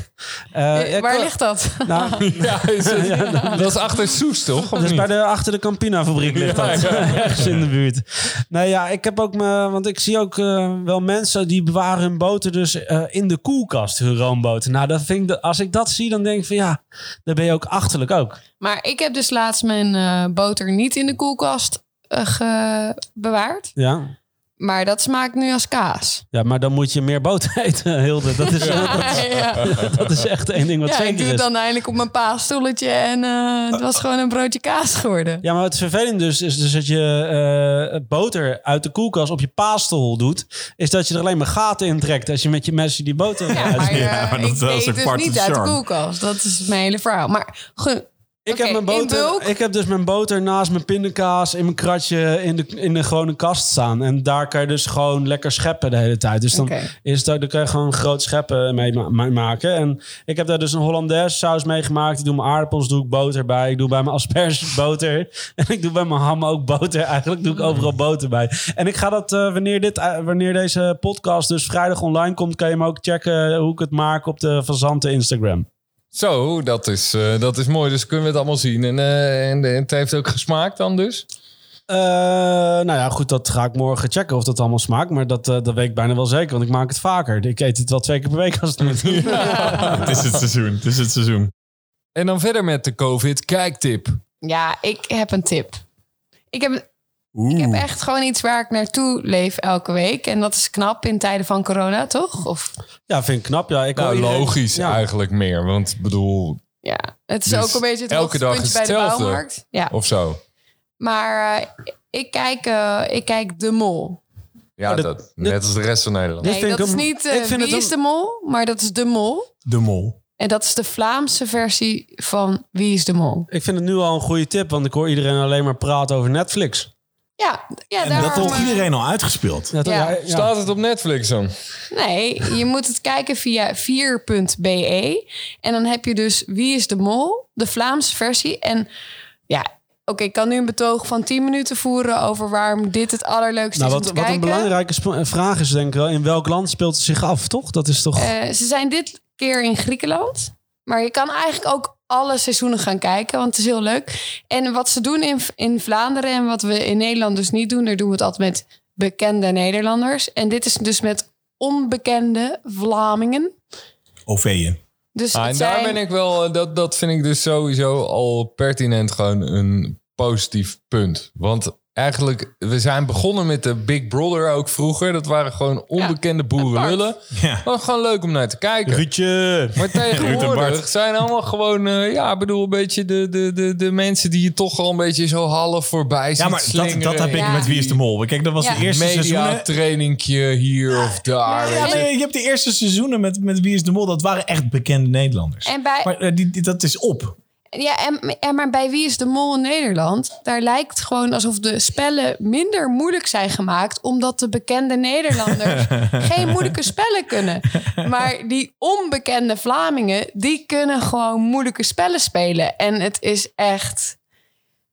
Eh, Waar ligt dat? Nou, Ja, is het, dat is achter Soes, toch? Of dat is niet? bij de, achter de Campina fabriek ligt dat. Ergens in de buurt. Nee, ja, ik heb ook me, want ik zie ook eh, wel mensen die bewaren hun boter dus eh, in de koelkast, hun roomboter. Nou, dat vind ik, als ik dat zie, dan denk ik van ja, dan ben je ook achterlijk ook. Maar ik heb dus laatst mijn eh, boter niet in de koelkast eh, bewaard. Ja. Maar dat smaakt nu als kaas. ja, maar dan moet je meer boter eten, Hilde. Dat is, dat, ja, dat is echt één ding wat ja ik zeker doe het is. dan eindelijk op mijn paasstoeltje en eh, het was gewoon een broodje kaas geworden. Ja, maar het vervelende dus is dus dat je eh, boter uit de koelkast op je paasstoel doet, is dat je er alleen maar gaten in trekt als je met je mesje die boter Ja, maar, Ja, maar dat ik is eet dus niet uit de koelkast. Dat is mijn hele verhaal. Maar goed, Ik, heb mijn boter, ik heb dus mijn boter naast mijn pindakaas in mijn kratje in de, in de gewone kast staan. En daar kan je dus gewoon lekker scheppen de hele tijd. Dus dan, is ook- dan kan je gewoon groot scheppen mee ma- ma- maken. En ik heb daar dus een Hollandaise saus mee gemaakt. Ik doe mijn aardappels, doe ik boter bij. Ik doe bij mijn asperges boter. En ik doe bij mijn ham ook boter. Eigenlijk doe ik overal boter bij. En ik ga dat, eh, wanneer, dit, eh, wanneer deze podcast dus vrijdag online komt... kan je hem ook checken hoe ik het maak op de Fazante Instagram. Zo, dat is, eh, dat is mooi. Dus kunnen we het allemaal zien. En, eh, en, en het heeft ook gesmaakt dan dus? Eh, nou ja, goed, dat ga ik morgen checken of dat allemaal smaakt. Maar dat, eh, dat weet ik bijna wel zeker, want ik maak het vaker. Ik eet het wel twee keer per week als het moet. Het is het seizoen. Het is het seizoen. En dan verder met de COVID-kijktip. ja, ik heb een tip. Ik heb, ik heb echt gewoon iets waar ik naartoe leef elke week. En dat is knap in tijden van corona, toch? Of Ja, vind ik knap. Ja, ik Nou, logisch Ja. eigenlijk meer. Want ik bedoel, ja, het is Dus ook een beetje het elke dag is bij de hetzelfde. bouwmarkt. Ja, of zo. maar eh, ik, kijk, eh, ik kijk De Mol. Ja, Oh, dat, net als de rest van Nederland. Nee, dat ik is niet eh, ik vind Wie het is de Mol, maar dat is De Mol. De mol. En dat is de Vlaamse versie van Wie is de Mol. Ik vind het nu al een goede tip, want ik hoor iedereen alleen maar praten over Netflix. Ja, ja En daar dat heeft iedereen al uitgespeeld. Ja. Staat het op Netflix dan? Nee, je moet het kijken via 4.be. En dan heb je dus Wie is de Mol, de Vlaamse versie. En ja, oké, ik kan nu een betoog van 10 minuten voeren over waarom dit het allerleukste Nou, is wat, om te wat een kijken. belangrijke sp- eh, vraag is denk ik wel, in welk land speelt het zich af, toch? Dat is toch... Eh, ze zijn dit keer in Griekenland. Maar je kan eigenlijk ook alle seizoenen gaan kijken, want het is heel leuk. En wat ze doen in, in Vlaanderen en wat we in Nederland dus niet doen, daar doen we het altijd met bekende Nederlanders. En dit is dus met onbekende Vlamingen. OV'en. Dus Ah, het en daar zijn- ben ik wel, eh, dat, dat vind ik dus sowieso al pertinent gewoon een positief punt. Want eigenlijk, we zijn begonnen met de Big Brother ook vroeger. Dat waren gewoon onbekende boerenlullen. Ja. Was gewoon leuk om naar te kijken. Ruudje. Maar Ruud en tegenwoordig zijn allemaal gewoon, eh, ja, ik bedoel, een beetje de, de, de, de mensen die je toch al een beetje zo half voorbij ziet Ja, maar dat, slingeren. dat heb ik Ja. met Wie is de Mol. Kijk, dat was Ja. de eerste seizoenen. Media-trainingje hier of daar. Ja, nee, je hebt de eerste seizoenen met, met Wie is de Mol. Dat waren echt bekende Nederlanders. En bij, Maar eh, die, die- dat is op. Ja, en, en maar bij Wie is de Mol in Nederland? Daar lijkt het gewoon alsof de spellen minder moeilijk zijn gemaakt... omdat de bekende Nederlanders geen moeilijke spellen kunnen. Maar die onbekende Vlamingen, die kunnen gewoon moeilijke spellen spelen. En het is echt...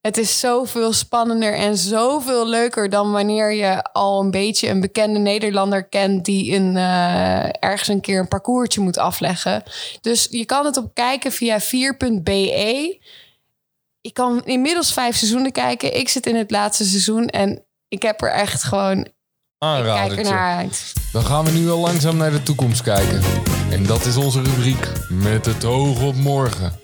Het is zoveel spannender en zoveel leuker dan wanneer je al een beetje een bekende Nederlander kent die een, eh, ergens een keer een parcoursje moet afleggen. Dus je kan het op kijken via 4.be. Ik kan inmiddels vijf seizoenen kijken. Ik zit in het laatste seizoen en ik heb er echt gewoon. Ik kijk er naar uit. Dan gaan we nu al langzaam naar de toekomst kijken. En dat is onze rubriek met het oog op morgen.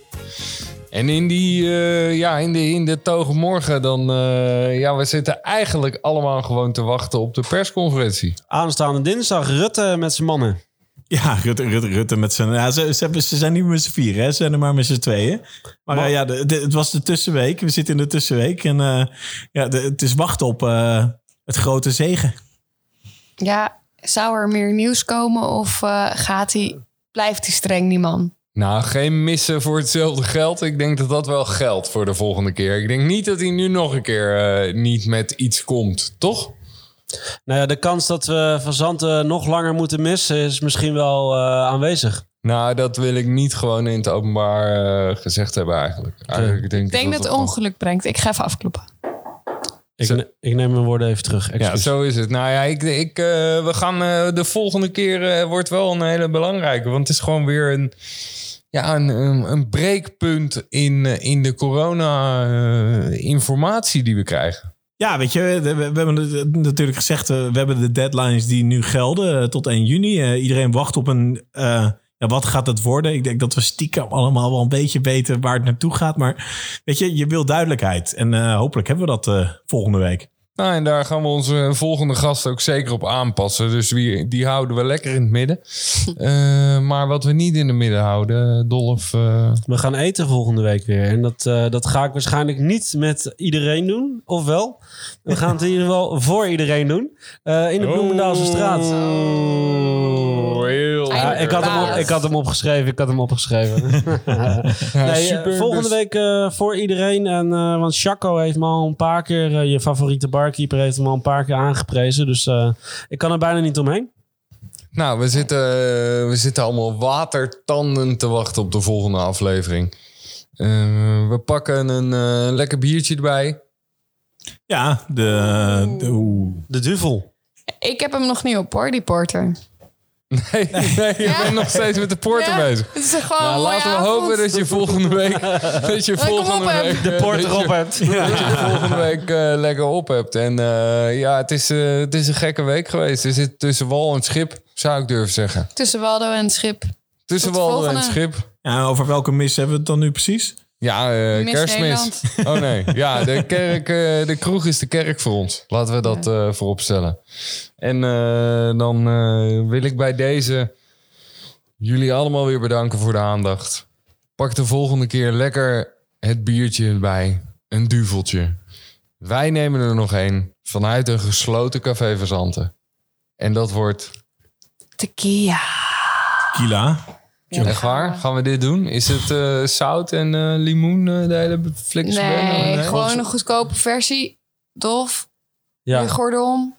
En in die, eh, ja, in de, in de toog op morgen, dan, eh, ja, we zitten eigenlijk allemaal gewoon te wachten op de persconferentie. Aanstaande dinsdag Rutte met zijn mannen. Ja, Rutte, Rutte, Rutte met zijn... Ja, ze, ze, zijn niet met z'n vier, hè? Ze zijn er maar met z'n tweeën. Maar eh, ja, de, de- het was de tussenweek. We zitten in de tussenweek. En eh, ja, de- het is wachten op eh, het grote zegen. Ja, zou er meer nieuws komen of eh, gaat hij, blijft hij streng, die man? Nou, geen missen voor hetzelfde geld. Ik denk dat dat wel geldt voor de volgende keer. Ik denk niet dat hij nu nog een keer eh, niet met iets komt, toch? Nou ja, de kans dat we Van Zanten nog langer moeten missen is misschien wel eh, aanwezig. Nou, dat wil ik niet gewoon in het openbaar eh, gezegd hebben eigenlijk. eigenlijk denk Ik denk dat het het ongeluk brengt. Ik ga even afkloppen. Ik, Zo- ne- ik neem mijn woorden even terug. Ja, zo is het. Nou ja, ik, ik, eh, we gaan eh, de volgende keer eh, wordt wel een hele belangrijke. Want het is gewoon weer een, ja, een, een, een breekpunt in, in de corona-informatie die we krijgen. Ja, weet je, we, hebben het natuurlijk gezegd, eh, we hebben de deadlines die nu gelden tot 1 juni. Eh, iedereen wacht op een, eh, ja, wat gaat het worden? Ik denk dat we stiekem allemaal wel een beetje weten waar het naartoe gaat. Maar weet je, je wil duidelijkheid. En eh, hopelijk hebben we dat eh, volgende week. Nou, en daar gaan we onze volgende gast ook zeker op aanpassen. Dus wie, die houden we lekker in het midden. Eh, maar wat we niet in het midden houden, Dolf. eh, We gaan eten volgende week weer. En dat, eh, dat ga ik waarschijnlijk niet met iedereen doen. Of wel? We gaan het in ieder geval voor iedereen doen. Eh, in de Bloemendaalse straat. Oh, heel Ja, ik, had hem op, ik had hem opgeschreven. Ik had hem opgeschreven. nee, eh, super, volgende dus- week eh, voor iedereen. En, eh, want Chaco heeft me al een paar keer... je favoriete barkeeper heeft hem al een paar keer aangeprezen. Dus eh, ik kan er bijna niet omheen. Nou, we zitten, we zitten allemaal watertanden te wachten op de volgende aflevering. We pakken een eh, lekker biertje erbij. Ja, de... de oeh. De duvel. Ik heb hem nog niet op hoor, die porter. Nee, nee je bent nog steeds met de porter Ja, bezig. Het is gewoon Nou, laten we avond. hopen dat je volgende week... Dat je volgende op week... De eh, porter dat je- op hebt. Dat je volgende week eh, lekker op hebt. En eh, ja, het is, eh, het is een gekke week geweest. Er zit tussen wal en schip, zou ik durven zeggen. Tussen Waldo en het schip. Tussen Tot de wal en volgende. schip. Ja, over welke mis hebben we het dan nu precies? Ja, eh, Miss kerstmis. Nederland. Oh nee, ja, de, kerk, eh, de kroeg is de kerk voor ons. Laten we dat eh voorop stellen. En eh, dan eh, wil ik bij deze jullie allemaal weer bedanken voor de aandacht. Pak de volgende keer lekker het biertje erbij. Een duveltje. Wij nemen er nog één vanuit een gesloten café verzanten. En dat wordt... Tequila. Kila. Ja, Echt waar? Gaan we dit doen? Is het eh, zout en eh, limoen, eh, de hele flikse Nee, gewoon een goedkope versie. Dolf, Ja. je gordel.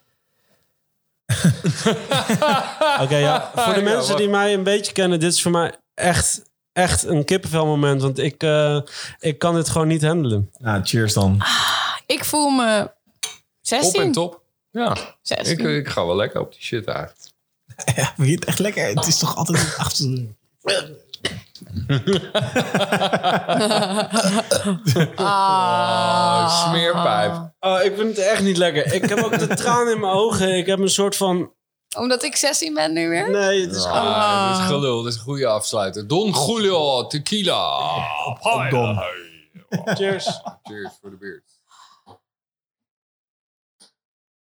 Oké, ja. Voor de mensen die mij een beetje kennen, dit is voor mij echt, echt een kippenvelmoment. Want ik, eh, ik kan dit gewoon niet handelen. Ja, cheers dan. Ik voel me Op 16. en top. Ja, 16. ik, ik ga wel lekker op die shit uit. Ja, je het echt lekker? Het is toch altijd achter... Ah. smeerpijp. Oh, ik vind het echt niet lekker. Ik heb ook de tranen in mijn ogen. Ik heb een soort van Omdat ik 16 ben nu weer? Nee, het is gewoon... Ah, dat is gelul. Dat is een goede afsluiter. Don Julio Tequila. Don. Cheers. Cheers voor de beurt.